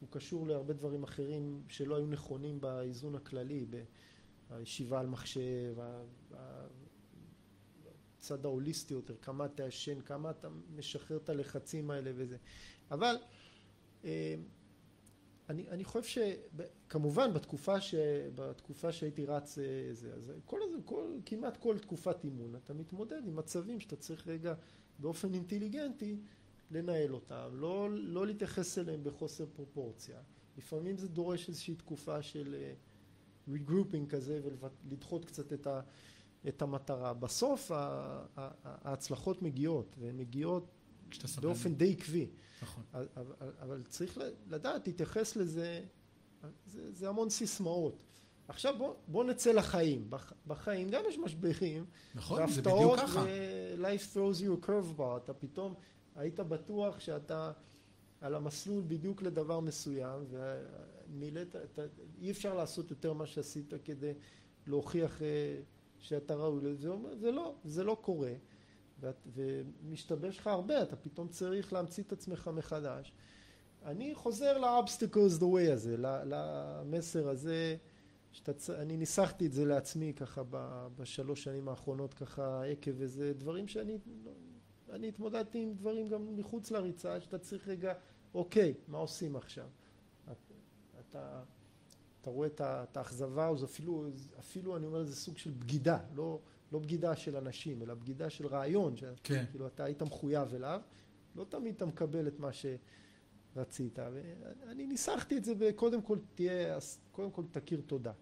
הוא קשור להרבה דברים אחרים שלא היו נכונים באיזון הכללי, בישיבה על מחשב, הצד ההוליסטי יותר, כמה אתה ישן, כמה אתה משחרר את הלחצים האלה וזה. אבל אה, אני, אני חושב שכמובן בתקופה, ש, בתקופה שהייתי רץ אה, זה, אז כל, כל, כמעט כל תקופת אימון אתה מתמודד עם מצבים שאתה צריך רגע באופן אינטליגנטי לנהל אותם, לא, לא להתייחס אליהם בחוסר פרופורציה. לפעמים זה דורש איזושהי תקופה של regrouping אה, כזה ולדחות קצת את ה... את המטרה. בסוף ההצלחות מגיעות, והן מגיעות באופן די עקבי. נכון. אבל, אבל צריך לדעת, להתייחס לזה, זה, זה המון סיסמאות. עכשיו בוא, בוא נצא לחיים. בחיים גם יש משברים. נכון, זה בדיוק ככה. ו-life throws you a curveball. אתה פתאום היית בטוח שאתה על המסלול בדיוק לדבר מסוים, ומילאת, אי אפשר לעשות יותר מה שעשית כדי להוכיח שאתה ראוי לזה, זה לא, זה לא קורה, ומשתבש לך הרבה, אתה פתאום צריך להמציא את עצמך מחדש. אני חוזר ל-obstacles the way הזה, למסר הזה, שאתה, אני ניסחתי את זה לעצמי ככה בשלוש שנים האחרונות ככה עקב איזה דברים שאני אני התמודדתי עם דברים גם מחוץ לריצה שאתה צריך רגע אוקיי מה עושים עכשיו אתה, אתה רואה את האכזבה, אפילו, אפילו אני אומר זה סוג של בגידה, לא, לא בגידה של אנשים, אלא בגידה של רעיון, כן. כאילו אתה היית מחויב אליו, לא תמיד אתה מקבל את מה שרצית, ואני ניסחתי את זה בקודם כל תהיה, קודם כל תכיר תודה,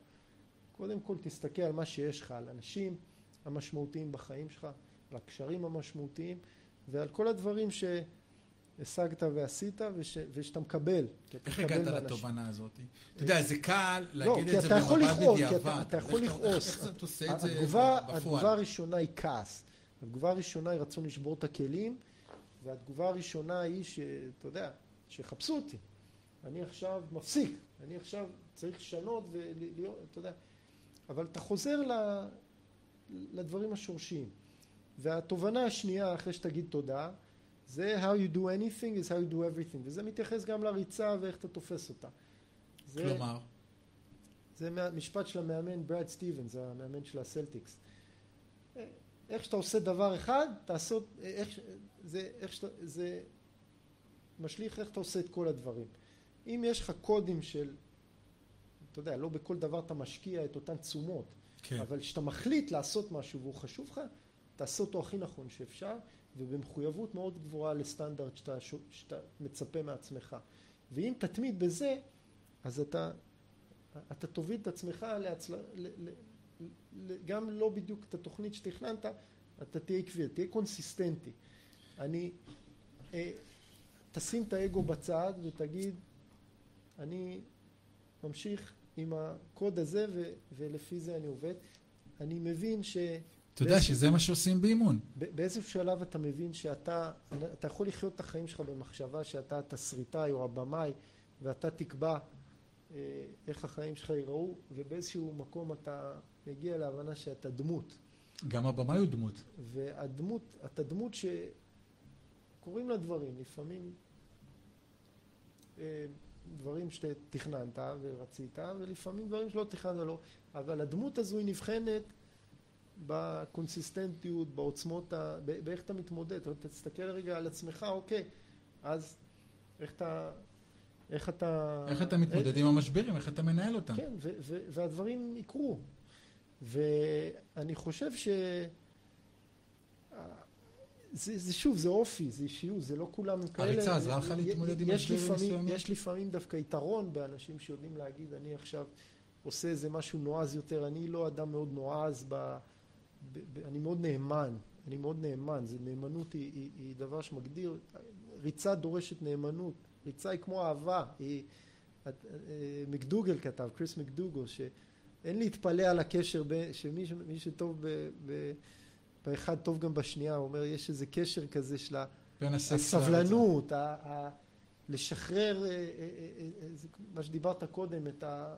קודם כל תסתכל על מה שיש לך, על אנשים המשמעותיים בחיים שלך, על הקשרים המשמעותיים ועל כל הדברים שהשגת ועשית וש, ושאתה מקבל. איך הגעת. לתובנה הזאת? אתה יודע, זה קל לא, להגיד את זה במבט לכעוס, כי בדיעבד. אתה- אתה יכול לכעוס. איך אתה עושה את זה התגובה, בפועל? התגובה הראשונה היא כעס. התגובה הראשונה היא רצון לשבור את הכלים, והתגובה הראשונה היא שאתה יודע, שיחפשו אותי. אני עכשיו מפסיק, אני עכשיו צריך לשנות ולהיות, אתה יודע. אבל אתה חוזר ל, לדברים השורשיים. והתובנה השנייה, אחרי שתגיד תודה, זה how you do anything is how you do everything, וזה מתייחס גם לריצה ואיך אתה תופס אותה. זה- כלומר, זה משפט של המאמן ברד סטיבנס, זה המאמן של הסלטיקס. איך שאתה עושה דבר אחד, תעשות, איך, זה, איך שאתה, זה משליך איך אתה עושה את כל הדברים. אם יש לך קודים של, אתה יודע, לא בכל דבר אתה משקיע את אותן תשומות, כן. אבל כשאתה מחליט לעשות משהו והוא חשוב לך, תעשה אותו הכי נכון שאפשר, ובמחויבות מאוד גבוהה לסטנדרט שאתה, שאתה מצפה מעצמך. ואם תתמיד בזה, אז אתה, אתה תוביל את עצמך להצל... ל... ל... ל... גם לא בדיוק את התוכנית שתכננת, אתה תהיה עקבי, תהיה קונסיסטנטי. אני, אה, תשים את האגו בצד ותגיד, אני ממשיך עם הקוד הזה ו... ולפי זה אני עובד. אני מבין ש... אתה יודע שזה מה שעושים באימון. ב- באיזשהו שלב אתה מבין שאתה, אתה יכול לחיות את החיים שלך במחשבה שאתה התסריטאי או הבמאי ואתה תקבע אה, איך החיים שלך ייראו ובאיזשהו מקום אתה מגיע להבנה שאתה דמות גם הבמאי הוא דמות. והדמות, אתה דמות שקוראים לה דברים, לפעמים אה, דברים שתכננת ורצית ולפעמים דברים שלא תכננת לא, אבל הדמות הזו היא נבחנת בקונסיסטנטיות, בעוצמות, ה... באיך אתה מתמודד, אתה תסתכל רגע על עצמך, אוקיי, אז איך אתה, איך אתה, איך אתה מתמודד עם המשברים, איך אתה מנהל אותם. כן, ו- ו- והדברים יקרו. ואני חושב ש... זה, זה שוב, זה אופי, זה אישיות, זה לא כולם כאלה. הריצה עזרה לך להתמודד עם משברים מסוימים? יש לפעמים דווקא יתרון באנשים שיודעים להגיד, אני עכשיו עושה איזה משהו נועז יותר, אני לא אדם מאוד נועז, ב, אני מאוד נאמן, אני מאוד נאמן, זה נאמנות היא, היא, היא דבר שמגדיר, ריצה דורשת נאמנות, ריצה היא כמו אהבה, היא, את- אה, מקדוגל כתב, קריס מקדוגל, שאין להתפלא על הקשר, בין- שמי מי שטוב ב, ב, באחד טוב גם בשנייה, הוא אומר יש איזה קשר כזה של הסבלנות, ה- ה- לשחרר, אה, אה, מה שדיברת קודם, את ה...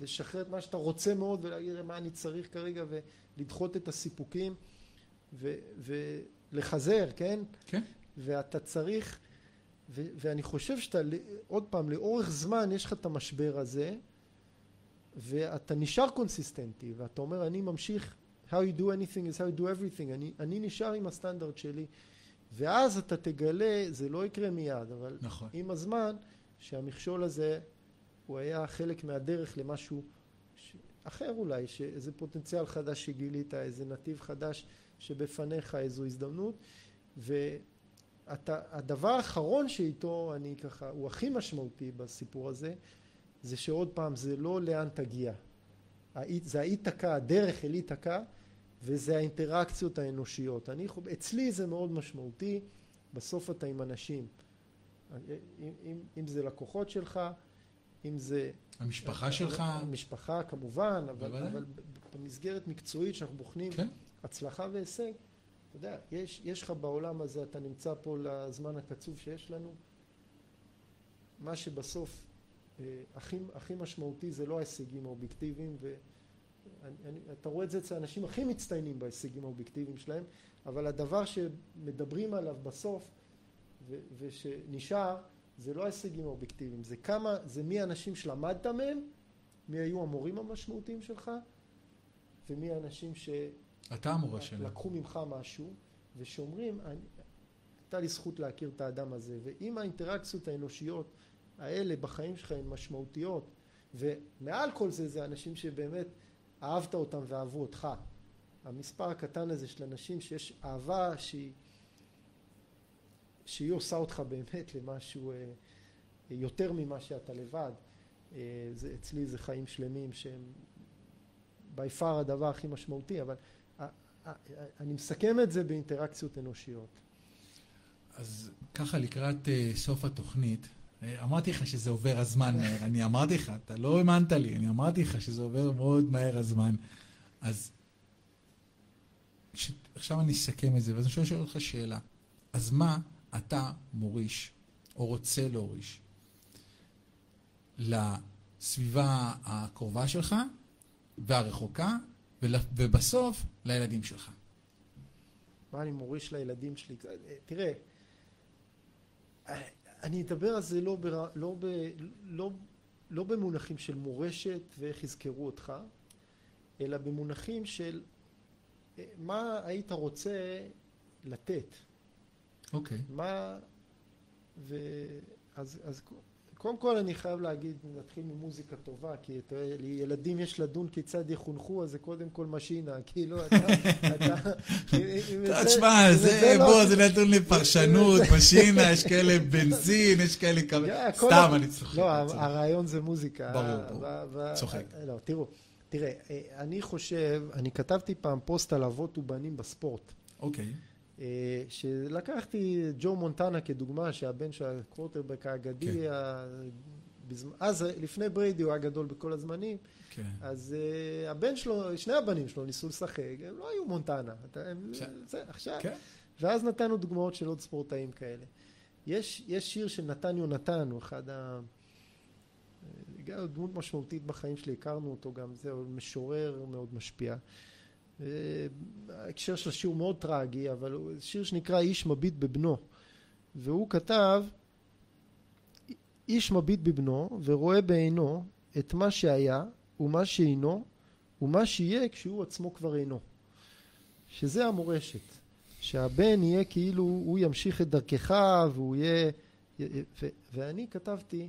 לשחרר את מה שאתה רוצה מאוד ולהגיד מה אני צריך כרגע ולדחות את הסיפוקים ו, ולחזר, כן? כן. ואתה צריך, ו, ואני חושב שאתה, עוד פעם, לאורך זמן יש לך את המשבר הזה ואתה נשאר קונסיסטנטי ואתה אומר אני ממשיך how you do anything is how you do everything אני, אני נשאר עם הסטנדרט שלי ואז אתה תגלה, זה לא יקרה מיד, אבל נכון. עם הזמן שהמכשול הזה הוא היה חלק מהדרך למשהו ש... אחר אולי, שאיזה פוטנציאל חדש שגילית, איזה נתיב חדש שבפניך, איזו הזדמנות והדבר האחרון שאיתו אני ככה, הוא הכי משמעותי בסיפור הזה זה שעוד פעם זה לא לאן תגיע זה האי-תקע, הדרך אל אי-תקע וזה האינטראקציות האנושיות. אני, אצלי זה מאוד משמעותי, בסוף אתה עם אנשים. אם, אם, אם זה לקוחות שלך, אם זה... המשפחה שלך, המשפחה כמובן, אבל, בוודאי. אבל במסגרת מקצועית שאנחנו בוחנים כן. הצלחה והישג, אתה יודע, יש, יש לך בעולם הזה, אתה נמצא פה לזמן הקצוב שיש לנו, מה שבסוף אה, הכי, הכי משמעותי זה לא ההישגים האובייקטיביים, ואתה רואה את זה אצל האנשים הכי מצטיינים בהישגים האובייקטיביים שלהם, אבל הדבר שמדברים עליו בסוף ו, ושנשאר, זה לא ההישגים האובייקטיביים, זה כמה, זה מי האנשים שלמדת מהם מי היו המורים המשמעותיים שלך, ומי האנשים אתה המורה שלו. שלקחו ממך משהו, ושאומרים, "אני- הייתה לי זכות להכיר את האדם הזה, ואם האינטראקציות האנושיות האלה בחיים שלך הן משמעותיות, ומעל כל זה זה אנשים שבאמת אהבת אותם ואהבו אותך. המספר הקטן הזה של אנשים שיש אהבה שהיא, שהיא עושה אותך באמת למשהו אה, יותר ממה שאתה לבד. אה, זה, אצלי זה חיים שלמים שהם בי פאר הדבר הכי משמעותי, אבל ה- ה- אני מסכם את זה באינטראקציות אנושיות. אז ככה לקראת אה, סוף התוכנית, אה, אמרתי לך שזה עובר הזמן מהר, אני אמרתי לך, אתה לא האמנת לי, אני אמרתי לך שזה עובר מאוד מהר הזמן. אז ש... עכשיו אני אסכם את זה, ואז אני שואל אותך שאלה. אז מה אתה מוריש, או רוצה להוריש, לסביבה הקרובה שלך והרחוקה. ובסוף לילדים שלך? מה אני מוריש לילדים שלי? תראה, אני אדבר על זה לא, בר... לא, ב... לא... לא במונחים של מורשת ואיך יזכרו אותך, אלא במונחים של מה היית רוצה לתת. אוקיי. מה... ו... אז, אז קודם כל אני חייב להגיד, נתחיל ממוזיקה טובה, כי אתה ילדים יש לדון כיצד יחונכו, אז זה קודם כל משינה, כאילו אתה... אתה אתה, זה- תשמע, אם זה, לא- בוא, זה נתון לפרשנות, משינה, יש כאלה בנזין, יש כאלה כמה... סתם, אני צוחק. לא. הרעיון זה מוזיקה. ברור, ברור. צוחק. לא, תראו, תראה, אה, אני חושב, אני כתבתי פעם פוסט על אבות ובנים בספורט. אוקיי. אה, שלקחתי ג'ו מונטנה כדוגמה, שהבן של הקווטרבק האגדי, כן. ה- אז, לפני בריידי הוא היה גדול בכל הזמנים, כן. אז uh, הבן שלו, שני הבנים שלו ניסו לשחק, הם לא היו מונטנה, אתה, הם, בסדר. זה, עכשיו, כן. ואז נתנו דוגמאות של עוד ספורטאים כאלה. יש, יש שיר של נתן יונתן, הוא אחד ה... גם דמות משמעותית בחיים שלי, הכרנו אותו גם, זהו, משורר מאוד משפיע. אה, ההקשר של השיר מאוד טרגי, אבל הוא שיר שנקרא איש מביט בבנו. והוא כתב, איש מביט בבנו ורואה בעינו את מה שהיה ומה שאינו ומה שיהיה כשהוא עצמו כבר אינו. שזה המורשת. שהבן יהיה כאילו הוא ימשיך את דרכך והוא יהיה... ו- ואני כתבתי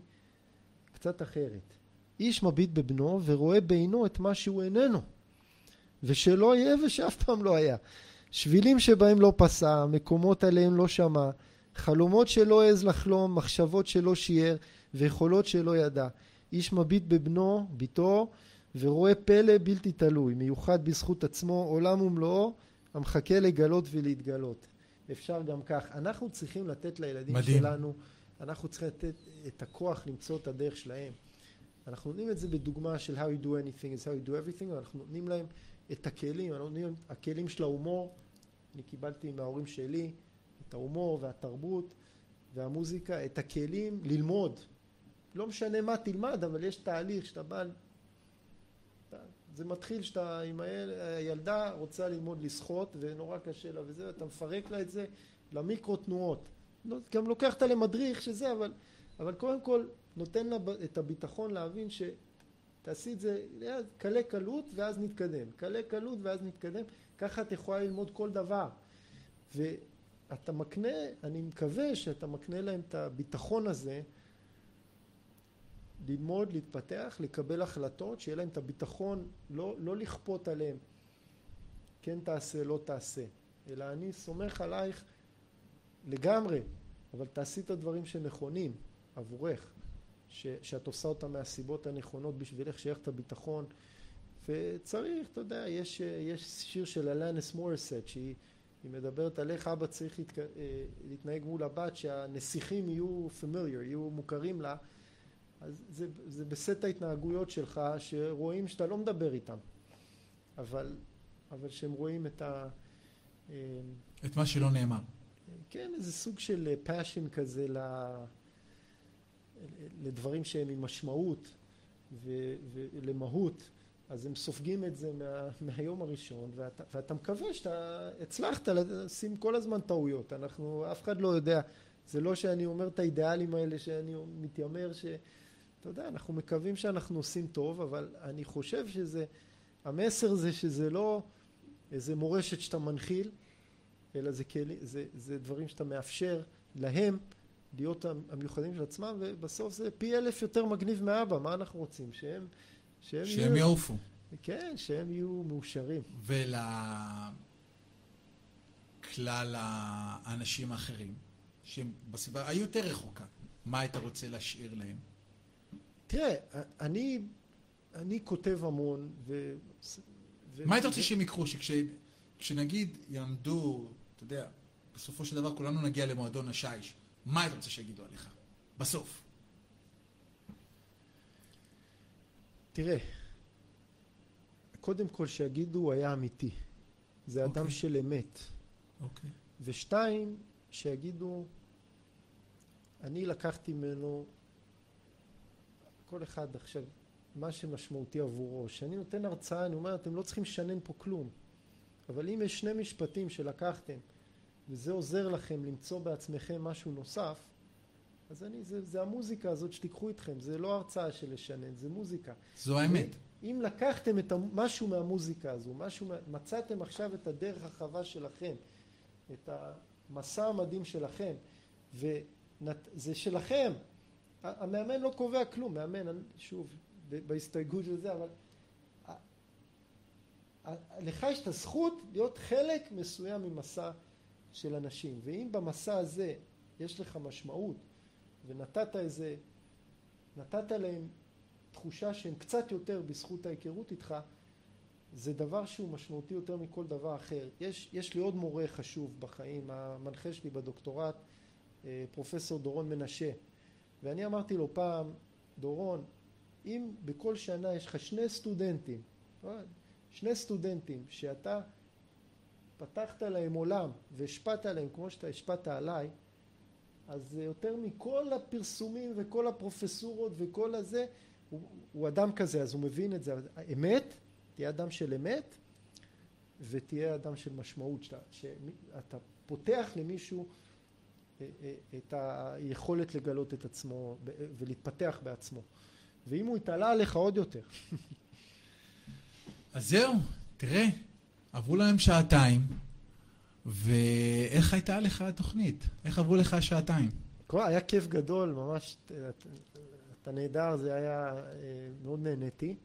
קצת אחרת. איש מביט בבנו ורואה בעינו את מה שהוא איננו. ושלא יהיה ושאף פעם לא היה. שבילים שבהם לא פסע, מקומות עליהם לא שמע, חלומות שלא העז לחלום, מחשבות שלא שיער, ויכולות שלא ידע. איש מביט בבנו, ביתו, ורואה פלא בלתי תלוי, מיוחד בזכות עצמו, עולם ומלואו, המחכה לגלות ולהתגלות. אפשר גם כך. אנחנו צריכים לתת לילדים מדהים. שלנו, אנחנו צריכים לתת את הכוח למצוא את הדרך שלהם. אנחנו נותנים את זה בדוגמה של how you do anything is how you do everything, אנחנו נותנים להם את הכלים, הכלים של ההומור, אני קיבלתי מההורים שלי את ההומור והתרבות והמוזיקה, את הכלים ללמוד. לא משנה מה תלמד, אבל יש תהליך שאתה בא... זה מתחיל שאתה עם היל- הילדה רוצה ללמוד לשחות ונורא קשה לה וזה, אתה מפרק לה את זה למיקרו תנועות. לא, גם לוקח אותה למדריך שזה, אבל, אבל קודם כל נותן לה את הביטחון להבין שתעשי את זה קלה קלות ואז נתקדם. קלה קלות ואז נתקדם. ככה את יכולה ללמוד כל דבר. ואתה מקנה, אני מקווה שאתה מקנה להם את הביטחון הזה ללמוד, להתפתח, לקבל החלטות, שיהיה להם את הביטחון, לא, לא לכפות עליהם, כן תעשה, לא תעשה, אלא אני סומך עלייך לגמרי, אבל תעשי את הדברים שנכונים עבורך, ש, שאת עושה אותם מהסיבות הנכונות בשבילך, שיהיה לך את הביטחון, וצריך, אתה יודע, יש, יש שיר של אלנס מורסט, שהיא היא מדברת על איך אבא צריך להתק... אה, להתנהג מול הבת, שהנסיכים יהיו familiar, יהיו מוכרים לה, אז זה, זה בסט ההתנהגויות שלך שרואים שאתה לא מדבר איתם, אבל, אבל שהם רואים את ה... אה, את מה שלא נאמר. כן, איזה סוג של passion כזה ל... לדברים שהם עם משמעות. ולמהות, אז הם סופגים את זה מה... מהיום הראשון, ואתה, ואתה מקווה שאתה הצלחת לשים כל הזמן טעויות. אנחנו, אף אחד לא יודע, זה לא שאני אומר את האידיאלים האלה שאני מתיימר ש... אתה יודע, אנחנו מקווים שאנחנו עושים טוב, אבל אני חושב שזה, המסר זה שזה לא איזה מורשת שאתה מנחיל, אלא זה, כלי, זה, זה דברים שאתה מאפשר להם להיות המיוחדים של עצמם, ובסוף זה פי אלף יותר מגניב מאבא, מה אנחנו רוצים? שהם... שהם, שהם יהיו... יעופו. כן, שהם יהיו מאושרים. ולכלל האנשים האחרים, שהם בסביבה היותר רחוקה, מה היית רוצה להשאיר להם? תראה, אני, אני כותב המון, ו... ו... מה היית רוצה שהם יקחו? שכשנגיד יעמדו, אתה יודע, בסופו של דבר כולנו נגיע למועדון השיש, מה היית רוצה שיגידו עליך? בסוף. תראה, קודם כל שיגידו הוא היה אמיתי. זה אדם okay. אוקיי. של אמת. אוקיי. Okay. ושתיים, שיגידו, אני לקחתי ממנו, כל אחד עכשיו, מה שמשמעותי עבורו. כשאני נותן הרצאה, אני אומר, אתם לא צריכים לשנן פה כלום. אבל אם יש שני משפטים שלקחתם, וזה עוזר לכם למצוא בעצמכם משהו נוסף, אז אני, זה, זה המוזיקה הזאת שתיקחו איתכם, זה לא הרצאה של לשנן, זה מוזיקה. זו האמת. אם לקחתם את משהו מהמוזיקה הזו, משהו, מצאתם עכשיו את הדרך החווה שלכם, את המסע המדהים שלכם, וזה שלכם, המאמן לא קובע כלום, מאמן, שוב, בהסתייגות של זה, אבל לך יש את הזכות להיות חלק מסוים ממסע של אנשים, ואם במסע הזה יש לך משמעות ונתת איזה, נתת להם תחושה שהם קצת יותר בזכות ההיכרות איתך, זה דבר שהוא משמעותי יותר מכל דבר אחר. יש, יש לי עוד מורה חשוב בחיים, המנחה שלי בדוקטורט, אה, פרופסור דורון מנשה, ואני אמרתי לו פעם, דורון, אם בכל שנה יש לך שני סטודנטים, שני סטודנטים שאתה פתחת להם עולם והשפעת עליהם כמו שאתה השפעת עליי, אז יותר מכל הפרסומים וכל הפרופסורות וכל הזה, הוא, הוא אדם כזה, אז הוא מבין את זה. אמת, תהיה אדם של אמת, ותהיה אדם של משמעות, שאתה, שאתה פותח למישהו אה, אה, את היכולת לגלות את עצמו ולהתפתח בעצמו. ואם הוא יתעלה עליך עוד יותר. אז זהו, תראה, עברו להם שעתיים, ואיך הייתה לך התוכנית? איך עברו לך שעתיים? היה כיף גדול, ממש, אתה נהדר, זה היה, אה, מאוד נהניתי.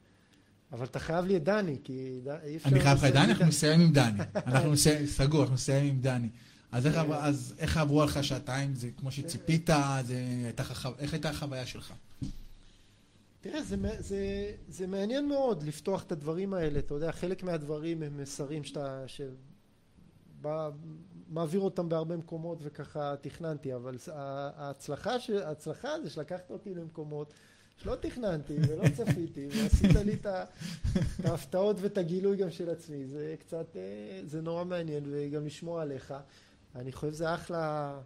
אבל אתה חייב לי את דני, כי אי אפשר... אני חייב לך את דני, אנחנו נסיים עם דני. אנחנו נסיים, סגור, אנחנו נסיים עם דני. אז איך, אז איך עברו לך שעתיים? זה כמו שציפית? זה, איך הייתה החוויה שלך? תראה, זה, זה, זה מעניין מאוד לפתוח את הדברים האלה, אתה יודע, חלק מהדברים הם מסרים שאתה, שבא, מעביר אותם בהרבה מקומות וככה תכננתי, אבל ההצלחה, ההצלחה זה שלקחת אותי למקומות שלא תכננתי ולא צפיתי, ועשית לי את ההפתעות ואת הגילוי גם של עצמי, זה קצת, אה, זה נורא מעניין, וגם לשמוע עליך. אני חושב שזה אחלה,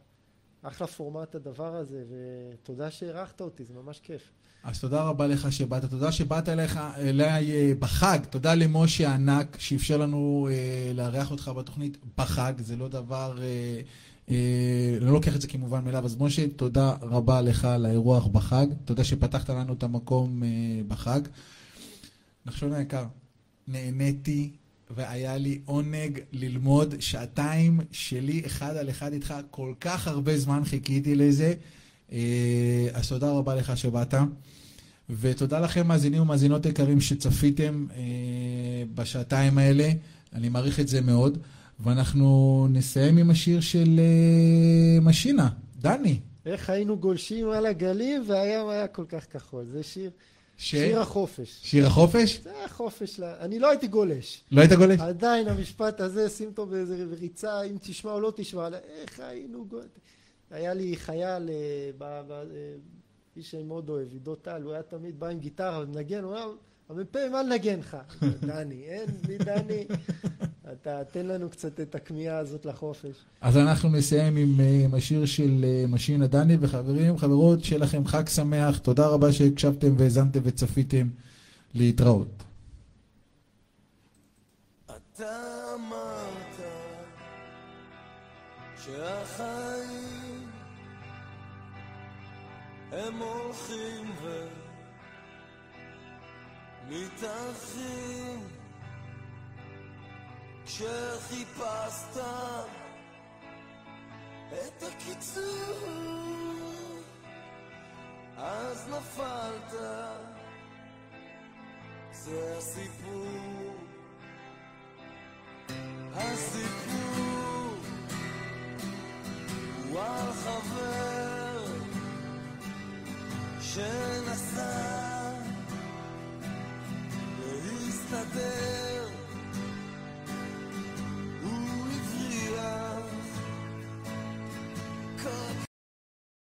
אחלה פורמט הדבר הזה, ותודה שהערכת אותי, זה ממש כיף. אז תודה רבה לך שבאת, תודה שבאת אליך, אליי אה, בחג, תודה למשה הענק שאפשר לנו אה, לארח אותך בתוכנית בחג, זה לא דבר, אה, אה, לא לוקח את זה כמובן מאליו, אז משה, תודה רבה לך על האירוח בחג, תודה שפתחת לנו את המקום אה, בחג. נחשון היקר, נהניתי והיה לי עונג ללמוד שעתיים שלי אחד על אחד איתך, כל כך הרבה זמן חיכיתי לזה. אה, אז תודה רבה לך שבאת. ותודה לכם, מאזינים ומאזינות יקרים, שצפיתם אה, בשעתיים האלה. אני מעריך את זה מאוד. ואנחנו נסיים עם השיר של אה, משינה, דני. איך היינו גולשים על הגלים והים היה כל כך כחול. זה שיר... ש... שיר החופש. שיר החופש? זה החופש. לה... אני לא הייתי גולש. לא היית גולש? עדיין המשפט הזה, שים אותו באיזה ריצה, אם תשמע או לא תשמע, איך היינו גולש. היה לי חייל, אה, אה, איש שאני מאוד אוהב, עידו טל, הוא היה תמיד בא עם גיטרה ומנגן, הוא אמר, המ"פ, מה לנגן לך? דני, אין, בלי דני, אתה תן לנו קצת את הכמיהה הזאת לחופש. אז אנחנו נסיים עם, אה, עם השיר של משינה דני, וחברים, חברות, שיהיה לכם חג שמח, תודה רבה שהקשבתם והאזנתם וצפיתם, להתראות. אתה אמרת שהחיים הם הולכים ו... מתארחים כשחיפשת את הקיצור אז נפלת. זה הסיפור. הסיפור הוא על חבר שנסע להסתדר.